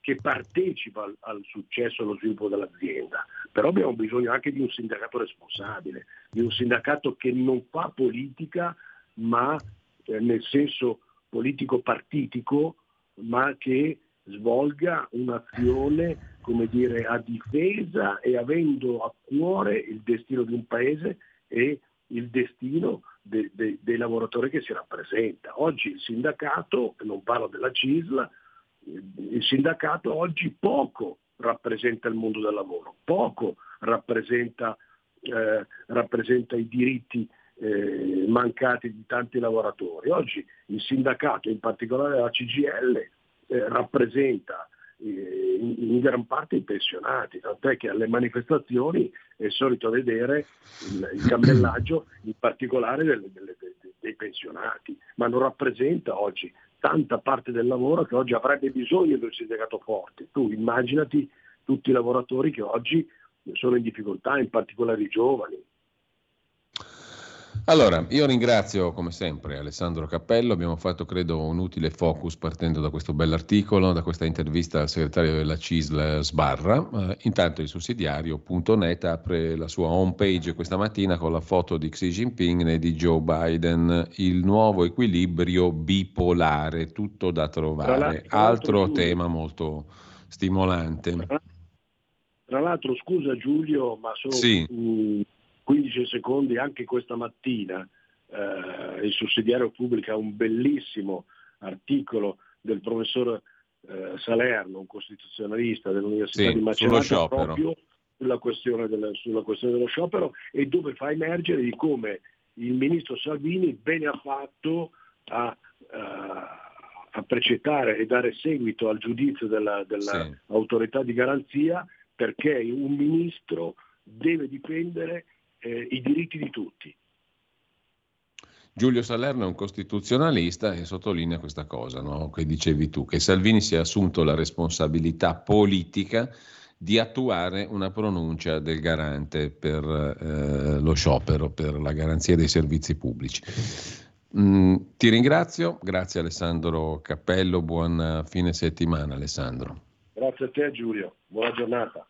che partecipa al, al successo e allo sviluppo dell'azienda, però abbiamo bisogno anche di un sindacato responsabile, di un sindacato che non fa politica ma eh, nel senso politico partitico, ma che svolga un'azione come dire, a difesa e avendo a cuore il destino di un paese e il destino de, de, dei lavoratori che si rappresenta. Oggi il sindacato, non parlo della CISL, il sindacato oggi poco rappresenta il mondo del lavoro, poco rappresenta, eh, rappresenta i diritti eh, mancati di tanti lavoratori. Oggi il sindacato, in particolare la CGL, eh, rappresenta eh, in, gran parte i pensionati, tant'è che alle manifestazioni è solito vedere il, il cammellaggio in particolare delle, delle, dei pensionati, ma non rappresenta oggi tanta parte del lavoro che oggi avrebbe bisogno di un sindacato forte. Tu immaginati tutti i lavoratori che oggi sono in difficoltà, in particolare i giovani, allora, io ringrazio come sempre Alessandro Cappello, abbiamo fatto credo un utile focus partendo da questo bell'articolo, da questa intervista al segretario della CISL Sbarra. Uh, intanto il sussidiario.net apre la sua homepage questa mattina con la foto di Xi Jinping e di Joe Biden, il nuovo equilibrio bipolare, tutto da trovare. Altro tema molto stimolante. Tra l'altro, scusa Giulio, ma sono... Sì. Mh, 15 secondi anche questa mattina eh, il sussidiario pubblica un bellissimo articolo del professor eh, Salerno, un costituzionalista dell'Università sì, di Macerata, proprio sulla questione, del, sulla questione, dello sciopero e dove fa emergere di come il ministro Salvini bene ha fatto a, uh, a precettare e dare seguito al giudizio dell'autorità sì. di garanzia perché un ministro deve difendere eh, i diritti di tutti. Giulio Salerno è un costituzionalista e sottolinea questa cosa no? che dicevi tu, che Salvini si è assunto la responsabilità politica di attuare una pronuncia del garante per eh, lo sciopero, per la garanzia dei servizi pubblici. Mm, ti ringrazio, grazie Alessandro Cappello, buon fine settimana Alessandro. Grazie a te Giulio, buona giornata.